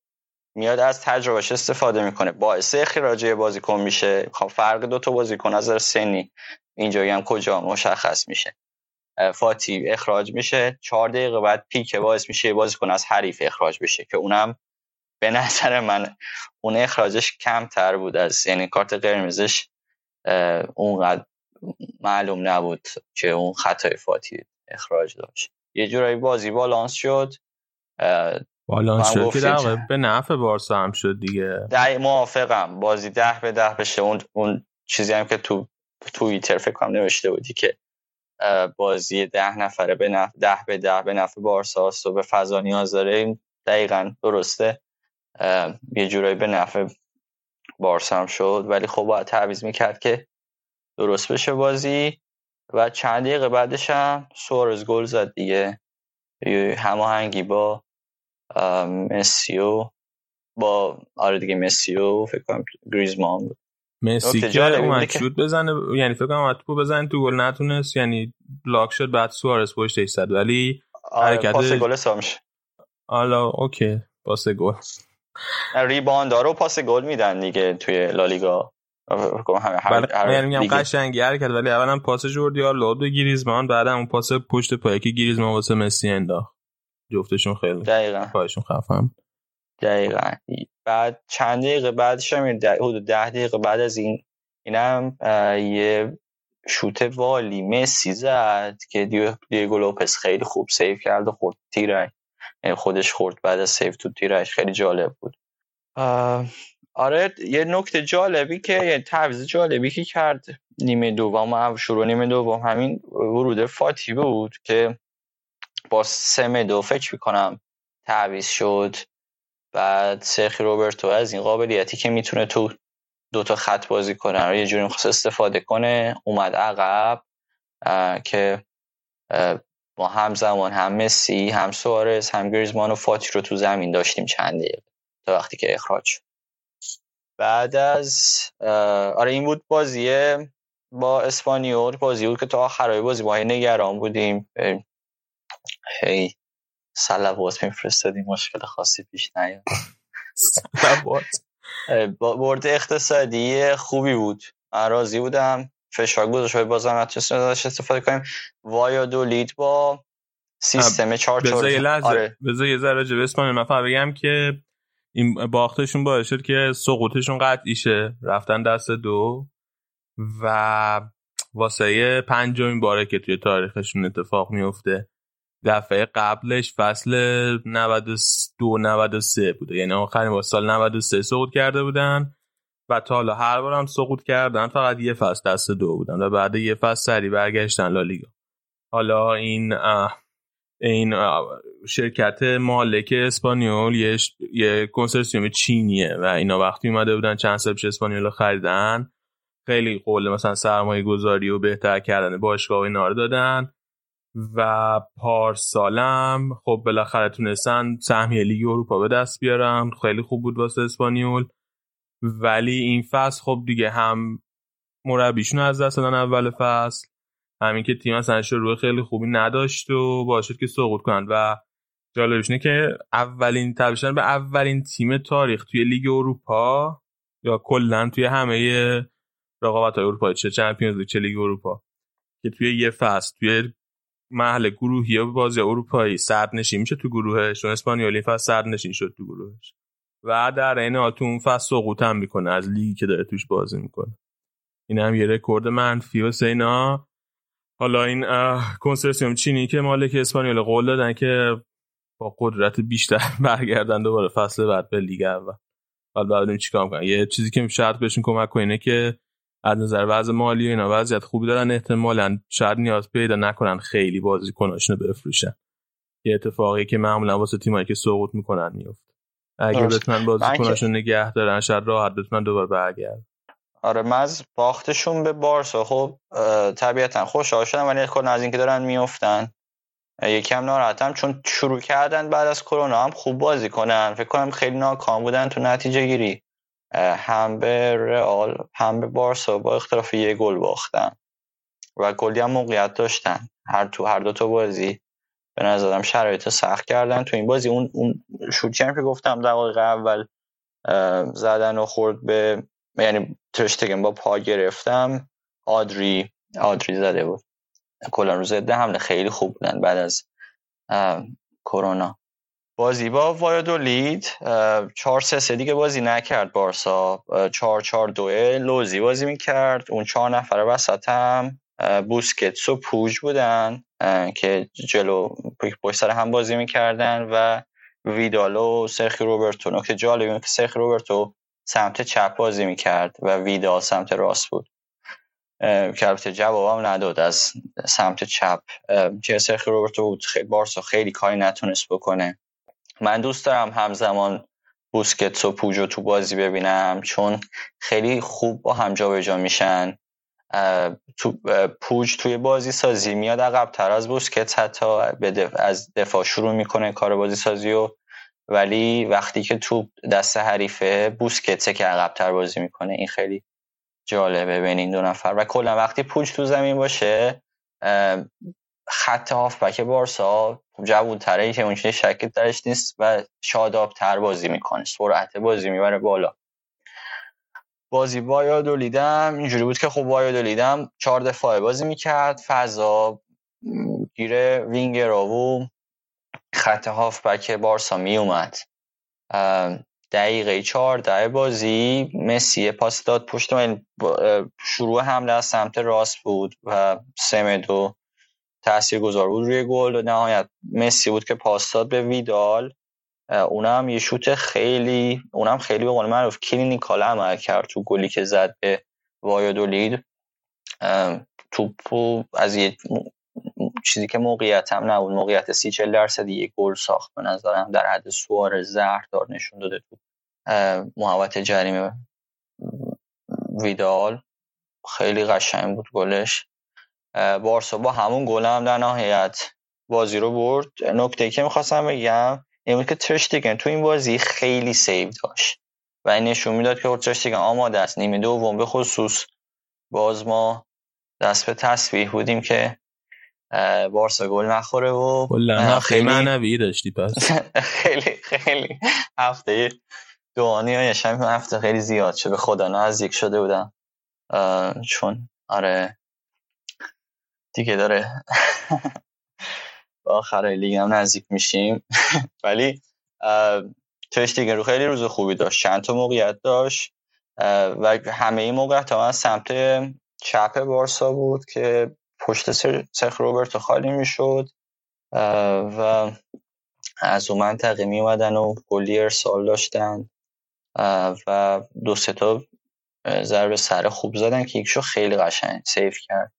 میاد از تجربهش استفاده می‌کنه. باعث اخراج بازیکن میشه. خب فرق دو تا بازیکن از سنی اینجایی هم کجا مشخص میشه. فاتی اخراج میشه. چهار دقیقه بعد پیک باعث میشه بازیکن از حریف اخراج بشه که اونم به نظر من اون اخراجش کمتر بود از یعنی کارت قرمزش اونقدر معلوم نبود که اون خطای فاتی اخراج داشت. یه جورایی بازی بالانس شد. بالانس شد که در به نفع بارسا هم شد دیگه. ده موافقم. بازی ده به ده بشه. اون, اون چیزی هم که تو توییتر فکر کنم نوشته بودی که بازی ده نفره به نفع ده به ده به نفع بارساست و به فضا نیاز داره. دقیقا درسته. یه جورایی به نفع بارسا هم شد. ولی خب باید تعویض می‌کرد که درست بشه بازی. و چند دقیقه بعدش هم سوارز گل زد دیگه. هماهنگی با مسیو با آره دیگه مسیو فکر کنم گریزمان بود. مسی که اومد شد بزنه یعنی فکر کنم تو بزنه تو گل نتونست یعنی block شد بعد سوارز پشتش زد ولی آره حرکت پاس گل میشه حالا اوکی پاس گل. rebound ا رو پاس گل میدن دیگه توی لالیگا. بله یعنی میگم قشنگی حرکت ولی اولا پاس جوردی آلبا بود به گریزمان بعدم اون پاس پشت پای که گریزمان واسه مسی انداخت. جفتشون خیلی دقیقاً. پایشون خفم دقیقا. بعد چند دقیقه بعدش هم حدود ده دقیقه بعد از این اینم یه شوت والی مسی زد که دیگو لوپس خیلی خوب سیف کرد و خورد تیرش. یعنی خودش خورد بعد از سیف تو تیرش. خیلی جالب بود. آره یه نکته جالبی که یه تعویض جالبی که کرد نیمه دوم شروع نیمه دوم. همین ورود فاتی بود که با سه دو فکر می‌کنم تعویض شد بعد سرخی روبرتو از این قابلیتی که می‌تونه تو دو تا خط بازی کنه رو یه جوری می‌خواست استفاده کنه اومد عقب که ما هم زمان هم مسی هم سوارز هم گریزمان و فاتی رو تو زمین داشتیم چند دقیقه تا وقتی که اخراج بعد از آره این بود بازیه با اسپانیول بازی بود که تا آخرای بازی ما نگران بودیم. هی سلوات میفرستادیم مشکل خاصی پیش نیاد برد اقتصادی خوبی بود. من راضی بودم. فشار گذاشت بازم نتونستیم ازش استفاده کنیم. دولید با سیستم 4 4 آره. بذار یه ذره راجع به من بگم که این باختشون باعث شد که سقوطشون قطعی شه رفتن دست دو و واسه پنجمین باره که توی تاریخشون اتفاق میفته دفعه قبلش فصل 92 93 بوده. یعنی آخرین با سال 93 سقوط کرده بودن و تا حالا هر بارم سقوط کردن. فقط یه فصل دست دو بودن و بعد یه فصل سری برگشتن لالیگا. حالا این این شرکت مالک اسپانیول یه, یه کنسرسیوم چینیه و اینا وقتی اومده بودن چند سال پیش اسپانیول خریدن خیلی قول مثلا سرمایه گذاری و بهتر کردن باشگاه اینا رو دادن. و پارسالم خب بالاخره تونستن سهمیه لیگ اروپا به دست بیارن. خیلی خوب بود واسه اسپانیول. ولی این فصل خب دیگه هم مربیشون از دست دادن اول فصل. همین که تیم اصلا شروع خیلی خوبی نداشت و باشد که سقوط کنن. و جالبش اینه که اولین تبدیل به اولین تیم تاریخ توی لیگ اروپا یا کلا توی همه رقابت های اروپا چه Champions League چه لیگ اروپا که توی یه فصل توی مرحله گروهی بازی اروپایی صدرنشین میشه تو گروهش؟ چون اسپانیولی فصل صدرنشین شد تو گروهش. و در این حال تو اون فصل سقوط هم می‌کنه. از لیگی که داره توش بازی می‌کنه. این هم یه رکورد منفی و سینا حالا این کنسرسیوم چینی که مالک اسپانیول قول دادن که با قدرت بیشتر برگردن دوباره فصل بعد به لیگ اول. بعد چیکار کنن یه چیزی که شاید بهشون کمک کنه که از نظر وضع مالی و اینا وضعیت خوبی دارن احتمالا شاید نیاز پیدا نکنن خیلی بازیکناشونو بفروشن. یه اتفاقی که معمولا واسه تیمایی که سقوط می‌کنن میفته اگه بتونن بازیکناشون نگه دارن شاید راحت بتونن دوباره برگردن. آره من از باختشون به بارسا. خب طبیعتا خوشحال شدم ولی خود از اینکه دارن میفتن یکم ناراحتم چون شروع کردن بعد از کرونا هم خوب بازی کنن. فکر کنم خیلی ناکام بودن تو نتیجه گیری. هم به رئال هم به بارسا با اختلاف یه گل باختن. و گلی هم موقعیت داشتن. هر تو هر دو تا بازی به نظرم شرایط سخت کردن. تو این بازی اون اون شوتی که گفتم دقایق اول زدن و خورد به یعنی ترشتگن با پا گرفتم. آدری آدری زده بود. کلا روز ده حمله. خیلی خوب بودن بعد از کرونا. بازی با وایادولید چهار سه سه دیگه بازی نکرد بارسا. چهار چهار دوه لوزی بازی می‌کرد. اون چهار نفر وسط هم بوسکتس و پوج بودن که جلو پشت هم بازی می‌کردن و ویدالو و سرخی روبرتو. نکته جالبی که سرخی روبرتو سمت چپ بازی می‌کرد و ویدال سمت راست بود. که البته جوابم نداد از سمت چپ. که سرخی روبرتو بود؟ بارسا خیلی کاری نتونست بکنه. من دوست دارم همزمان بوسکتس و پوجو تو بازی ببینم چون خیلی خوب با هم جابجا میشن. تو پوج توی بازی سازی میاد عقب تر از بوسکتس حتی از دفاع شروع می‌کنه کار بازی سازی و ولی وقتی که تو دست حریفه بوسکتسه که عقب تر بازی می‌کنه این خیلی جالبه بین این دو نفر. و کلا وقتی پوج تو زمین باشه خط هافبک بارسا جوون تره که اونچه شکل درش نیست و شاداب تر بازی می‌کنه سرعت بازی می‌بره بالا. بازی با لیدم اینجوری بود که خب با لیدم چهار دفاعه بازی می‌کرد فضا گیر وینگر و خط هافبک بارسا میومد دقیقه چهارده بازی مسی پاس داد پشت من شروع حمله از سمت راست بود و سمدو تأثیر گذار بود روی گل. و نهایت مسی بود که پاس داد به ویدال. اونم یه شوت خیلی اونم خیلی به قول معروف clinical عمل کرد تو گلی که زد به وایادولید. توپو از یه چیزی که موقعیت هم نبود. موقعیت سی چل درصدی یک گل ساخت به نظرم. در حد سوارز زهردار نشون داده تو محوت جریمه ویدال. خیلی قشنگ بود گلش. بارسا با همون گل هم در نهایت بازی رو برد. نکته که می‌خواستم بگم این که ترشتگن تو این بازی خیلی سیو داشت و این نشون می‌داد که ترشتگن آماده است. نیمه دوم به خصوص. باز ما دست به تصویح بودیم که بارسا گل نخوره و خیلی معنوی داشتی پس. خیلی خیلی. هفته دوانی های شمی هفته خیلی زیاد شده به خدا نزدیک شده بودم. چون آره. دیگه داره. با آخرای لیگ هم نزدیک میشیم. ولی دیگه رو خیلی روز خوبی داشت. چند تا موقعیت داشت. و همه این موقعیت ها سمت چپ بارسا بود که پشت سرخ روبرتو خالی می‌شد. و از اون منطقه می اومدن و گلی ارسال داشتن. و دو سه تا ضربه سر خوب زدن که یکشو خیلی قشنگ سیف کرد.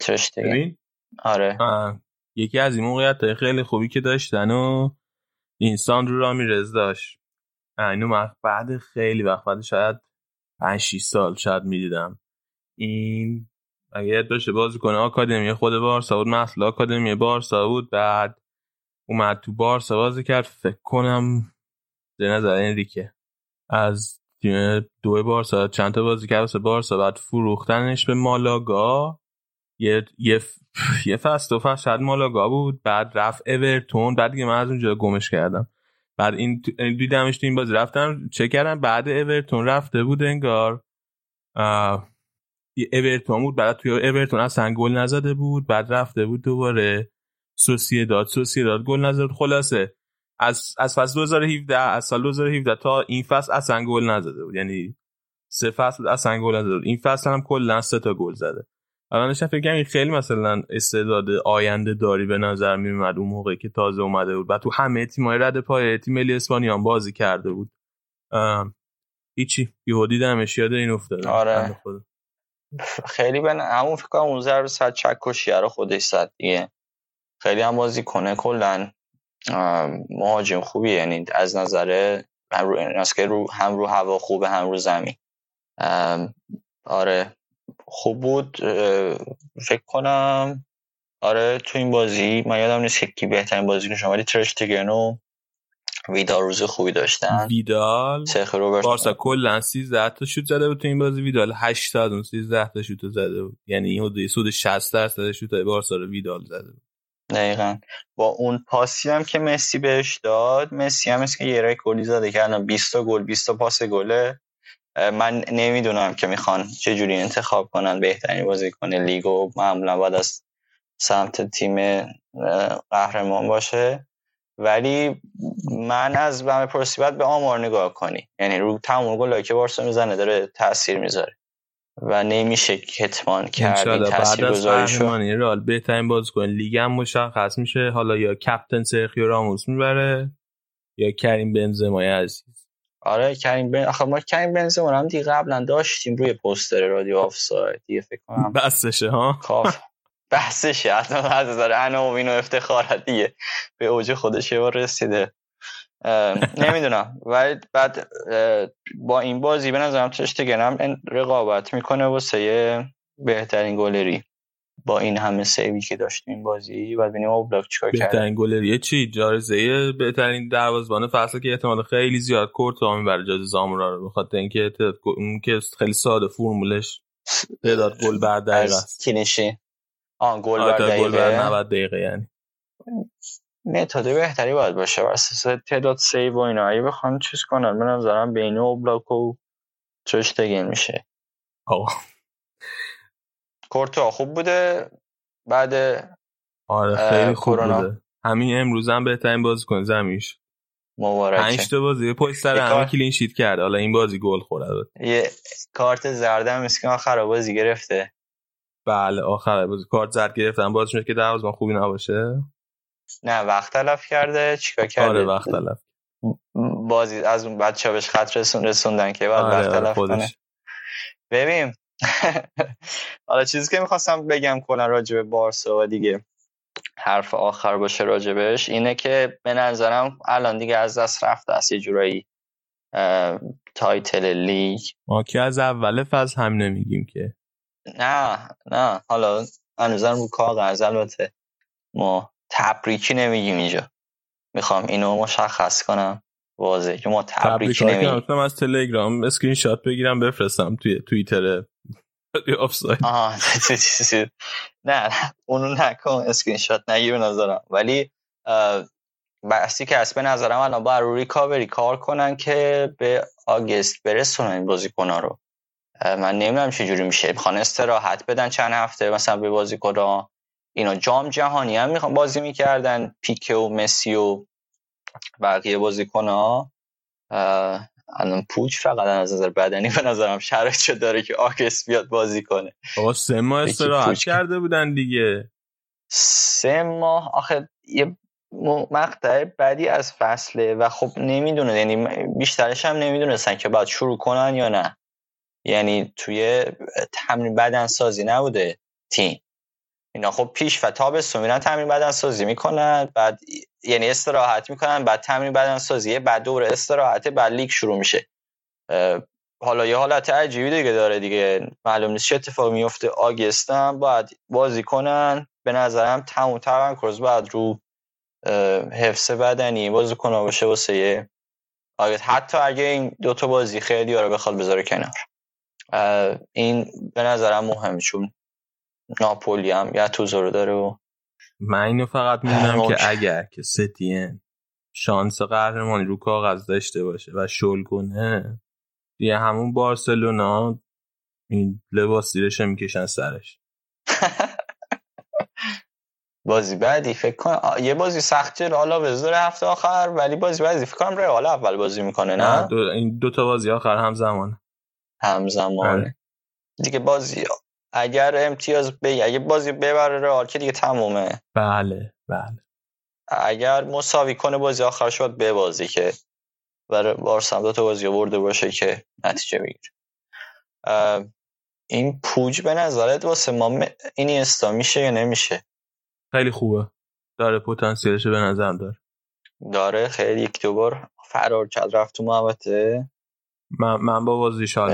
ترشتگن آره. یکی از این موقعیت خیلی خوبی که داشتن و اینسان رو رامیرز داشت. اینو بعد خیلی وقت بعد شاید 5 6 سال شاید می‌دیدم. این اگه یاد باشه بازی کنه آکادمی خود بارسا بود مثل آکادمی بارسا بود بعد اومد تو بارسا بازی کرد. فکر کنم به نظر ریکه از تیم دو بارسا چند تا بازی کرد واسه بارسا بعد فروختنش به مالاگا. یه یه یه فصل دو فصل شاید مالاگا بود بعد رفت اورتون بعد دیگه من از اونجا گمش کردم. بعد این دیدمش تو این بازی رفتم چه کردم بعد اورتون رفته بود انگار اورتون بود بعد توی اورتون اصلا گل نزده بود بعد رفته بود دوباره سوسیه داد سوسیه داد گل نزده خلاصه از از فصل 2017 از سال 2017 تا این فصل اصلا گل نزده بود. یعنی سه فصل اصلا گل نزده بود. این فصل هم کلا سه تا گل زده. و من فکر کنم خیلی مثلا استعداد آینده داری به نظر می اومد اون موقعی که تازه اومده بود. و تو همه تیمای رد پای تیم ملی اسپانیا بازی کرده بود. هیچی. یهو دیدمش یاد این افتاد آره. خیلی به همون فکر کنم اون ضربه صد چک و رو خودش زد دیگه. خیلی هم بازی کنه کلا. مهاجم خوبی یعنی از نظر هم رو, هم رو هوا خوبه هم رو زمین. آره. خوب بود فکر کنم. آره تو این بازی من یادم نیست که کی بهترین بازی شما ولی ترشتگن و ویدال روز خوبی داشتن. ویدال؟ بارسا کلا 13 تا شوت زده بود تو این بازی ویدال 80 اون 13 تا شوت زده بود. یعنی حدود سود 60 درصد شوت بارسا رو ویدال زده بود. دقیقا. با اون پاسی هم که مسی بهش داد مسی هم که یه رای گلی زده که الان 20 گل 20 پاس گله. من نمی‌دونم که می‌خوان چجوری انتخاب کنن بهترین بازیکن لیگ و معمولا باید از سمت تیم قهرمان باشه. ولی من از بم پرسی باید به آمار نگاه کنی. یعنی رو تمام گلایی که بارسا می‌زنه داره تاثیر می‌ذاره. و نمیشه کتمان کرد این تاثیر گذاری شو. رال بهترین بازیکن لیگ هم مشخص میشه. حالا یا کپتن سرخیو راموس می‌بره یا کریم بنزما عزیز. آره کریم بن آخه ما کریم بنزما هم دیگه قبلا داشتیم روی پوستر رادیو آفساید. دیگه فکر کنم بسشه ها؟ کاف بحثشه. حتما از نظر عناوین و افتخارات دیگه. به اوج خودش یه رسیده. نمی‌دونم. ولی بعد با این بازی به نظرم تشتگنم رقابت می‌کنه واسه بهترین گلری. با این همه سیوی که داشتیم این بازی و ببینیم اوبلاک چیکار کرد بهترین گلری چی؟ جایزه بهترین دروازه‌بان فصل که احتمال خیلی زیاد کورتوا برای جایزه زامورا رو. بخاطر اینکه اون که خیلی ساده فرمولش تعداد گل بر دقیقه است. کینشی. آن گل بر دقیقه گل بر 90 دقیقه یعنی. متد بهتری باید باشه. بر اساس تعداد سیو و اینا. اگه بخوان چیز کنن من نظرم بین اوبلاک و ترشتگن میشه. آقا. کورتوا خوب بوده بعد آره خیلی خوب بوده. همین امروز هم بهترین بازیکن زمیش مبارکه. پنج تا بازی. پشت سر همه کلین شیت کرد حالا این بازی گل خورد یه کارت زرد مسکین آخر بازی گرفته. بله آخر بازی. کارت زرد گرفتن باز شد که دروازه‌بان خوبی نباشه. نه وقت تلف کرده. چیکار کرده؟ آره وقت تلف. بازی از اون بچه بهش خط رسون رسوندن که بعد آره وقت آره تلف کنه. ببین حالا چیزی که می‌خواستم بگم کلا راجع به بارسا و دیگه حرف آخر باشه راجبش اینه که به نظرم الان دیگه از دست رفته است یه جورایی title لیگ. ما که از اول فصل هم نمیگیم که. نه نه. حالا هنوزم رو کاغذ البته ما تبریکی نمیگیم اینجا. می‌خوام اینو مشخص کنم. واضح که ما تبریکی نمیگیم. از تلگرام اسکرین شات بگیرم بفرستم توی توییتر آفساید. نه اونو نکن اسکرین شات نگیر نظرم. ولی بحثی که هست به نظرم الان باید رو recovery کار کنن که به August برسونن این بازیکن رو. من نمی‌دونم چجوری میشه. می‌خوان استراحت بدن چند هفته مثلا به بازیکن اینا جام جهانی هم می‌خوان بازی می‌کردن. پیکه و مسی و بقیه بازیکن ها الان پوچ فقط از نظر بدنی به نظرم شرایط داره که آکس بیاد بازی کنه. آقا سه ماه استراحت کرده بودن دیگه. سه ماه آخه یه مقطع بعدی از فصله و خب نمی‌دونه یعنی بیشترش هم نمی‌دونستن که باید شروع کنن یا نه. یعنی توی تمرین بدن سازی نبوده تیم. اینا خب پیش و تابستون میرن تمرین بدن سازی می‌کنن بعد یعنی استراحت می‌کنن بعد تمرین بدن سازی بعد دور استراحت بعد لیگ شروع میشه. حالا یه حالت عجیبی دیگه داره دیگه. معلوم نیست چه اتفاقی میفته آگست باید بازی کنن. به نظرم تموم تمرکز بعد رو حفظ بدنی بازی کنن باشه واسه آره حتی اگه این دوتا بازی خیلی رو بخواد بذاره کنار. این به نظرم مهمه چون ناپولی هم یه توزو داره و من اینو فقط می‌دونم که اگر که ستین شانس قهرمانی رو کاغذ داشته باشه و شل کنه دیگه همون بارسلونا این لباس زیرش می‌کشن سرش. بازی بعدی فکر کنم یه بازی سختی حالا به هفته آخر ولی بازی بعدی فکر کنم رئال اول بازی می‌کنه نه دو این دو تا بازی آخر همزمان. همزمان. آره. دیگه بازی اگر امتیاز بگی اگه بازی ببره رئال که دیگه تمومه. بله بله. اگر مساوی کنه بازی آخر شد به بازی که برای بارسا دو تا بازی برده باشه که نتیجه بگیره. این پوج به نظرت واسه ما اینی استا میشه یا نمیشه؟ خیلی خوبه. داره پتانسیلش به نظرم داره. داره خیلی یک دو بار فرار کرد رفت تو محبته من, من با بازی شاد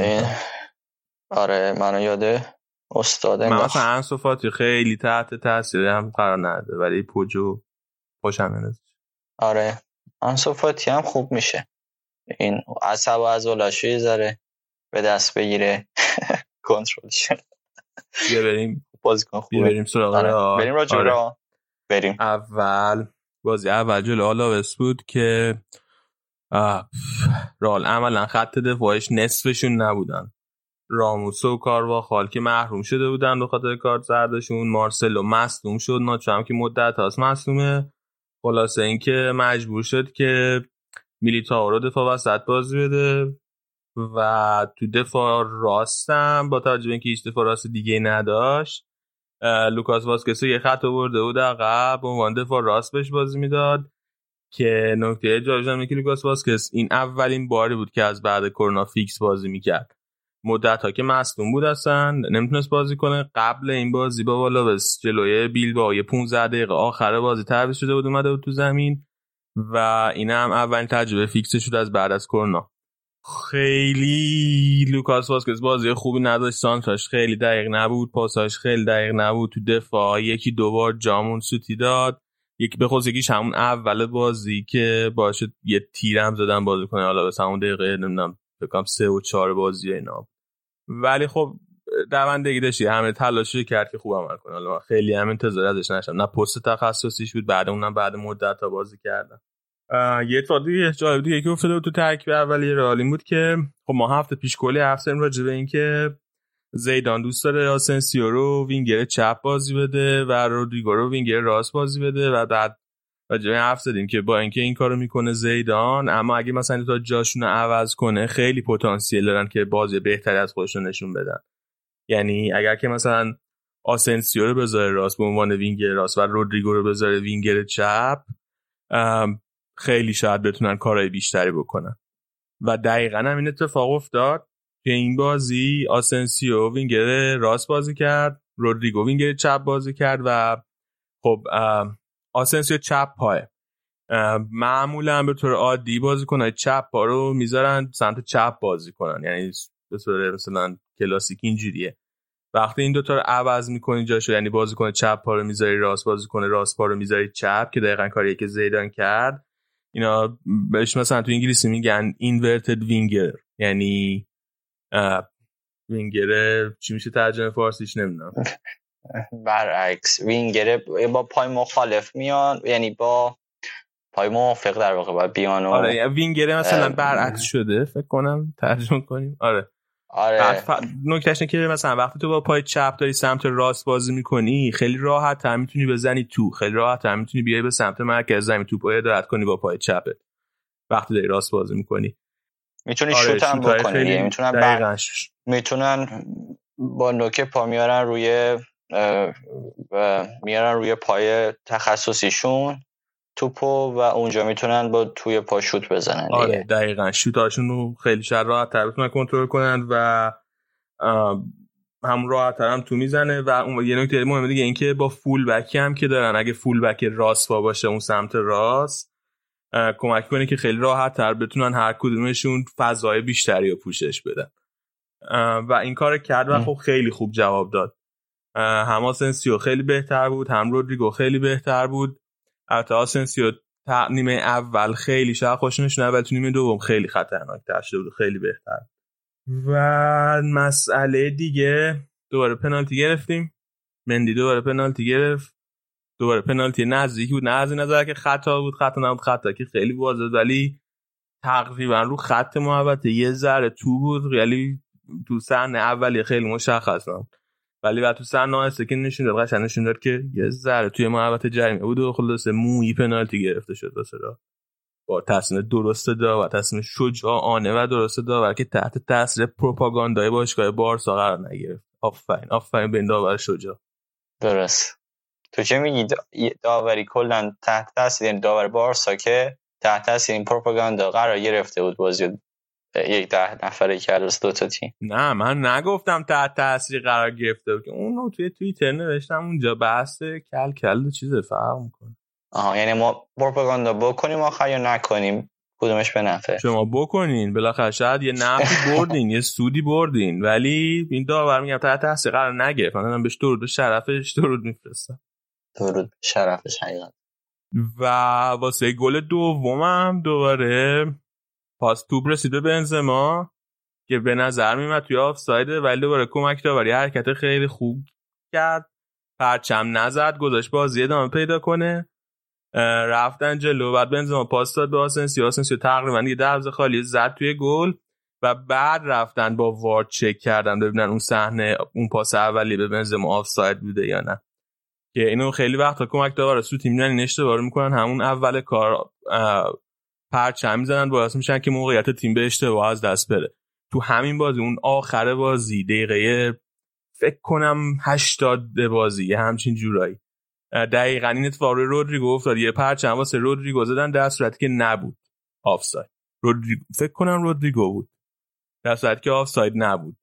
آره منو یاده. استاد من مثلا انصفاتی خیلی تحت تاثیر هم قرار نده ولی پوجو خوشم میاد آره. انصفاتی هم خوب میشه. این عصب و از یه ذره به دست بگیره. کنترل بیا بریم. بازیکن خوبه. بریم سراغ آره. بریم را آره. بریم. اول بازی اول جلو. آلاوس بود که رال عملا خط دفاعش نصفشون نبودن. راموس و کارواخال که محروم شده بودن به خاطر کارت زردشون. مارسلو مصدوم شد. ناچو هم که مدت هاست مصدومه. خلاصه اینکه مجبور شد که میلیتائو رو دفاع وسط بازی بده و تو دفاع راستم با توجه به اینکه هیچ دفاع راست دیگه نداشت لوکاس واسکسو یه خط آورده بود عقب به عنوان دفاع راست بهش بازی می‌داد. که نکته جالبش که لوکاس واسکس این اولین باری بود که از بعد کرونا fix بازی می‌کرد. مدت ها که مصدوم بود اصلا نمی‌تونست بازی کنه. قبل این بازی با آلاوس جلوی بیلبائو یه 15 دقیقه آخر بازی تعویض شده بود اومده بود تو زمین و این هم اولین تجربه fix شد از بعد از کرونا. خیلی لوکاس واسکس بازی خوبی نداشت سانتراش خیلی دقیق نبود پاساش خیلی دقیق نبود تو دفاع یکی دوبار هم اون سوتی داد. یکی به خود یکیش همون اول بازی که باشه یه تیرم زدن بازی کنه. حالا به همون دقیقه نمی‌دونم بکنم سه و چهار بازی اینا ولی خب دوندگی داشتی. همه تلاشی کرد که خوب عمل کنه. حالا خیلی هم انتظار ازش نشم نه پست تخصصیش بود بعد اونم بعد مدت تا بازی کردن یه اتفاق دیگه جالب دیگه که افتاده تو ترکیب اولیه رئال بود که خب ما هفته پیش کلی حرف زدیم راجع به اینکه زیدان دوست داره آسنسیو رو وینگر چپ بازی بده و رودریگو رو وینگر راست بازی بده و بعد راجع به حرف زدیم که با اینکه این کارو می‌کنه زیدان اما اگه مثلا تا جاشون عوض کنه خیلی پتانسیل دارن که بازی بهتری از خودشون نشون بدن. یعنی اگر که مثلا آسنسیو رو بذاره راست به عنوان وینگر راست و رودریگو رو بذاره وینگر چپ خیلی شاید بتونن کارهای بیشتری بکنن. و دقیقا هم این اتفاق افتاد که این بازی آسنسیو وینگر راست بازی کرد رودریگو وینگر چپ بازی کرد و خب آسنسیو چپ پای معمولا به طور عادی بازیکنه چپ پا رو می‌ذارن سمت چپ بازی کنن. یعنی به طور مثلا کلاسیک اینجوریه. وقتی این دوتا رو عوض می‌کنی جاشو یعنی بازیکنه چپ پا رو می‌ذاری راست بازیکنه راست پا رو می‌ذاری چپ که دقیقا کاریه که زیدان کرد اینا بهش مثلا تو انگلیسی میگن inverted winger یعنی وینگر چی میشه ترجمه فارسیش؟ نمی‌دونم. برعکس وینگر با پای مخالف میان یعنی با پای موافق در واقع باید بیان آره وینگر مثلا برعکس شده فکر کنم ترجمه کنیم. آره. آره. ف... نکتهش که مثلا وقتی تو با پای چپ داری سمت راست بازی می‌کنی خیلی راحت هم می‌تونی بزنی تو خیلی راحت هم می‌تونی بیای به سمت مرکز زمین تو پای دارت کنی با پای چپت. وقتی داری راست بازی می‌کنی. می‌تونی آره شوت هم بکنی می‌تونن بر... می‌تونن با نوک پا میارن روی میارن روی پای تخصصیشون توپو و اونجا می‌تونن با توی پا شوت بزنن دیگه. آره دقیقا. شوتاشون رو خیلی شر راحت تر بتونن کنترل کنن و هم راحت هم تو می‌زنه و اون یه نکته مهمه دیگه اینکه با فول بکی هم که دارن اگه فول بک راست با باشه اون سمت راست کمک کنه که خیلی راحت تر بتونن هر کدومشون فضای بیشتری رو پوشش بدن. و این کار کرد و خب خیلی خوب جواب داد. هم آسنسیو خیلی بهتر بود هم رودریگو خیلی بهتر بود. البته آسنسیو نیمه اول خیلی شاید خوش نشونه ولی تو نیمه دوم خیلی خطرناک تر شده بود خیلی بهتر. و مسئله دیگه دوباره پنالتی گرفتیم. مندی دوباره پنالتی گرفت. دوباره پنالتی نزدیکی بود نه از نظر که خطا بود خطا نبود خطا که خیلی واضح ولی تقریبا رو خط محوطه یه ذره تو بود یعنی تو صحنه اولی خیلی مشخص نبود. ولی بعد تو آهسته که نشون داد قشنگ نشون داد که یه ذره توی محوطه جریمه بود و خلاصه موی پنالتی گرفته شد واسه با تصمیم درست داور تصمیم شجاعانه و درست داور که تحت تاثیر پروپاگاندای باشگاه بارسا قرار نگرفت. آفرین آفرین به این داور شجاع. درست. تو چه میگی؟ داوری کلا تحت تاثیر این داور بارسا که تحت تاثیر این پروپاگاندا قرار گرفته بود بازی یک ده نفره کرد از دو تا تیم. نه من نگفتم تحت تاثیر قرار گرفته که اونو توی توییتر نوشتم اونجا بحث کل کل چیز فرق می‌کنه. آها یعنی ما پروپاگاندا بکنیم آخر یا نکنیم؟ کدومش به نفع؟ شما بکنین. بالاخره شاید یه نفعی بردین یه سودی بردین. ولی این داور میگم تحت تاثیر قرار نگرفت. من بهش درود به شرفش درود میفرستم. درود شرفش حقیقت. و واسه گل دومم دوباره پاس توپ رسیده بنزما که به نظر میمد توی آفسایده ولی دوباره کمک داوری حرکت خیلی خوب کرد. پرچم نزد گذاشت بازی ادامه پیدا کنه. رفتن جلو بعد بنزما پاس داد به آسنسیو آسنسیو تقریبا یه دروازه خالی زد توی گل و بعد رفتن با VAR چک کردن ببینن اون صحنه اون پاس اولی به بنزما آفساید بوده یا نه. که اینو خیلی وقتا کمک داور سوتی میدن این اشتباه می‌کنن. همون اول کار پرچم می‌زنن باعث میشن که موقعیت تیم به اشتباه از دست بره. تو همین بازی اون آخر بازی دقیقه فکر کنم 80 بازی یه همچین جورایی. دقیقا این اتفاق رو رودریگو افتاد. یه پرچم واسه رودریگو زدن در صورتی که نبود. آفساید. رودریگو فکر کنم رودریگو بود. در صورتی که آفساید نبود.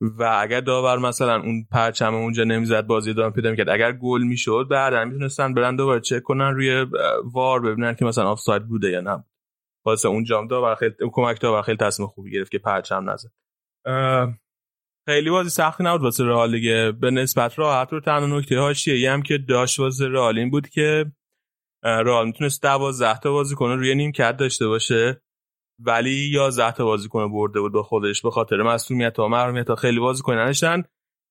و اگر داور مثلا اون پرچم اونجا نمی‌زد بازی ادامه پیدا می‌کرد. اگر گل می‌شد بعدا می‌تونستن برن دوباره چک کنن روی وار ببینن که مثلا آفساید بوده یا نه. واسه اونجا داور خیلی کمک داور خیلی تصمیم خوبی گرفت که پرچم نزد. خیلی بازی سختی نبود واسه رئال دیگه. به نسبت راحت رو تنها نکته هاشیه هم که داشت واسه رئال این بود که رئال می‌تونست 12 تا بازیکن روی نیمکت داشته باشه ولی 11 تا بازیکن برده بود با خودش به خاطر مسئولیت ها محرومیت ها. خیلی بازیکن نداشتن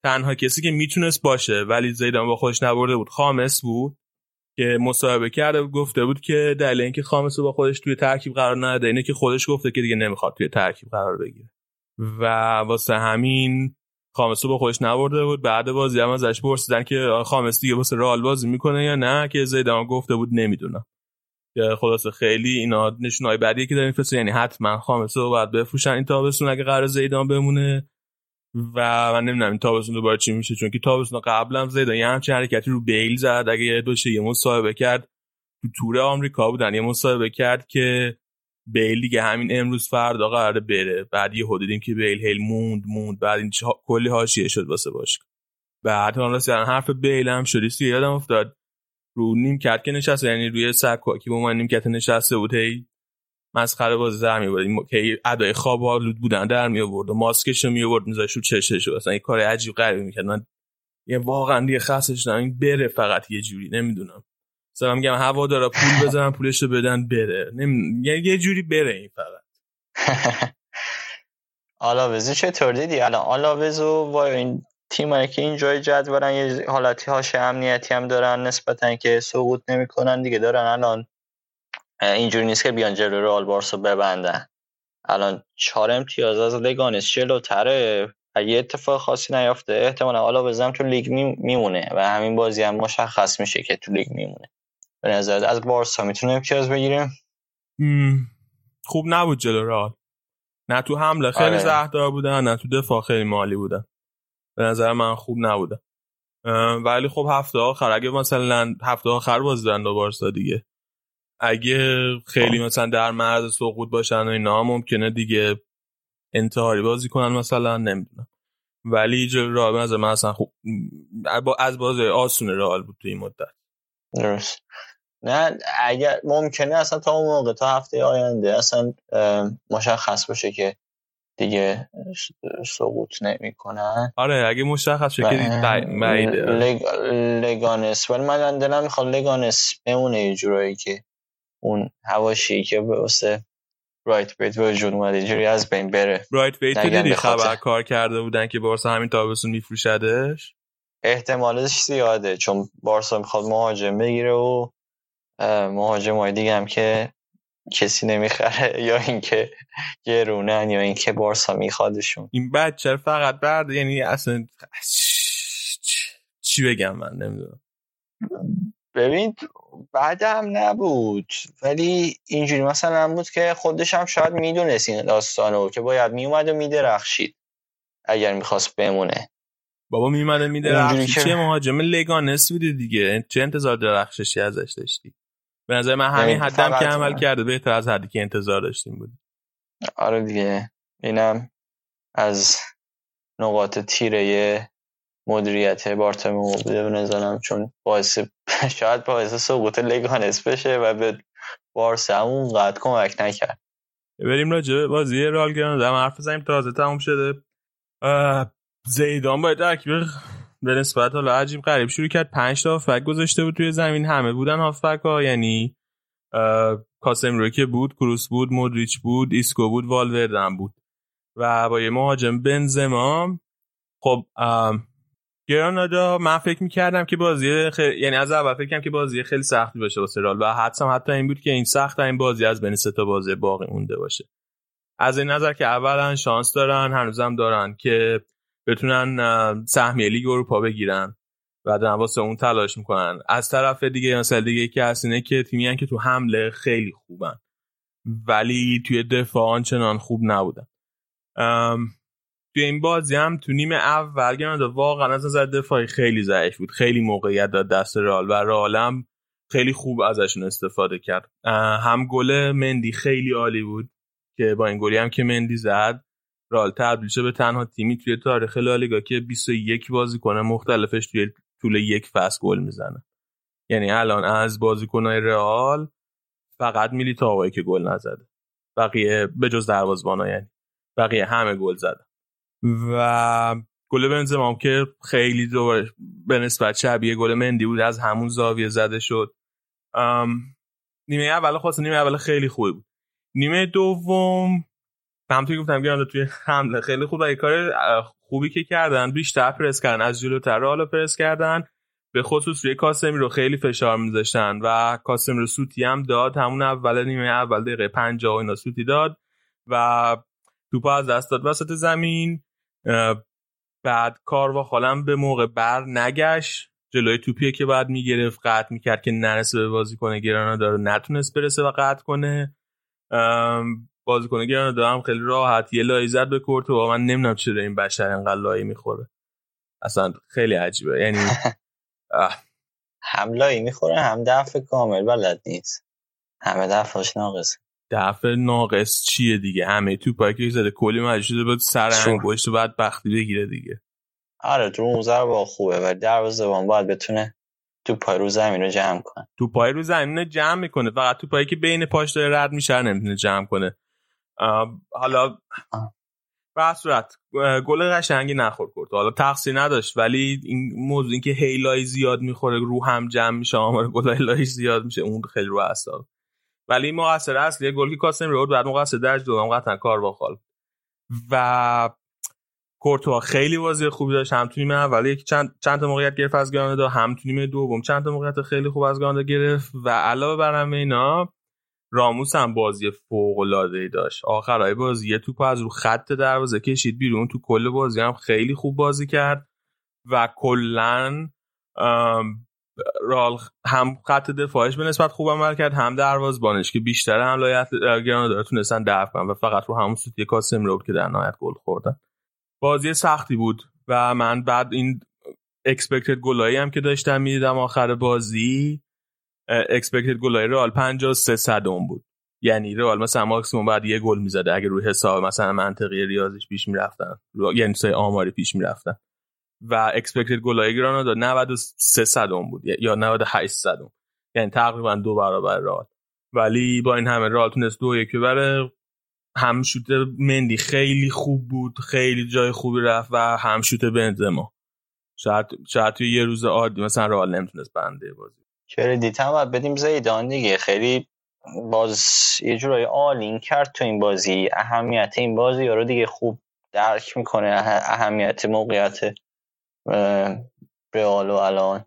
تنها کسی که می‌تونست باشه ولی زیدان با خودش نبرده بود. خامس بود. که مصاحبه کرده گفته بود که دلیل اینکه خامس رو با خودش توی ترکیب قرار نده اینه که خودش گفته که دیگه نمی‌خواد توی ترکیب قرار بگیره. و واسه همین خامس رو با خودش نبرده بود. بعد بازی هم ازش پرسیدن که خامس دیگه واسه رئال بازی می‌کنه یا نه؟ که زیدان گفته بود نمی‌دونم. خلاصه خیلی اینا نشونای بعدی که دارین فرسته یعنی حتما خامس رو باید بفروشن این تابستون اگه قرار زیدان بمونه. و من نمی‌دونم این تابستون دوباره چی میشه چون که تابستون قبلا زیدان یه همچین حرکتی رو بیل زد. اگه یه دوشه یه مصاحبه کرد تو تور آمریکا بودن یه مصاحبه کرد که بیل دیگه همین امروز فردا قراره بره. بعد یه دیدیم که بیل هیل موند موند. بعد این کلی حاشیه شد واسه باش بعد اون راستی حرف بیل هم شدی یادم افتاد. رو نیم کرد که نشسته یعنی روی سکواکی با من نیم نشسته بود هی مسخره بازی در می بود که ادای خواب آلود بودن در می آورد و ماسکش می آورد میذاشت رو چشش اصلا این کار عجیب غریبی می‌کرد. من یه واقعا دیگه خاصش این بره فقط یه جوری نمی‌دونم. مثلا میگم هوا داره پول بزنن پولش رو بدن بره. نمی... یه جوری بره این فقط. آلاوزی چطور دیدی؟ الان آلاوزو و این تیمایی که اینجای جدولن یه حالتی هاش امنیتی هم دارن نسبتا که سقوط نمی‌کنن دیگه دارن الان اینجوری نیست که بیان جلو رئال بارسا ببندن. الان چهار امتیاز از لگانس جلوتره. اگه اتفاق خاصی نیافته احتمالا حالا بزنم تو لیگ میمونه و همین بازی هم مشخص میشه که تو لیگ میمونه. به نظر از بارسا می‌تونه امتیاز بگیریم؟ خوب نبود جلو رئال. نه تو حمله. خیلی آره. زهردار بودن نه تو دفاع خیلی مالی بودن. به نظر من خوب نبودن ولی خب هفته آخر اگه مثلا هفته آخر باز دارن با بارسا دیگه. اگه خیلی مثلا در مرز سقوط باشن و اینا ممکنه دیگه انتحاری بازی کنن مثلا نمی‌دونم. ولی جلو رئال از من اصلا خوب از بازی آسون رئال بود تو این مدت. درست. نه اگر ممکنه اصلا تا اون موقع تا هفته آینده اصلا مشخص باشه که دیگه سقوط نمی‌کنن. آره اگه مشخص شه که. لگانس ولی من دلم می‌خواد لگانس بمونه یه جورایی که اون هواشی که واسه رایت بیت وجود اومده جوری از بین بره. رایت بیت دیدی خبر کار کرده بودن که بارسا همین تابستون میفروشدش؟ احتمالش زیاده چون بارسا می‌خواد مهاجم بگیره و مهاجم های دیگه هم که کسی نمی‌خره یا اینکه گرونن یا اینکه بارسا میخوادشون. این بچه فقط برد یعنی اصلا چی بگم من؟ نمی‌دونم. ببین بعدم نبود. ولی اینجوری مثلا بود که خودش هم شاید می‌دونست این داستانو که باید میومد و میدرخشید اگر می‌خواست بمونه. بابا میومد میدرخشید. چه مهاجم؟ لگانس بودی دیگه. چه انتظار درخششی ازش داشتی؟ به نظر من همین حدم که عمل کرده بهتر از حدی که انتظار داشتیم بود. آره دیگه. اینم از نقاط تیره مدیریت بارتومئو بوده چون باعث شاید باعث سقوط لگانس بشه و به بارسا اون قد کمک نکرد. بریم راجع به بازی رال گرانادا حرف بزنیم. تازه تموم شده. زیدان با یه ترکیب به نسبت حالا عجیب غریب شروع کرد. پنج تا هافبک گذاشته بود توی زمین. همه بودن هافبک ها یعنی کاسمیرو که بود کروس بود مودریچ بود ایسکو بود والورده بود. و با یه مهاجم بنزما. خب گرانادا من فکر می‌کردم که بازی خیلی یعنی از اول فکر کردم که بازی خیلی سختی باشه واسه رال و حدسم حتی این بود که این سخت این بازی از بین سه تا بازی باقی مونده باشه. از این نظر که اولا شانس دارن هنوزم دارن که بتونن سهمیه لیگ اروپا بگیرن و دارن واسه اون تلاش می‌کنن. از طرف دیگه مثلا دیگه که هست اینه که تیمی که تو حمله خیلی خوبن. ولی توی دفاع آنچنان خوب نبودن. توی این بازی هم تو نیم اول گرانادا واقعا از نظر دفاعی خیلی ضعیف بود. خیلی موقعیت داد دست رال و رال هم خیلی خوب ازشون استفاده کرد. هم گل مندی خیلی عالی بود که با این گلی هم که مندی زد. رال تبدیل شد به تنها تیمی توی تاریخ لالیگا که 21 کنه مختلفش توی طول یک فصل گل می‌زنه. یعنی الان از بازیکنهای رئال فقط میلیتائو که گل نزده. بقیه به جز دروازه‌بانا یعنی. بقیه همه گل زدن. و گل بنزما که خیلی دوباره به نسبت شبیه گل مندی بود از همون زاویه زده شد. نیمه اول خاص نیمه اول خیلی خوبی بود. نیمه دوم همونطوری گفتم گرانده توی حمله خیلی خوب و کار خوبی که کردن بیشتر پرس کردن از جلوتر حالا پرس کردن. به خصوص روی کاسمی رو خیلی فشار میذاشتن و کاسمی رو سوتی هم داد. همون اول نیمه اول دقیقه 50 اینا سوتی داد و توپ از دست داد وسط زمین. بعد کار و خالم به موقع بر نگشت. جلوی توپیه که بعد می‌گرفت قطع می‌کرد که نرسه به بازی کنه گرانا داره. نتونست برسه و قطع کنه. بازیکن گرانا هم خیلی راحت. یه لایی زد به و من نمی‌دونم چرا این بشر انقدر لایی می‌خوره. اصلا خیلی عجیبه. یعنی هم لایی می‌خوره هم دفع کامل بلد نیست. همه دفعش ناقص دفع ناقص چیه دیگه؟ همه تو که زده کلی شده بود سر انگشت بعد بختی بگیره دیگه. آره تو موزر با خوبه و دروازه باید بتونه تو پای رو زمین رو جمع کنه. تو پای رو زمین رو جمع می‌کنه. فقط تو پایی که بین پاش داره رد میشه نمی‌تونه جمع کنه. حالا به صورت گل قشنگی نخور کرد. حالا تقصیر نداشت ولی این موضوع اینکه هیلای زیاد می‌خوره رو هم جمع میشه آمار گل هیلای زیاد میشه اون خیلی رو اصلا ولی مقصر اصلی گل که کاسم رو بعد مقصر درج دوم قطعا کار با خال. و کورتوا خیلی بازی خوبی داشت هم تو نیمه اول یک چند چند تا موقعیت گرفت از گرانادا هم تو نیمه دوم چند تا موقعیت خیلی خوب از گرانادا گرفت و علاوه بر همه اینا راموس هم بازی فوق العاده ای داشت. آخرای بازی یه توپ از رو خط دروازه کشید بیرون تو کل بازی هم خیلی خوب بازی کرد و کلا رال هم خط دفاعش به نسبت خوب عمل کرد هم دروازبانش که بیشتر حملات گرانادا تونستن دفع کنن و فقط رو همون سوتی کاسم که در نهایت گل خوردن. بازی سختی بود و من بعد این اکسپکتد گلایی هم که داشتم می‌دیدم آخر بازی expected goal ای رئال 53 صدم بود. یعنی رئال مثلا ماکسیموم باید یه گل می‌زده اگه روی حساب مثلا منطقی ریاضیش پیش می‌رفتن. یعنی سه آماری پیش می‌رفتن. و expected goal ای گرانادا 93 صدم بود. یا 98 صدم. یعنی تقریبا دو برابر رئال. ولی با این همه رئال تونست دو یک ببره. هم شوت مندی خیلی خوب بود. خیلی جای خوبی رفت و هم شوت بنزما. شاید شاید توی یه روز عادی مثلا رئال نمی‌تونست ببره بازی. credit هم بدیم زیدان دیگه. خیلی باز یه جورایی all in کرد تو این بازی. اهمیت این بازی رو دیگه خوب درک می‌کنه. اهمیت موقعیت رئال و الان.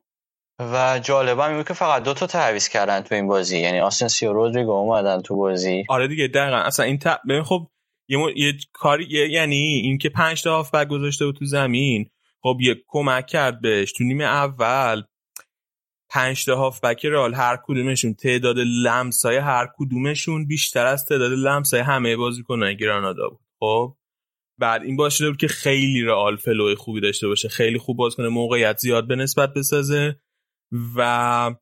و جالب. هم که فقط دو تا تعویض کردن تو این بازی. یعنی آسنسیو رودریگو اومدن تو بازی. آره دیگه دقیقا. اصلا این ت... ببین خب یه, م... یه کاری یعنی اینکه پنج تا هافبک گذاشته بود تو زمین خب یه کمک کرد بهش. تو نیمه اول پنج تا هافبک رال هر کدومشون تعداد لمسای هر کدومشون بیشتر از تعداد لمسای همه بازیکنان گرانادا بود. خب؟ بعد این باشه بود که خیلی رئال فلوی خوبی داشته باشه. خیلی خوب باز کنه موقعیت زیاد به نسبت بسازه و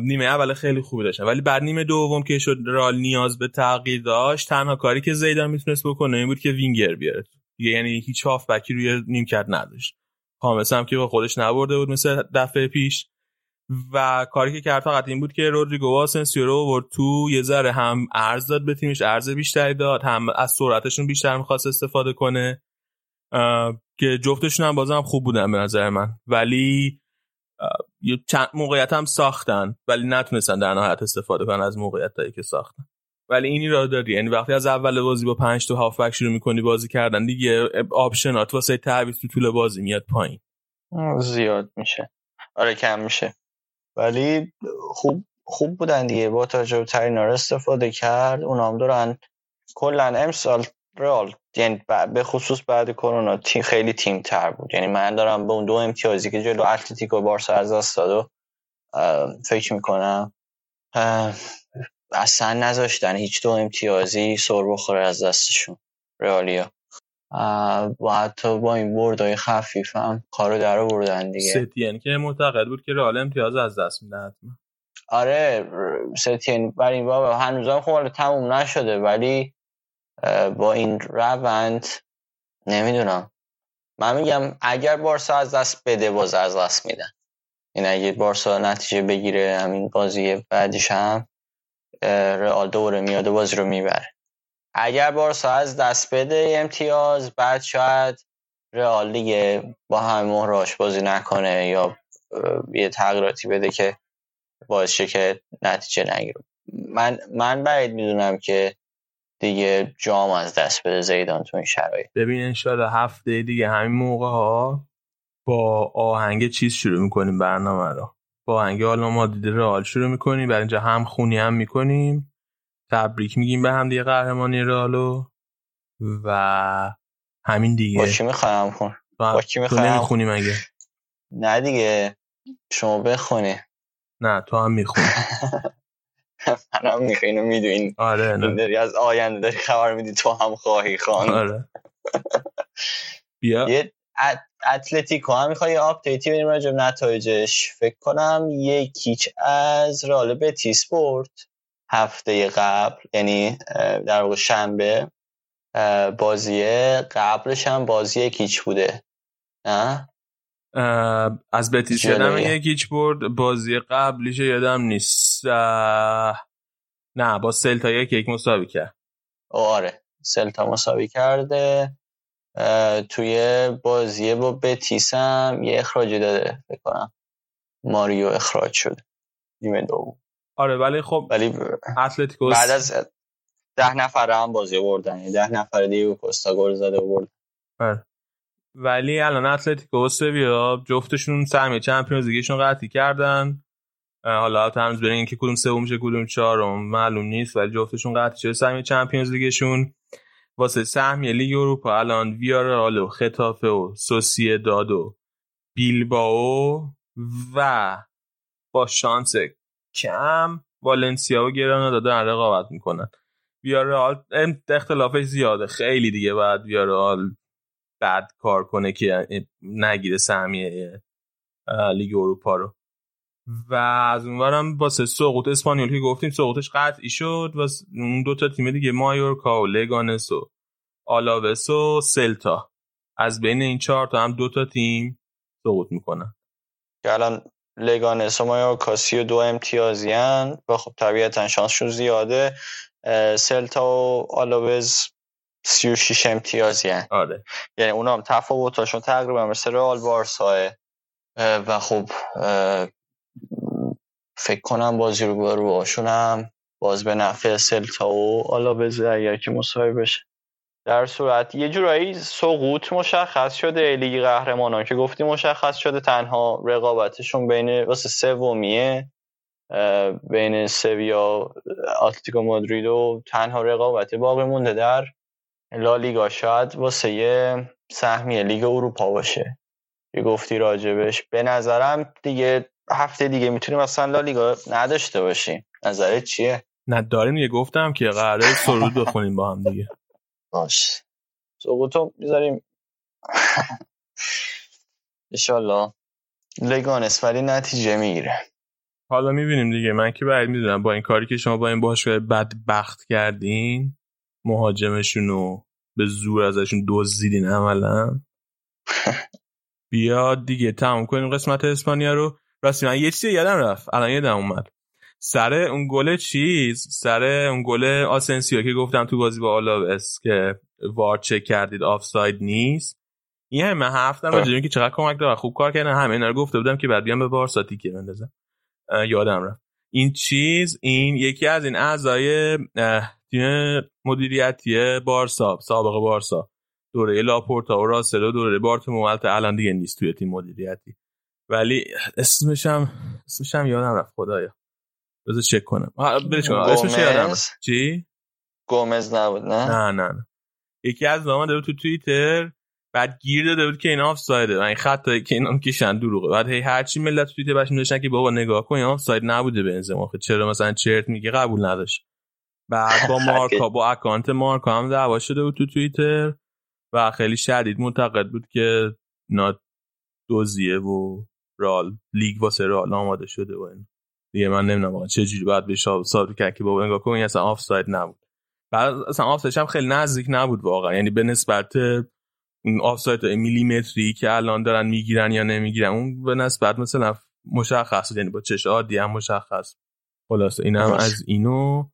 نیمه اول خیلی خوبی داشتن. ولی بعد نیمه دوم که شد رال نیاز به تغییر داشت تنها کاری که زیدان می‌تونست بکنه این بود که وینگر بیاره. یعنی هیچ بکی روی نیمکت نداشت. خامس هم که با خودش نبرده بود مثل دفعه پیش. و کاری که کرد فقط این بود که رودریگو واسنسیو رو ورد تو یه ذره هم ارز داد به تیمش ارز بیشتری داد هم از سرعتشون بیشتر می‌خواست استفاده کنه. که جفتشون هم بازم خوب بودن به نظر من. ولی چند موقعیت هم ساختن ولی نتونستن در نهایت استفاده کنن از موقعیت هایی که ساختن. ولی اینی را داری یعنی وقتی از اول بازی با پنج تا هافبک شروع می‌کنی بازی کردن دیگه option ات واسه تعویض تو طول بازی میاد پایین. زیاد میشه. آره کم میشه. ولی خوب خوب بودن دیگه. با توجه ترین استفاده کرد. اونام دارن کلا امسال رئال یعنی به خصوص بعد کرونا تیم خیلی تیم تر بود. یعنی من دارم به اون دو امتیازی که جلو اتلتیکو بارسا از دست داد فکر می‌کنم اصلا نذاشتن هیچ دو امتیازی سر بخوره از دستشون. رئالیا. و حتی با این بردای خفیف هم کارو در بردن دیگه. ستین که معتقد بود که رئال امتیاز از دست میده حتما. آره ستین برای این بابا هنوزم خب تموم نشده ولی با این روند نمی‌دونم. من میگم اگر بارسا از دست بده باز از دست میدن. این یعنی اگه بارسا نتیجه بگیره همین بازی بعدیش هم رئال دوره میاد بازی رو می‌بره. اگر بارسا از دست بده امتیاز بعد شاید رئال دیگه با همه مهراش بازی نکنه یا یه تغییراتی بده که باعث شه که نتیجه نگیره. من من بعید می‌دونم که دیگه جام از دست بده زیدان تو این شرایط. ببین انشالله هفته دیگه همین موقع ها با آهنگ چیز شروع می‌کنیم برنامه رو. با آهنگ حالا ما دیده رئال شروع می‌کنیم بر اینجا هم خونی هم می‌کنیم. تبریک میگیم به هم دیگه قهرمانی رئالو و همین دیگه. با چی می‌خوایم خون با کی می‌خوایم مگه؟ نه دیگه. شما بخونی. نه تو هم می‌خونی. منم می‌خوای اینو می‌دونین آره نه. داری از آینده داری خبر میدی تو هم خواهی خان آره. بیا. یه اتلتیکو هم می‌خوای update ی بریم راجع نتایجش؟ فکر کنم یک هیچ از رال بتیس برد. هفته قبل یعنی در واقع شنبه بازی قبلش هم بازی یک هیچ بوده. نه؟ از بتیس یادم یک هیچ برد. بازی قبلیش یادم نیست. نه با سلتا یک یک مساوی کرد. آره. سلتا مساوی کرده. توی بازی با بتیس هم یه اخراجی داده فکر کنم. ماریو اخراج شده نیمه دوم. آره ولی خب ولی اتلتیکوس بعد از ده نفر هم بازی بردن یعنی ده نفر دیگه کوستا گل زده برد آره. ولی الان اتلتیکو و سویا جفتشون سهمیه چمپیونز لیگشون قطعی کردن. حالا هنوز برین که کدوم سوم میشه کدوم چهارم معلوم نیست ولی جفتشون قطعی شده سهمیه چمپیونز لیگشون. واسه سهمیه لیگ اروپا الان ویارال و خطافه و داد و بیلباو و با شانس کم والنسیا و گرانادا دارن رقابت می‌کنن. ویارال اختلافش زیاده. خیلی دیگه بعد ویارال بد کار کنه که نگیره سهمیه لیگ اروپا رو. و از اونورم واسه سقوط اسپانیول که گفتیم سقوطش قطعی شد و اون دوتا تیم دیگه مایورکا و لگانس و آلاوس و سلتا. از بین این چهار تا هم دوتا تیم سقوط می‌کنن. که الان لگانس و مایورکا سی و دو امتیازی و خب طبیعتا شانسشون زیاده. سلتا و آلاوز 36 امتیازی هن. آره. یعنی اونا هم تفاوتاشون تقریبا مثل رئال و خب فکر کنم بازی رو برو هم باز به نفع سلتا و آلاوزه اگر که مساوی بشه. در صورت یه جورایی سقوط مشخص شده لیگ قهرمانان که گفتی مشخص شده تنها رقابتشون بین واسه سومیه بین سویا آتلتیکو مادرید و تنها رقابت باقی مونده در لالیگا شاید واسه یه سهمیه لیگ اروپا باشه. یه گفتی راجبش. به نظرم دیگه هفته دیگه می‌تونیم اصلا لالیگا نداشته باشیم. نظرت چیه؟ نه داریم یه گفتم که قراره سرود بخونیم با هم دیگه. باش. سقوطو می‌ذاریم. انشالله. لگانس ولی نتیجه می‌گیره. حالا می‌بینیم دیگه. من که باید می‌دونم با این کاری که شما با این باشگاه بدبخت کردین مهاجمشون رو به زور ازشون دزدیدین عملا. بیاد دیگه. تموم کنیم قسمت اسپانیا رو. راستی من یه چیزی یادم رفت. الان یادم اومد. سر اون گل چیز؟ سر اون گل آسنسیو که گفتم تو بازی با آلاوس که وار چک کردید آفساید نیست. این همه حرف راجع که چقدر کمک داره خوب کار کردن. همه اینا رو گفته بودم که بعد بیام به بارسا تیکه بندازم. یادم رفت. این چیز این یکی از این اعضای تیم مدیریتی بارسا سابق بارسا. دوره لاپورتا و راسل و دوره بارتومئو الان دیگه نیست توی تیم مدیریتی. ولی اسمش هم اسمش هم یادم رفت. خدایا. بذار چک کنم. سرچ کنم. اسمش یادم چی؟ گومز نبود نه؟ نه نه نه. یکی از زمان داره تو توییتر بعد گیر داده بود که این آف سایده این خطایی که اینا کشن دروغه. بعد هی هر چی ملت تو توییتر باش نوشتن که بابا نگاه کن این آف ساید نبوده بنزما چرا مثلا چرت میگه؟ قبول نداشت. بعد با مارکا با اکانت مارکا هم دعوا شده بود تو توییتر و خیلی شدید منتقد بود که اینا دزدیه و رال لیگ واسه رال آماده شده و این دیگه من نمی‌دونم واقعا چه جوری بعد بهش ثابت کرد که بابا نگاه کن این اصلا آفساید نبود. بعد اصلا آفساید هم خیلی نزدیک نبود واقعا. یعنی به نسبت آفساید میلیمتری که الان دارن می‌گیرن یا نمی‌گیرن اون به نسبت مثلا مشخص یعنی با چش عادی هم مشخص. خلاص این هم از اینو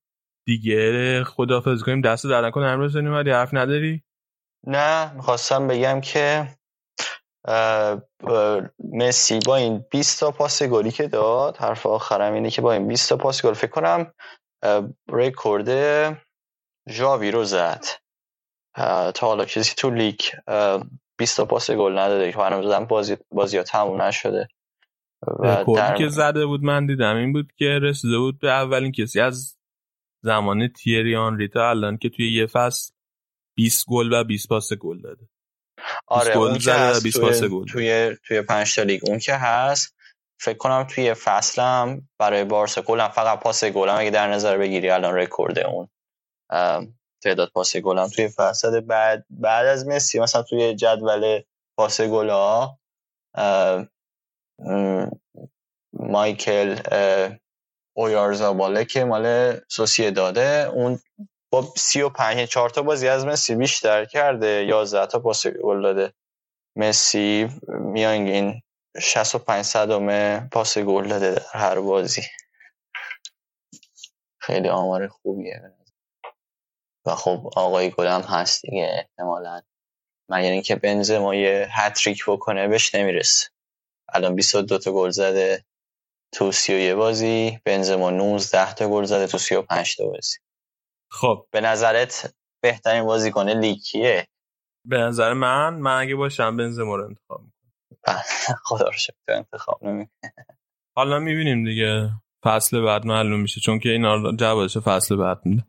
دیگه خدافظ کنیم. دست در نکنه. امروز ولی حرف نداری؟ نه می‌خواستم بگم که مسی با این 20 تا پاس گلی که داد حرف آخرم اینه که با این 20 تا پاس گل. فکر کنم رکورد ژاوی رو زد. تا حالا کسی تو لیگ 20 تا پاس گل نداده. که هنوزم بازی بازی ها تموم نشده. و در... که زده بود من دیدم این بود که رسیده بود به اولین کسی از زمان تیری آنری تا الان که توی یه فصل 20 گل و 20 پاس گل داده. آره اون که هست توی, گل. توی توی پنج تا لیگ. اون که هست فکر کنم توی فصلم برای بارسا گلم فقط پاس گلم. اگه در نظر بگیری الان رکورد اون تعداد پاس گلم توی فصل. بعد بعد از مسی مثلا توی جدول پاس گل ها مایکل اویارزاباله که مال سوسیه داده اون با 35 4 تا بازی از مسی بیشتر کرده 11 تا پاس گل داده. مسی میانگین 65 صدم پاس گل داده در هر بازی. خیلی آمار خوبیه و خب آقای گلم هست دیگه احتمالا. مگر اینکه بنزما یه هتریک بکنه بهش نمی‌رسه. الان 22 تا گل زده تو 31 بازی بنزما 19 تا گل زده تو 35 تا بازی. خب. به نظرت بهترین بازیکن لیگ کیه؟ به نظر من من اگه باشم بنزما رو انتخاب می‌کنم. خدا رو شکر انتخاب نمی حالا می‌بینیم دیگه. فصل بعد معلوم میشه چون که اینا جوابش فصل بعد میده.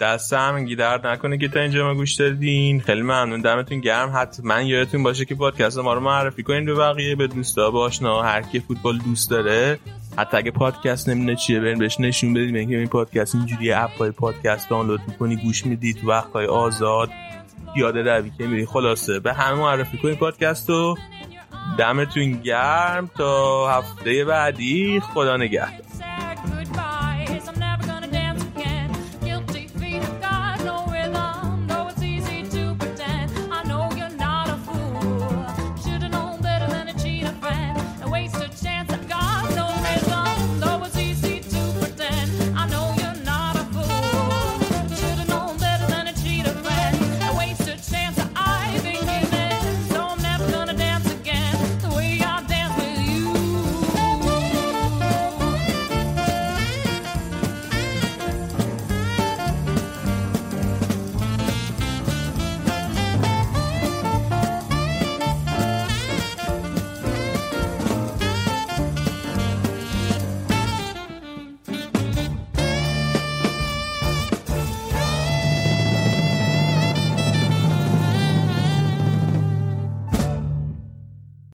دست همینگی درد نکنه که تا اینجا ما گوش دادین. خیلی ممنون. دمتون گرم. حتما یادتون باشه که پادکست ما رو معرفی کنین به بقیه به دوستا به آشنا هر کی فوتبال دوست داره. حتی اگه پادکست نمی‌دونه چیه برین بهش نشون بدین. اینکه این پادکست اینجوری اپای پادکست دانلود می‌کنی گوش میدی. تو وقتهای آزاد یاد روی که میری. خلاصه. به همه معرفی کنین پادکست رو. دمتون گرم. تا هفته بعدی. خدا نگهدار.